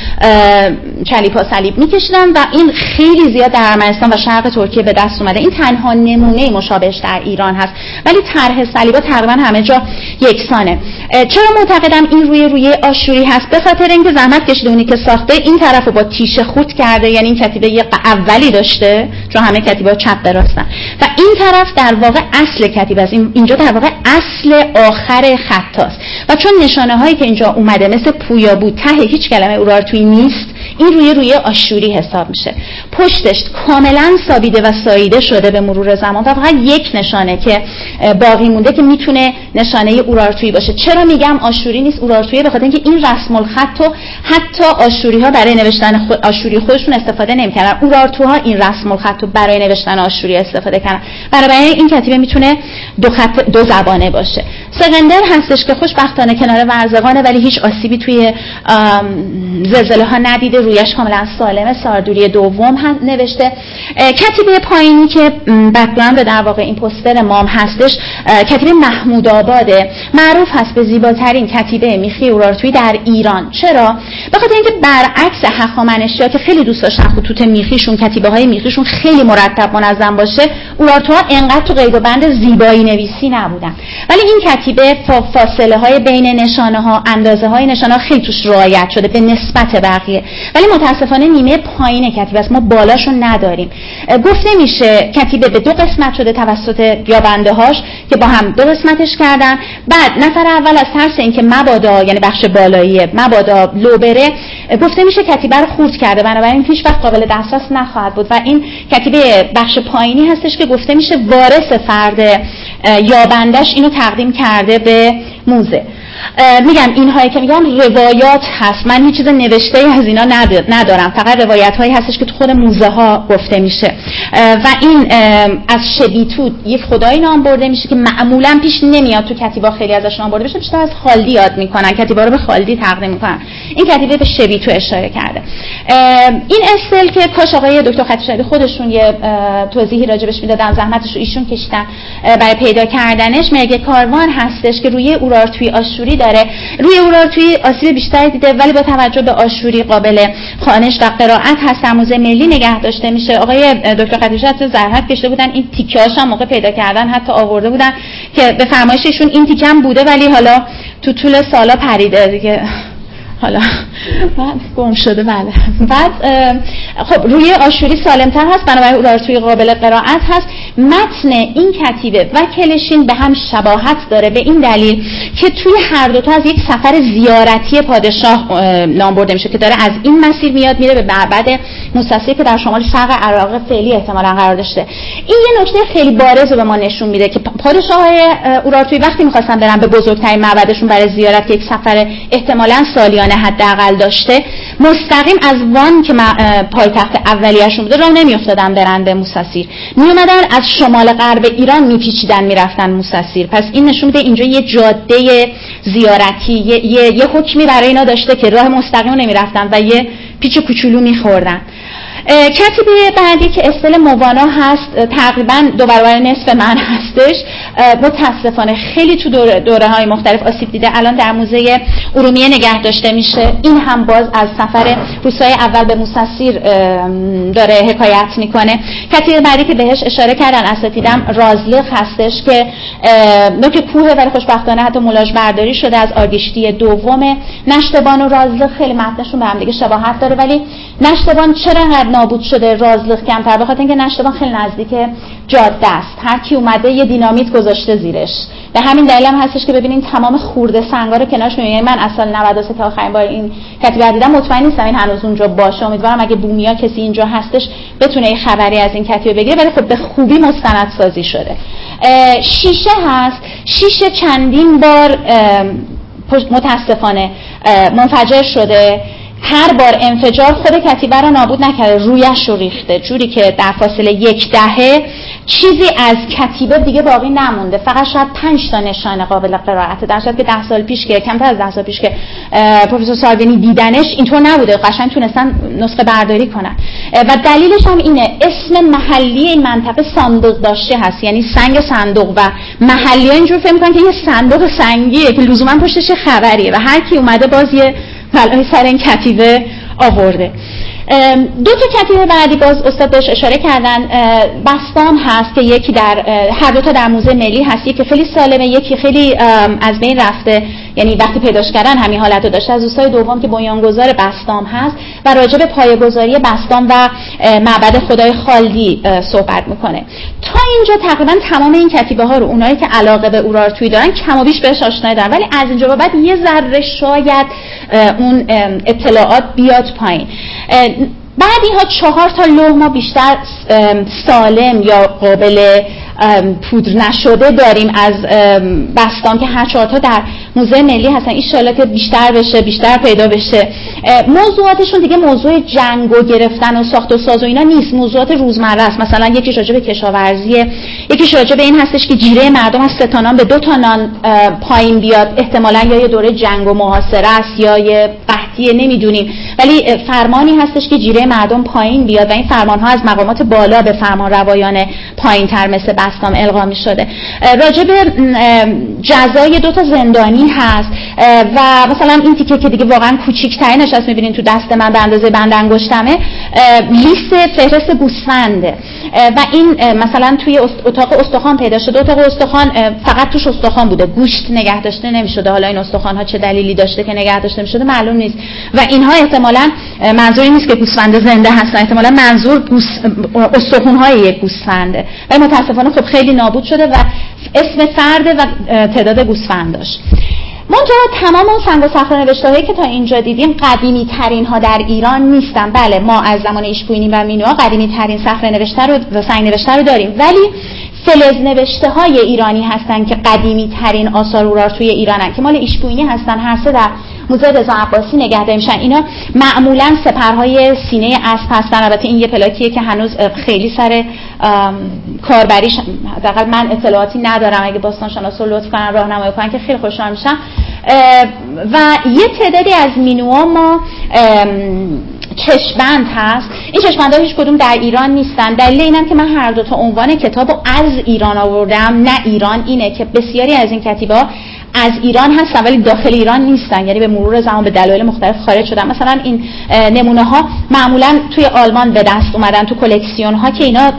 چلیپا صلیب میکشیدن و این خیلی زیاد در ارمنستان و شرق ترکیه به دست اومده. این تنها نمونه مشابهش در ایران هست ولی طرح صلیبا تقریبا همه جا یکسانه. چرا معتقدم این روی روی آشوری هست؟ به خاطر اینکه زحمت کشیده که ساخته این طرف رو با تیشه خود کرده یعنی این کتیبه یه اولی داشته چون همه کتیبه چپ به راستن و این طرف در واقع اصل کتیبه است. اینجا در واقع اصل آخر خط است و چون نشانه هایی که اینجا اومده مثل پویا بود ته هیچ کلمه اورارتوی نیست این روی روی آشوری حساب میشه. پشتش کاملا سابیده و ساییده شده به مرور زمان. و فقط یک نشانه که باقی مونده که می‌تونه نشانه اورارتویی باشه. چرا میگم آشوری نیست؟ اورارتویی به خاطر اینکه این رسم الخط رو حتی آشوری ها برای نوشتن خود آشوری خودشون استفاده نمی‌کردن. اورارتوها این رسم الخط رو برای نوشتن آشوری استفاده کردن. برای این کتیبه می‌تونه دو خط دو زبانه باشه. سقندر هستش که خوشبختانه کنار ورزگانه ولی هیچ آسیبی توی زلزله ها ندیده رویش کاملا سالمه. ساردوری دوم هم نوشته. کتیبه پایینی که background در واقع این پوستر ما هم هستش کتیبه محمود آباده. معروف هست به زیباترین کتیبه میخی اورارتوی در ایران. چرا؟ به خاطر اینکه برعکس هخامنشیا که خیلی دوست داشتن خطوط میخیشون کتیبه های میخیشون خیلی مرتب منظم باشه اورارتوها انقدر تو قید و بند زیبایی نویسی نبودن. ولی این کتیبه فاصله های بین نشانه ها اندازه های نشانه ها خیلی توش رعایت شده به نسبت بقیه. ولی متاسفانه نیمه پایین کتیبه است. ما بالاشو نداریم. گفته میشه کتیبه به دو قسمت شده توسط یابنده هاش که با هم دو قسمتش کردن. بعد نفر اول از ترس اینکه مبادا یعنی بخش بالایی مبادا لو بره گفته میشه کتیبه رو خورد کرده. بنابراین هیچ وقت قابل دسترس نخواهد بود. و این کتیبه بخش پایینی هستش که گفته میشه وارث فرد یابندش اینو تقدیم کرده به موزه. میگم اینهایی که میگم روایات هست. من هیچ چیز نوشته از اینا ندارم. فقط روایت هایی هستش که تو خود موزه ها گفته میشه. و این از شبیتو یک خدایی نام برده میشه که معمولا پیش نمیاد تو کتیبا خیلی ازش نام برده میشه. بیشتر از خالدی یاد می‌کنن. کتیبا رو به خالدی تقدیم می‌کنن. این کتیبه به شبیتو اشاره کرده. این استل که کاش آقای دکتر خطیشبی خودشون یه توضیحی راجبش می‌دادن زحمتش رو ایشون کشتن برای پیدا کردنش مرگ کاروان هستش که روی اورارتوی آشوری داره. روی اورار توی آسیب بیشتری دیده ولی با توجه به آشوری قابل خانش و قرائت هست. در موزه ملی نگه داشته میشه. آقای دکتر خدیجه زحمت کشته بودن. این تیکه هم موقع پیدا کردن حتی آورده بودن که به فرمایششون این تیکه هم بوده ولی حالا تو طول سالا پریده دیگه. حالا بعد گم شده بله. بعد خب روی آشوری سالمتر هست. بنابراین توی قابل قرائت هست. متن این کتیبه و کلشین به هم شباهت داره به این دلیل که توی هر دوتا از یک سفر زیارتی پادشاه نام برده میشه که داره از این مسیر میاد میره به معبد موسسی که در شمال شرق عراق فعلی احتمالا قرار داشته. این یه نکته خیلی بارز رو به ما نشون میده که پادشاه اورارتوی وقتی می‌خواستن برن به بزرگترین معبدشون برای زیارت یک سفر احتمالا سالیان سالیانه حداقل داشته مستقیم از وان که پایتخت اولیه‌شون بوده راه نمیافتادن برن به موسسیر. میومدن از شمال غرب ایران میپیچیدن می‌رفتن موسسیر. پس این نشون میده اینجا یه جاده زیارتی یه, یه،, یه حکمی برای اینا داشته که راه مستقیم نمی‌رفتن و یه پیچ کوچولو میخوردن. کتیبه بعدی که استل موانا هست تقریبا دو برابر نصف من هستش. متاسفانه خیلی تو دوره, دوره های مختلف آسیب دیده. الان در موزه ارومیه نگه داشته میشه. این هم باز از سفر روسای اول به موسسیر داره حکایت می‌کنه. کتیبه بعدی که بهش اشاره کردن اساتیدم رازلخ هستش که نوک کوه ولی خوشبختانه حتی مولاژ برداری شده از آگشتی دوم. نشتبان و رازلخ خیلی متنشون به هم دیگه شباهت داره ولی نشتبان چرا نابود شده رازلخ کمتر. بخاطر اینکه نشتبان خیلی نزدیک جاده است هر کی اومده یه دینامیت گذاشته زیرش. به همین دلیل هم هستش که ببینین تمام خورده سنگا رو کنارش می‌بینین من اصلا 93 تا آخرین بار این کتیبه دیدم. مطمئن نیستم این هنوز اونجا باشه. امیدوارم اگه بومیا کسی اینجا هستش بتونه یه خبری از این کتیبه بگیره. ولی خب به خوبی مستند سازی شده شیشه هست. شیشه چندین بار متاسفانه منفجر شده. هر بار انفجار خود کتیبه رو نابود نکرده رویش رو ریخته. جوری که در فاصله یک دهه چیزی از کتیبه دیگه باقی نمونده. فقط شاید پنج تا نشانه قابل قرائت. در که ده سال پیش که کمتر از ده سال پیش که پروفسور ساردینی دیدنش اینطور نبوده. قشنگ تونستن نسخه برداری کنن. و دلیلش هم اینه. اسم محلی این منطقه صندوق داشته هست. یعنی سنگ صندوق و محلی اینجور فکر که یه صندوق سنگیه که لزوما پشتش خبریه. و هر کی اومده باز یه بلای سر این کتیبه آورده. دو تا کتیبه بعدی باز استاد بهش اشاره کردن بستان هست که یکی در هر دو تا در موزه ملی هست یکی خیلی سالمه یکی خیلی از بین رفته. یعنی وقتی پیداش کردن همین حالت رو داشته از دوستای دوم که بنیانگذار بستام هست و راجع به پایه‌گذاری بستام و معبد خدای خالدی صحبت می‌کنه. تا اینجا تقریبا تمام این کتیبه ها رو اونایی که علاقه به اورارتوی دارن کم و بیش بهش آشنایی دارن. ولی از اینجا به بعد یه ذره شاید اون اطلاعات بیاد پایین. بعد اینها چهار تا لوح ما بیشتر سالم یا قابل پودر نشده داریم از بستان که هر چهار تا در موزه ملی هستن. این که بیشتر بشه بیشتر پیدا بشه. موضوعاتشون دیگه موضوع جنگ و گرفتن و ساخت و ساز و اینا نیست. موضوعات روزمره است. مثلا یکی راجع به کشاورزیه. یکی راجع به این هستش که جیره مردم از سه به دو تا نان پایین بیاد. احتمالا یا یه دوره جنگ و محاصره است یا یه قحطیه نمی‌دونیم. ولی فرمانی هستش که جیره مردم پایین بیاد و این فرمان ها از مقامات بالا به فرمان روایان پایین تر مثل بستام القا می شده راجع به جزای دو تا زندانی هست. و مثلا این تیکه که دیگه واقعا کوچیک‌ترینش هست می‌بینین تو دست من به اندازه بند انگشتمه. لیست فهرست گوسفنده. و این مثلا توی اتاق استخوان پیدا شده. اتاق استخوان فقط توش استخوان بوده. گوشت نگه داشته نمی‌شده. حالا این استخوان ها چه دلیلی داشته که نگه داشته نمی‌شده معلوم نیست. و اینها احتمالا منظوری نیست که گوسفند زنده هستن. احتمالا منظور. استخوان های یک گوسفنده. و متاسفانه خب خیلی نابود شده و اسم فرده و تعداد گوسفند داشت. منتها تمام اون سنگ و صخره نوشته که تا اینجا دیدیم قدیمی ترین ها در ایران نیستن. بله ما از زمان ایشپوینی و مینوها قدیمی ترین صخره نوشته رو و سنگ نوشته رو داریم. ولی فلز نوشته های ایرانی هستن که قدیمی ترین آثار اورار توی ایرانن که مال ایشپوینی هستن هر سه در موزه رضا عباسی نگهداری میشن اینا معمولا سپرهای سینه اسب هستن. البته این یه پلاکیه که هنوز خیلی سر کاربریش حداقل من اطلاعاتی ندارم. اگه باستان شناسا لطف کنن راهنمایی کنن که خیلی خوشحال میشم. و یه تعدادی از مینوها ما چشمند هست. این چشمند هیچ کدوم در ایران نیستن. دلیل اینم که من هر دو تا عنوان کتاب از ایران آوردم. نه ایران اینه که بسیاری از این کتیبه از ایران هستن ولی داخل ایران نیستن. یعنی به مرور زمان به دلایل مختلف خارج شدن. مثلا این نمونه ها معمولا توی آلمان به دست اومدن تو کلکسیون ها که اینا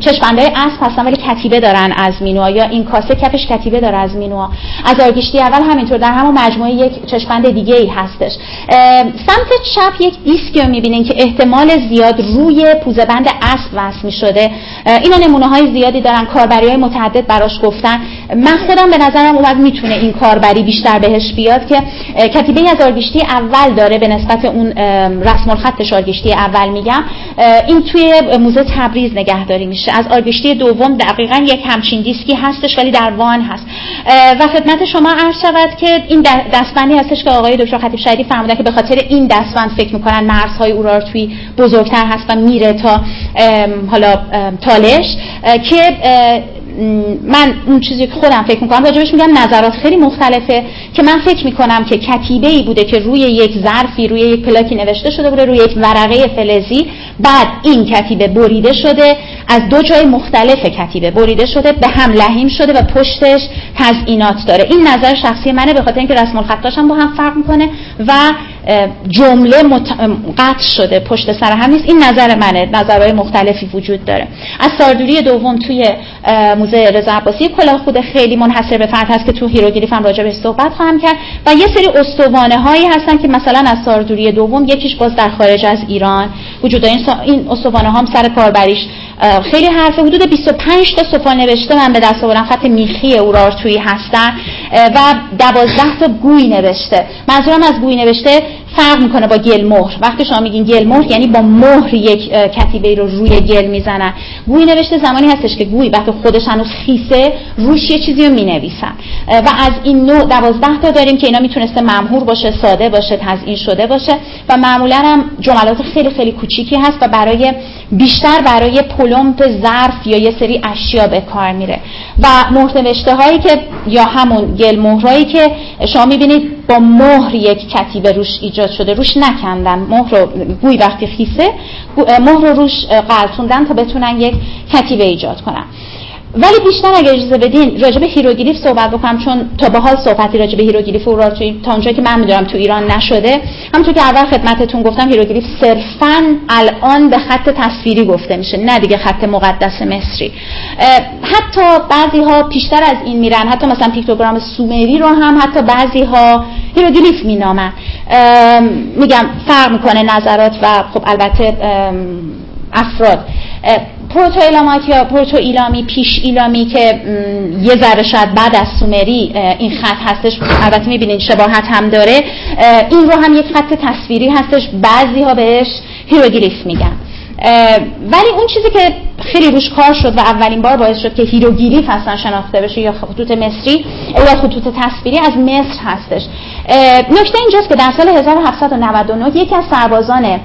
چشمنده اسب هستن ولی کتیبه دارن از مینوها یا این کاسه کفش کتیبه داره از مینوها از آرگشتی اول همینطور. در همون مجموعه یک چشمند دیگه ای هستش سمت چپ یک دیسکی رو می‌بینین که احتمال زیاد روی پوزه بند اسب وصل می‌شده. اینا نمونه های زیادی دارن. کاربری های متعدد براش گفتن. من خودم به نظرم اومد می‌تونه این کاربری بیشتر بهش بیاد که کتیبه از آرگشتی اول داره به نسبت اون رسم الخط آرگشتی اول میگم. این توی موزه تبریز نگهداری میشه. از آرگشتی دوم دقیقا یک همچین دیسکی هستش ولی در وان هست. و خدمت شما عرض شود که این دستبندی هستش که آقای دکتر خطیب شهیدی فرمودن که به خاطر این دستبند فکر می‌کنن مرزهای اورارتوی بزرگتر هست و میره تا حالا تالش که من اون چیزی که خودم فکر می‌کنم راجبش میگم نظرات خیلی مختلفه که من فکر می‌کنم که کتیبه ای بوده که روی یک ظرفی روی یک پلاکی نوشته شده بوده روی یک ورقه فلزی بعد این کتیبه بریده شده از دو جای مختلف کتیبه بریده شده به هم لحیم شده و پشتش تزئینات داره. این نظر شخصی منه به خاطر اینکه رسم الخطاش با هم فرق می‌کنه و جمله مت... قطع شده پشت سر هم نیست. این نظر منه. نظرهای مختلفی وجود داره. از ساردوری دوم توی موزه رضا عباسی کلاه خود خیلی منحصر به فرد هست که تو هیروگلیف هم راجع به صحبت خواهم کرد. و یه سری استوانه هایی هستن که مثلا از ساردوری دوم یکیش باز در خارج از ایران وجود داره. این استوانه هم سر کاربریش خیلی حرف حدود 25 تا سفال نوشته من به دست آوردم. خط میخی اورارتویی هستن. و 12 تا گوی نوشته. منظورم از گوی نوشته فرق می‌کنه با گل مهر. وقتی شما میگین گل مهر یعنی با مهر یک کتیبه رو روی گل می‌زنن. گوی نوشته زمانی هستش که گوی وقتی خودش هنوز خیسه روش یه چیزی رو می‌نویسن. و از این نوع دوازده تا داریم که اینا می‌تونسته ممهور باشه ساده باشه تزیین شده باشه. و معمولا هم جملات خیلی خیلی کوچیکی هست و برای بیشتر برای پلمپ ظرف یا یه سری اشیا به کار میره. و مهر نوشته هایی که یا همون گل مهرایی که شما می‌بینید با مهر یک کتیبه روش ایجاد شده روش نکندن مهر رو گوی وقتی خیسه مهر رو روش غلتوندن تا بتونن یک کتیبه ایجاد کنن. ولی بیشتر اگر اجازه بدین راجع به هیروگلیف صحبت بکنم چون تا به حال صحبتی راجع به هیروگلیف و تا اونجایی که من می‌دونم تو ایران نشده. همونطور که اول خدمتتون گفتم هیروگلیف صرفا الان به خط تصویری گفته میشه نه دیگه خط مقدس مصری. حتی بعضی ها پیشتر از این میرن حتی مثلا پیکتوگرام سومری رو هم حتی بعضی ها هیروگلیف مینامن. میگم فرق می‌کنه نظرات و خب البته افراد. پروتو ایلامایت یا پروتو ایلامی پیش ایلامی که یه ذره شاید بعد از سومری این خط هستش. البته می‌بینید شباهت هم داره. این رو هم یک خط تصویری هستش. بعضی ها بهش هیروگلیف میگن. ولی اون چیزی که خیلی روش کار شد و اولین بار باعث شد که هیروگلیف اصلا شناخته بشه یا خطوط مصری یا خطوط تصویری از مصر هستش. نکته اینجاست که در سال 1799 یکی از سربازان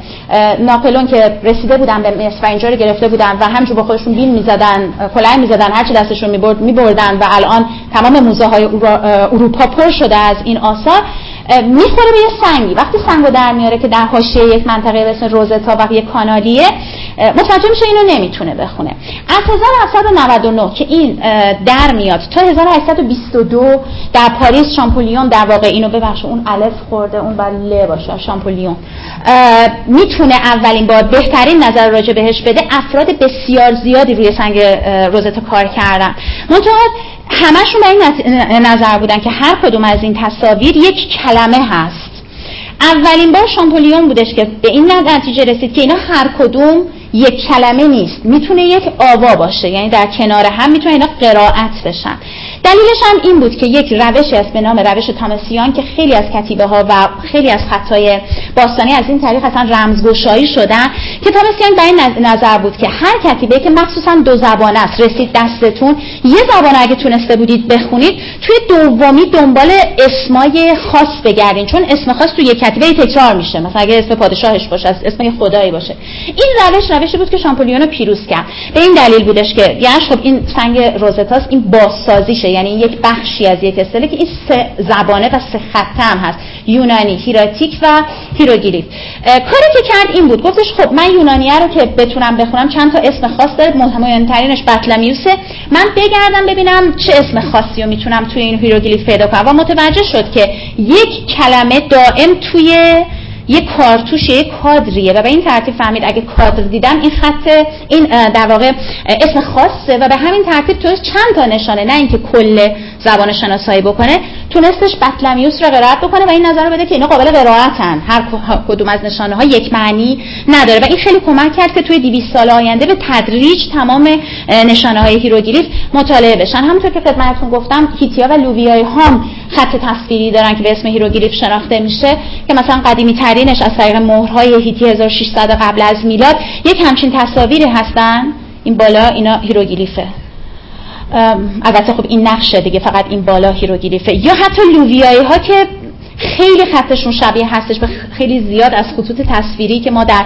ناپلون که رسیده بودن به مصر و اینجا رو گرفته بودن و همجور با خودشون بیل می‌زدن کلنگ می‌زدن هرچی دستشون می‌رسید میبردن و الان تمام موزه های اروپا پر شده از این آثار. می‌خوره به یه سنگی. وقتی سنگو در میاره که در حاشیه یک منطقه به اسم روزتا و یک کانالیه متوجه میشه اینو نمی‌تونه بخونه. از 1799 که این در میاد تا 1822 در پاریس شامپولیون در واقع اینو ببخش اون الف خورده اون ل باشه شامپولیون می‌تونه اولین بار بهترین نظر راجع بهش بده. افراد بسیار زیادی روی سنگ روزتا کار کردن. منتها همشون به این نظر بودن که هر کدوم از این تصاویر یک کلمه هست. اولین بار شامپولیون بودش که به این نتیجه رسید که اینا هر کدوم یک کلمه نیست. می‌تونه یک آوا باشه. یعنی در کنار هم می‌تونه اینا قرائت بشن. دلیلش هم این بود که یک روشی است به نام روش تامسیان که خیلی از کتیبه ها و خیلی از خطای باستانی از این طریق اصلا رمزگشایی شدن که تامسیان به این نظر بود که هر کتیبه که مخصوصا دو زبانه است رسید دستتون یه زبانه اگه تونسته بودید بخونید توی دومی دنبال اسمای خاص بگردین چون اسم خاص توی یک کتیبه تکرار میشه. مثلا اگه اسم پادشاهش باشه اسم یه خدایی باشه. این روش روشی بود که شامپولیون رو پیروز کرد. به این دلیل بودش که یعنی خب این سنگ روزتاست این بازسازیشه. یعنی یک بخشی از یک استله که این سه زبانه و سه خطه هم هست. یونانی هیراتیک و هیروگلیف. کاری که کرد این بود. گفتش خب من یونانیه رو که بتونم بخونم چند تا اسم خاص داره. مهمترینش ترینش بطلمیوسه. من بگردم ببینم چه اسم خاصی رو می‌تونم توی این هیروگلیف پیدا کنم. و متوجه شد که یک کلمه دائم توی یک کارتوش یک کادریه. و به این ترتیب فهمید اگه کادر دیدم این خط این در واقع اسم خاصه. و به همین ترتیب تونست چند تا نشانه نه اینکه کل زبان شناسایی بکنه. تونستش بطلمیوس رو قرائت بکنه و این نظر رو بده که اینا قابل قرائتن. هر کدوم از نشانه ها یک معنی نداره. و این خیلی کمک کرد که توی 200 سال آینده به تدریج تمام نشانه های هیروگلیف مطالعه بشن. همونطور که خدمتتون گفتم هیتیا و لوویایی هم خط تصویری دارن که به اسم هیروگلیف شناخته میشه که مثلا قدیمی ترینش از طریق مهرهای هیتی 1600 قبل از میلاد یک همچین تصاویری هستن. این بالا اینا هیروگلیفه. البته خب این نقشه دیگه فقط این بالا هیروگلیفه یا حتی لوویایی ها که خیلی خطشون شبیه هستش به خیلی زیاد از خطوط تصویری که ما در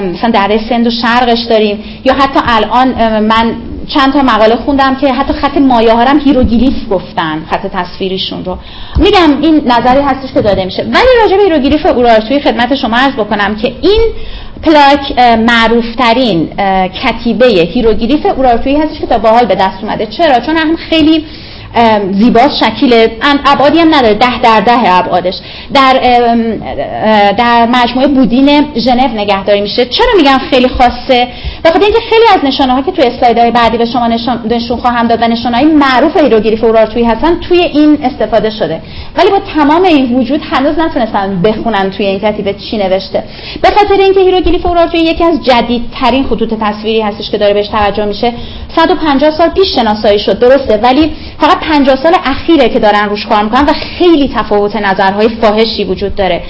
مثلا در سند و شرقش داریم. یا حتی الان من چند تا مقاله خوندم که حتی خط مایه ها هم هیروگلیف گفتن خط تصویریشون رو. میگم این نظری هستش که داده میشه. ولی راجع به هیروگلیف اورارتویی خدمت شما عرض بکنم که این پلاک معروف ترین کتیبه هیروگلیف اورارتویی هستش که تا به حال به دست اومده. چرا؟ چون هم خیلی زیباست هم ابعادی هم نداره. ده در ده ابعادش. در در مجموعه بودمر ژنو نگهداری میشه. چرا میگم خیلی خاصه؟ بخاطر اینکه خیلی از نشانه ها که توی اسلایدهای بعدی به شما نشون خواهم داد و نشانه های معروف هیروگلیف اورارتویی هستن توی این استفاده شده. ولی با تمام این وجود هنوز نتونستن بخونن توی این کتیبه چی نوشته. به خاطر اینکه هیروگلیف اورارتویی یکی از جدیدترین خطوط تصویری هستش که داره بهش توجه میشه. 150 سال پیش شناسایی شد. درسته. ولی فقط 50 سال اخیره که دارن روش کار می‌کنن و خیلی تفاوت نظرهای فاحشی وجود داره.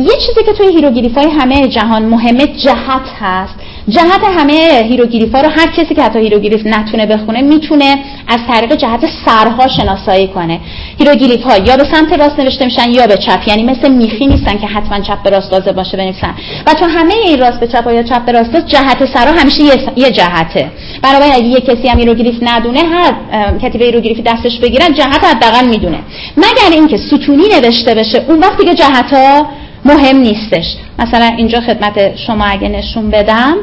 یه چیزی که توی هیروگلیف های همه جهان مهمه جهت هست. جهت همه هیروگلیف ها رو هر کسی که حتی هیروگلیف نتونه بخونه می‌تونه از طریق جهت سرها شناسایی کنه. هیروگلیف ها یا به سمت راست نوشته میشن یا به چپ یعنی مثل میخی نیستن که حتما چپ به راست لازم باشه بنویسن. و تو همه این راست به چپ یا چپ به راست جهت سرها همیشه یه, جهته. برای اگه یه کسی هم هیروگلیف ندونه هر کتیبه هیروگلیفی دستش بگیرن جهت حداقل می‌دونه. مگر اینکه ستونی نوشته بشه اون وقت دیگه جهت ها مهم نیستش. مثلا اینجا خدمت شما اگه نشون بدم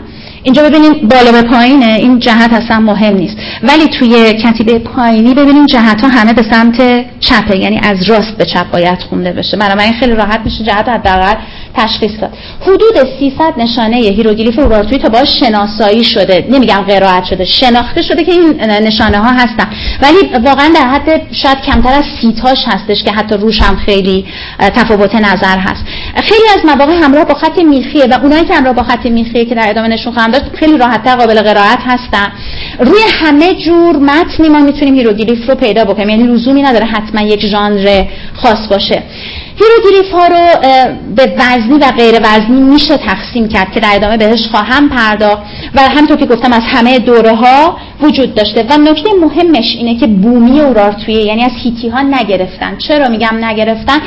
اینجا ببینید بالا به پایینه. این جهت اصلا مهم نیست. ولی توی کتیبه پایینی ببینید جهت ها همه به سمت چپه. یعنی از راست به چپ باید خونده بشه. بنابراین خیلی راحت میشه جهت حداقل تشخیص داد. حدود 300 نشانه هیروگلیف اورارتویی تا به حالش شناسایی شده. نمیگم قرائت شده شناخته شده که این نشانه ها هستن. ولی واقعا در حد شاید کمتر از سی تاش هستش که حتی روش هم خیلی تفاوت نظر هست. خیلی از مواقع همراه با خط میخیه و اونایی که همراه با خط میخیه که در ادامه نشون خواهم داد خیلی راحتتر قابل قرائت هستن روی همه جور متنی ما می‌تونیم هیروگلیف رو پیدا بکنیم. یعنی لزومی نداره حتما یک ژانر خاص باشه. هیروگلیف ها رو به وزنی و غیر وزنی میشه تقسیم کرد که در ادامه بهش خواهم پرداخت. و همطور که گفتم از همه دوره ها وجود داشته. و نکته مهمش اینه که بومی اورارتوئه یعنی از هیتی ها نگرفتن. چرا میگم نگرفتن؟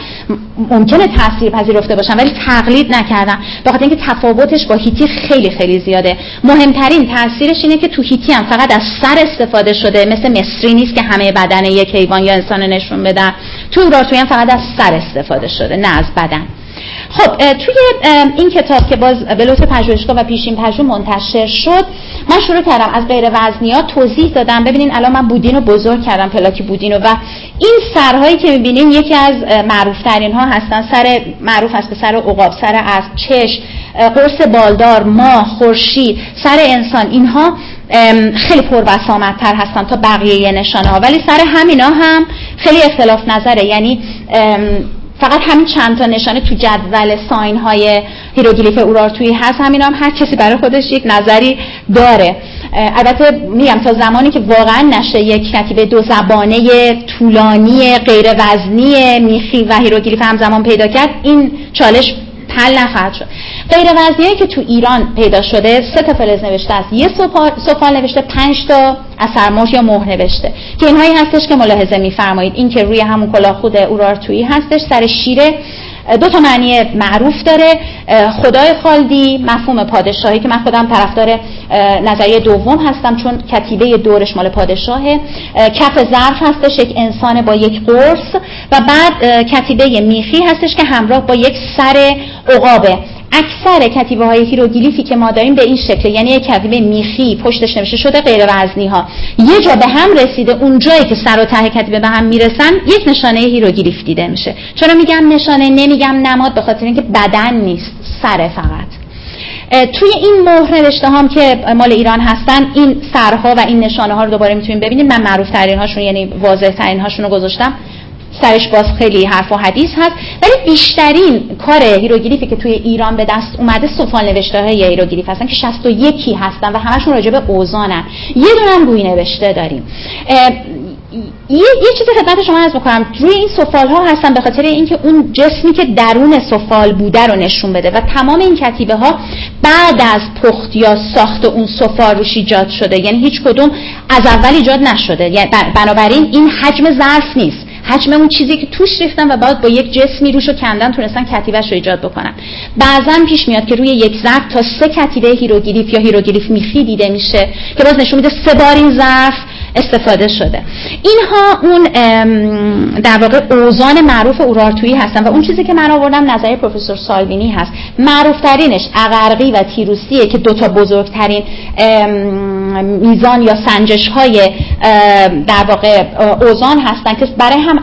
ممکنه تاثیر پذیرفته باشن ولی تقلید نکردن. به خاطر اینکه تفاوتش با هیتی خیلی خیلی زیاده. مهمترین تاثیرش اینه که تو هیتی هم فقط از سر استفاده شده. مثل مصری نیست که همه بدن یک حیوان یا انسان نشون بدن. تو هم فقط از سر استفاده شده نه از بدن. خب توی این کتاب که باز به لطف پژوهشگاه و پیشین پژوه منتشر شد من شروع کردم از غیر وزنیات توضیح دادم. ببینین الان من بودین رو بزرگ کردم پلاکی بودین رو و این سرهایی که می‌بینین یکی از معروف ترین ها هستن. سر معروف هست به سر عقاب سر از چش قرص بالدار ماه خورشید سر انسان. اینها خیلی پر تر هستن تا بقیه نشانه ها ولی سر همینا هم خیلی اختلاف نظره. یعنی فقط همین چند تا نشانه تو جدول sign های هیروگلیف اورارتویی هست. همین هم هر کسی برای خودش یک نظری داره. البته میگم تا زمانی که واقعا نشه یک کتیبه دو زبانه طولانی غیر وزنی میخی و هیروگلیف همزمان پیدا کرد این چالش حل نخواهد شد. غیر وزنیه که تو ایران پیدا شده سه تا فلز نوشته است. یه سفال نوشته پنج تا اثرمش یا مهر نوشته. که اینهایی هستش که ملاحظه میفرمایید. این که روی همون کلاه خود اورارتویی هستش سر شیره دو تا معنی معروف داره. خدای خالدی مفهوم پادشاهی که من خودم طرفدار نظریه دوم هستم چون کتیبه دورش مال پادشاهه. کف ظرف هستش یک انسان با یک قرص. و بعد کتیبه میخی هستش که همراه با یک سر عقابه. اکثر کتیبه های هیروگلیفی که ما داریم به این شکل یعنی یک کتیبه میخی پشتش نوشته شده غیر وزنی ها یه جا به هم رسیده اون جایی که سر و ته کتیبه به هم می‌رسن یک نشانه هیروگلیف دیده میشه. چرا میگم نشانه؟ نمیگم نماد به خاطر اینکه بدن نیست سر فقط. توی این مهر نوشته هم که مال ایران هستن این سرها و این نشانه ها رو دوباره می‌تونیم ببینید من معروف ترین هاشون یعنی واضح ترین هاشون رو گذاشتم. سرش باز خیلی حرف و حدیث هست. ولی بیشترین کار هیروگلیفی که توی ایران به دست اومده سفال نوشته های هیروگلیف هستن که 61 هستن و همشون راجع به اوزانن. یه دونم روی نوشته داریم. یه, یه چیزی خدمت شما عرض بکنم. روی این سفال ها هستن به خاطر اینکه اون جسمی که درون سفال بوده رو نشون بده و تمام این کتیبه ها بعد از پخت یا ساخت اون سفال روش ایجاد شده. یعنی هیچ کدوم از اول ایجاد نشده. یعنی بنابراین این حجم ظرف نیست. حجم اون چیزی که توش ریختن و بعد با یک جسمی روش رو کندن تونستن کتیبهش رو ایجاد بکنن. بعضا پیش میاد که روی یک ظرف تا سه کتیبه هیروگلیف یا هیروگلیف میخی دیده میشه که باز نشون میده سه بار این ظرف استفاده شده. اینها اون در واقع اوزان معروف اورارتویی هستن و اون چیزی که من آوردم نظر پروفسور سالوینی هست. معروف ترینش اقرقی و تیروسیه که دوتا بزرگترین میزان یا سنجش های در واقع اوزان هستن که برای هم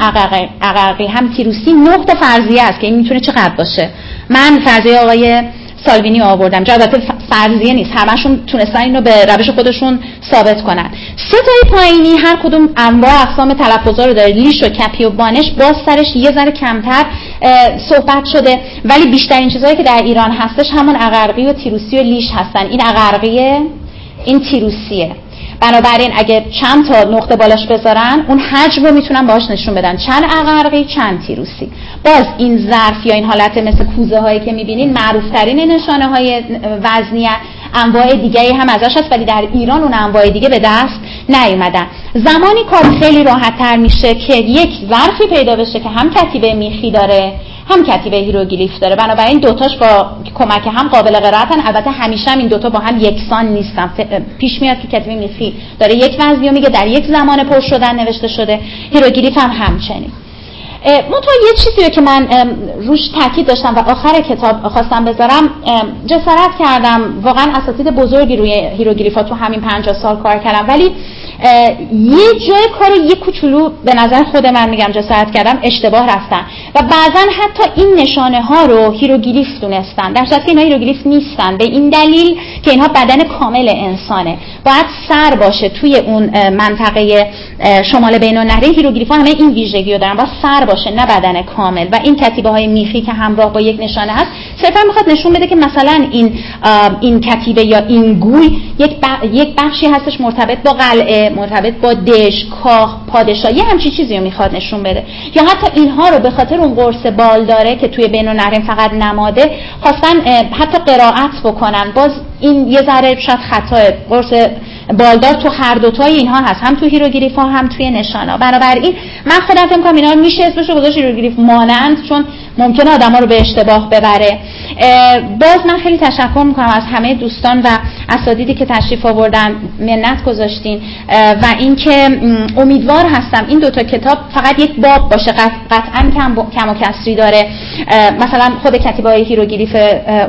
اقرقی هم تیروسی تا فرضیه است که این می‌تونه چقدر باشه. من فرضیه آقای سالوینی آوردم. جا البته فرضیه نیست. همشون تونستن اینو به روش خودشون ثابت کنن. سه تای پایینی هر کدوم انواع اقسام تلفظا رو داره. لیش و کپی و بانش. باز سرش یه ذره کمتر صحبت شده. ولی بیشترین چیزهایی که در ایران هستش همون اقرقی و تیروسی و لیش هستن. این اقرقیه این تیروسیه. بنابراین اگه چند تا نقطه بالاش بذارن اون حجم رو می‌تونن باش نشون بدن. چند اقرقی چند تیروسی. باز این ظرف یا این حالت مثل کوزه هایی که می‌بینین معروف ترین نشانه های وزنی انواع دیگه هم ازش هست ولی در ایران اون انواع دیگه به دست نیومدن. زمانی کار خیلی راحت تر میشه که یک ظرفی پیدا بشه که هم کتیبه میخی داره هم کتیبه هیروگلیف داره. بنابراین دوتاش با کمک هم قابل قرائتن البته همیشه هم این دوتا با هم یکسان نیستن. پیش میاد که کتیبه میخی داره یک وزنی میگه در یک زمان پر شدن نوشته شده. هیروگلیف هم همچنین. منتها یه چیزی که من روش تاکید داشتم و آخر کتاب خواستم بذارم جسارت کردم. واقعا اساتید بزرگی روی هیروگلیفا تو همین 50 سال کار کردن ولی یه جای کار یه کوچولو به نظر خود من میگم جسارت کردم اشتباه رفتن. و بعضا حتی این نشانه ها رو هیروگلیف دونستن. در صورتی که اینا هیروگلیف نیستن. به این دلیل که اینها بدن کامل انسانه. باید سر باشه توی اون منطقه شمال بین النهرین. هیروگلیف همه این ویژگی رو دارن. باید سر باشه نه بدن کامل. و این کتیبه های میخی که همراه با یک نشانه هست صرفا می‌خواد نشون بده که مثلا این این کتیبه یا این گوی یک بخشی هستش مرتبط با قلعه. مرتبط با دش کاخ پادشاه یه همچین چیزی رو می‌خواد نشون بده. یا حتی اینها رو به خاطر اون قرص بال داره که توی بین النهرین فقط نماده خواستن حتی قرائت بکنن. باز این یه ذره شاید خطا قرص بالدار تو هر دوتای اینها هست. هم تو هیروگلیف ها هم توی نشانا. بنابراین من خودم فکر کنم اینا میشه اسمش رو گذاشت هیروگلیف مانند چون ممکنه آدم رو به اشتباه ببره. باز من خیلی تشکر می‌کنم از همه دوستان و اساتیدی که تشریف آوردن. منت گذاشتین. و اینکه امیدوار هستم این دوتا کتاب فقط یک باب باشه. قطعا کم, کم و کسری داره. مثلا خود کتیبه های هیروگلیف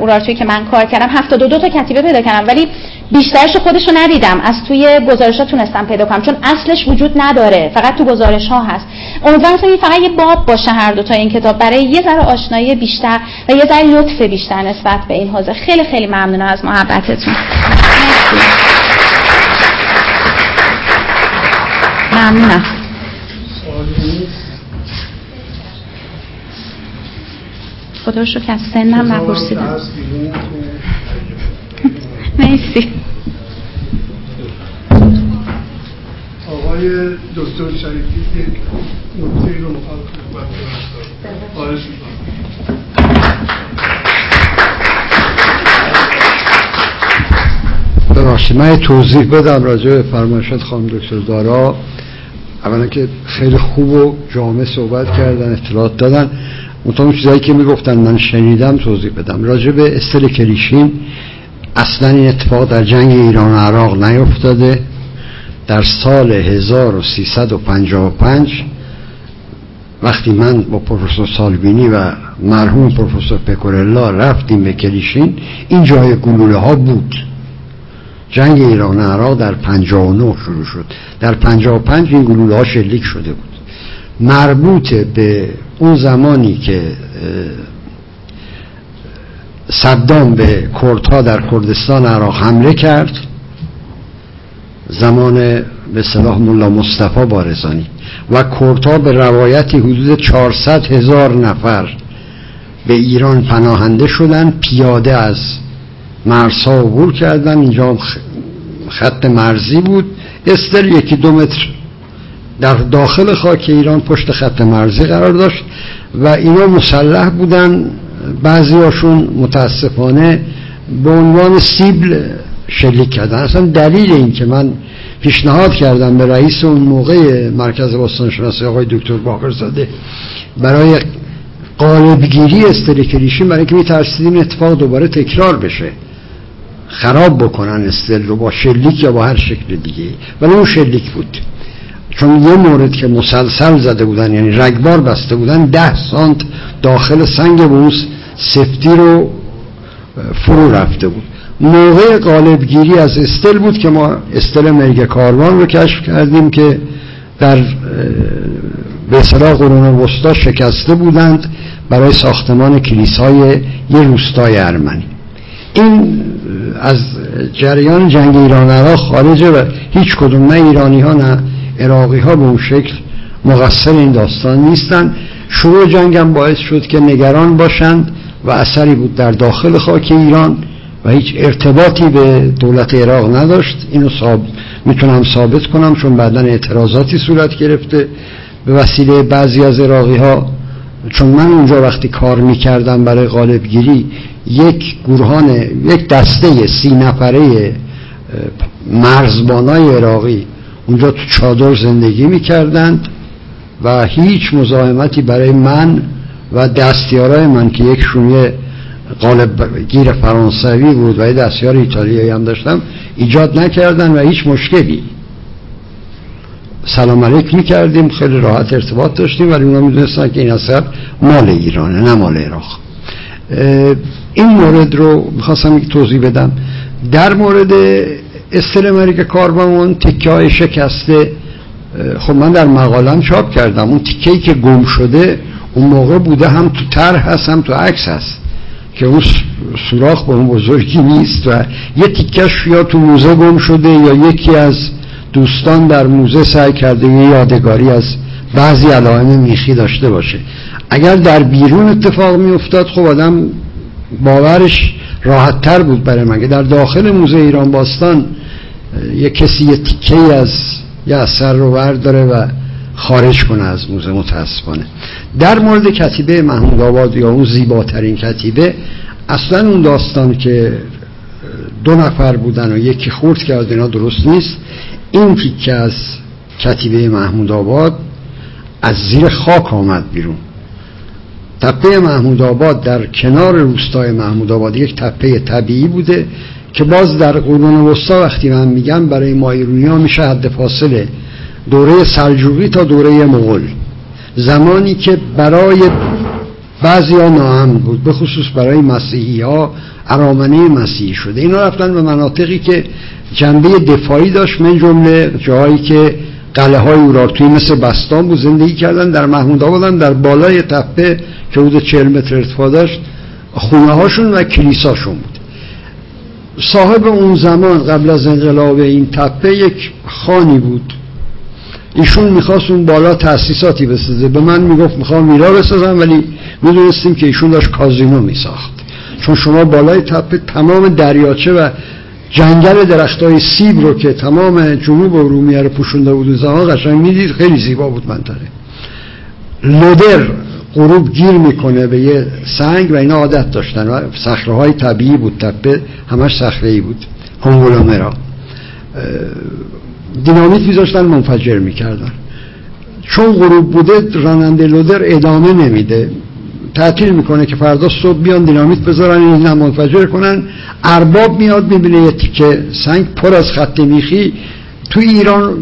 اورارتوی که من کار کردم 72 تا کتیبه پیدا کردم ولی بیشترش خودش رو ندیدم. از توی گزارش ها تونستم پیدا کنم چون اصلش وجود نداره فقط تو گزارش ها هست. امیدوارم فقط یه باب باشه هر دو تا این کتاب برای یه ذره آشنایی بیشتر و یه ذره لطف بیشتر نسبت به این حوزه. خیلی خیلی ممنونم از محبتتون. ممنونم. خدا رو که از سنم نپرسیدم. مرسی. آقای دکتر شریفی یک نکته رو خواهش ببخشید من توضیح بدم راجع به فرمایشات خانم دکتر دارا. اولا که خیلی خوب و جامع صحبت کردن اطلاعات دادن. اون چیزایی که می‌گفتن من شنیدم توضیح بدم. راجع به استل کلیشین اصلا این اتفاق در جنگ ایران و عراق نیفتاده. در سال 1355 وقتی من با پروفسور سالبینی و مرحوم پروفسور پکورلا رفتیم به کلیشین این جای گلوله ها بود. جنگ ایران و عراق در 59 شروع شد. در 55 این گلوله ها شلیک شده بود. مربوط به اون زمانی که صدام به کردها در کردستان عراق حمله کرد. زمان به صلاح ملا مصطفی بارزانی. و کردها به روایتی حدود 400 هزار نفر به ایران پناهنده شدن پیاده از مرزها عبور کردن. اینجا خط مرزی بود. استر یکی دو متر در داخل خاک ایران پشت خط مرزی قرار داشت. و اینا مسلح بودن. بعضی هاشون متاسفانه به عنوان سیبل شلیک کردن. اصلا دلیل این که من پیشنهاد کردم به رئیس اون موقع مرکز باستانشناسی آقای دکتر باقرزاده برای قالبگیری استریکلیشی برای که میترسیدیم اتفاق دوباره تکرار بشه. خراب بکنن استل رو با شلیک یا با هر شکل دیگه ولی اون شلیک بود. چون یه مورد که مسلسل زده بودن یعنی رگبار بسته بودن ده سانت داخل سنگ بوس سفتی رو فرو رفته بود. موقع قالبگیری از استل بود که ما استل مرگ کاروان رو کشف کردیم که در به صلاح قرون وسطا شکسته بودند برای ساختمان کلیسای یه روستای ارمنی. این از جریان جنگ ایران عراق خارجه و هیچ کدوم نه ایرانی ها نه عراقی ها به اون شکل مقصر این داستان نیستن. شروع جنگ هم باعث شد که نگران باشند و اثری بود در داخل خاک ایران و هیچ ارتباطی به دولت عراق نداشت. اینو صاب... می‌تونم ثابت کنم چون بعدا اعتراضاتی صورت گرفته. به وسیله بعضی از عراقی ها چون من اونجا وقتی کار می‌کردم برای غالبگیری یک گروهان یک دسته سی نفره مرزبانای عراقی اونجا تو چادر زندگی می‌کردند و هیچ مزاحمتی برای من و دستیارای من که یک شونیه قالب گیر فرانسوی بود و یه دستیار ایتالیایی هم داشتم ایجاد نکردن و هیچ مشکلی. سلام علیک می‌کردیم خیلی راحت ارتباط داشتیم ولی اونا می‌دونستن که این اثر مال ایرانه نه مال عراق. این مورد رو می‌خواستم یک توضیح بدم. در مورد استل امریک کاربامون تکه های شکسته خب من در مقالم چاپ کردم. اون تیکه که گم شده اون موقع بوده هم تو طرح هست هم تو عکس هست که اون سوراخ به اون بزرگی نیست و یه تیکش یا تو موزه گم شده یا یکی از دوستان در موزه سعی کرده یه یادگاری از بعضی علائم میخی داشته باشه. اگر در بیرون اتفاق می افتاد خب آدم باورش راحت تر بود برای من که در داخل موزه ایران باستان یه کسی یه تیکه از یه اثر رو برداره و خارج کنه از موزه متاسفانه. در مورد کتیبه محمود آباد یا اون زیباترین کتیبه اصلا اون داستان که دو نفر بودن و یکی خورد کرد اینا درست نیست این تیکه از کتیبه محمود آباد از زیر خاک آمد بیرون. تپه محمود آباد در کنار روستای محمود آباد یک تپه طبیعی بوده که باز در قرون وسطا وقتی من میگم برای ما ها میشه حد فاصله دوره سلجوقی تا دوره مغول. زمانی که برای بعضی ها ناامن بود به خصوص برای مسیحی ها ارامنه مسیحی شده. اینا رفتن به مناطقی که جنبه دفاعی داشت من جمله جایی که قله های اورارتوی مثل بستان بود زندگی کردن در محمود آبادن در بالای تپه که حدود 40 متر ارتفاع داشت خونه هاشون و کلیساشون بود. صاحب اون زمان قبل از انقلاب این تپه یک خانی بود. ایشون می‌خواست اون بالا تأسیساتی بسازه. به من می‌گفت می‌خوام میرا بسازم ولی می‌دونستیم که ایشون داشت کازینو میساخت. چون شما بالای تپه تمام دریاچه و جنگل درخت های سیب رو که تمام جنوب و رومیه رو پوشونده بود زمان قشنگ می‌دید. خیلی زیبا بود منطقه. لودر غروب گیر می‌کنه به یه سنگ و اینا عادت داشتن و صخره طبیعی بود تپه همش صخره ای بود کنگولومرا. دینامیت میذاشتن منفجر می‌کردن. چون غروب بوده راننده لودر ادامه نمیده. تعطیل می‌کنه که فردا صبح بیان دینامیت بذارن این منفجر کنن. ارباب میاد می‌بینه یه تیکه سنگ پر از خط میخی. تو ایران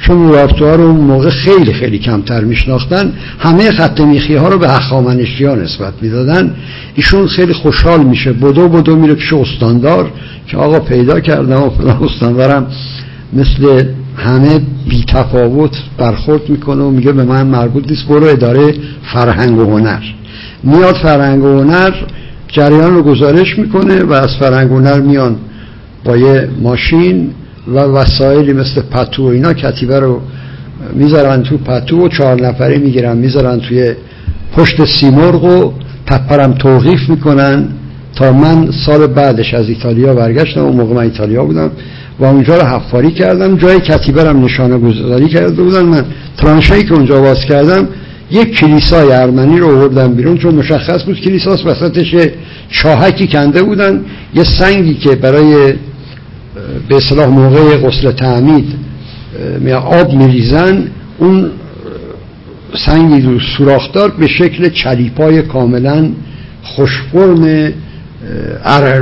چون ها رو اون موقع خیلی خیلی کمتر میشناختن همه خط میخی ها رو به هخامنشی ها نسبت می‌دادن. ایشون خیلی خوشحال میشه. بدو بدو میره پیش استاندار که آقا پیدا کردم و فلان استاندارم مثل همه بی تفاوت برخورد می‌کنه و میگه به من مربوط نیست برو اداره فرهنگ و هنر. میاد فرهنگ و هنر جریان رو گزارش می‌کنه و از فرهنگ و هنر میان با یه ماشین و وسایلی مثل پتو و اینا کتیبه رو می‌ذارن تو پتو و چهار نفره می‌گیرن می‌ذارن توی پشت سیمرغ و تپرم توقیف می‌کنن تا من سال بعدش از ایتالیا برگشتم و موقع من ایتالیا بودم و اونجا رو حفاری کردم. جای کتیبه هم نشانه گذاری کرده بودن. من ترانشایی که اونجا باز کردم یک کلیسای ارمنی رو آوردم بیرون چون مشخص بود کلیساس وسطش چاهکی کنده بودن یه سنگی که برای به اصلاح موقع غسل تعمید آب میریزن اون سنگی رو سوراخدار به شکل چلیپای کاملا خوشفرم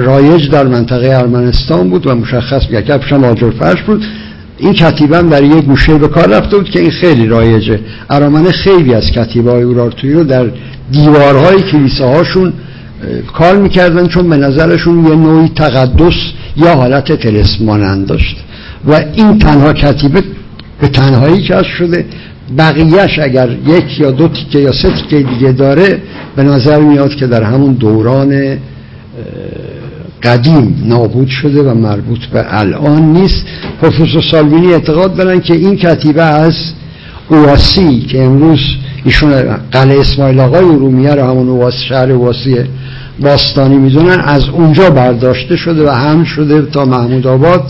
رایج در منطقه ارمنستان بود و مشخص کفش هم آجر فرش بود. این کتیبه در یه گوشه به کار رفته بود که این خیلی رایجه. ارامنه خیلی از کتیبه های رو در دیوارهای کلیسه هاشون کار می‌کردن چون به نظرشون یه نوعی تقدس یا حالت تلسمانند داشت. و این تنها کتیبه به تنهایی کش شده. بقیهش اگر یک یا دو تیکه یا سه تیکه دیگه داره به نظر میاد که در همون دوران قدیم نابود شده و مربوط به الان نیست. پروفسور سالوینی اعتقاد دارن که این کتیبه از اواسی که امروز ایشون قلعه اسماعیل آقای ارومیه رو همون اواس شهر اواسی باستانی می‌دونن از اونجا برداشته شده و هم شده تا محمود آباد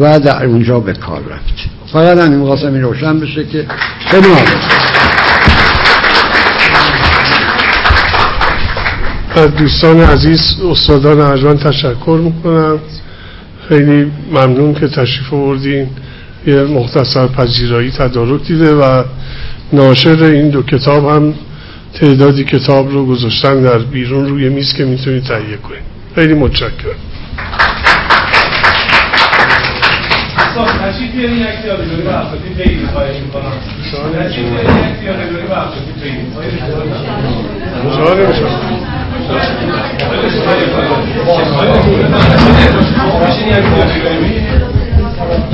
و در اونجا به کار رفت. فقط همین می‌خواستم این روشن بشه که خیلی از دوستان عزیز استادان ارجمند تشکر می‌کنم. خیلی ممنون که تشریف آوردین. یه مختصر پذیرایی تدارک دیده و ناشر این دو کتاب هم تعدادی کتاب رو گذاشتن در بیرون روی میز که می‌تونید تهیه کنید. خیلی متشکرم. تشریف بیارین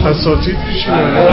اساتید پیش میاد.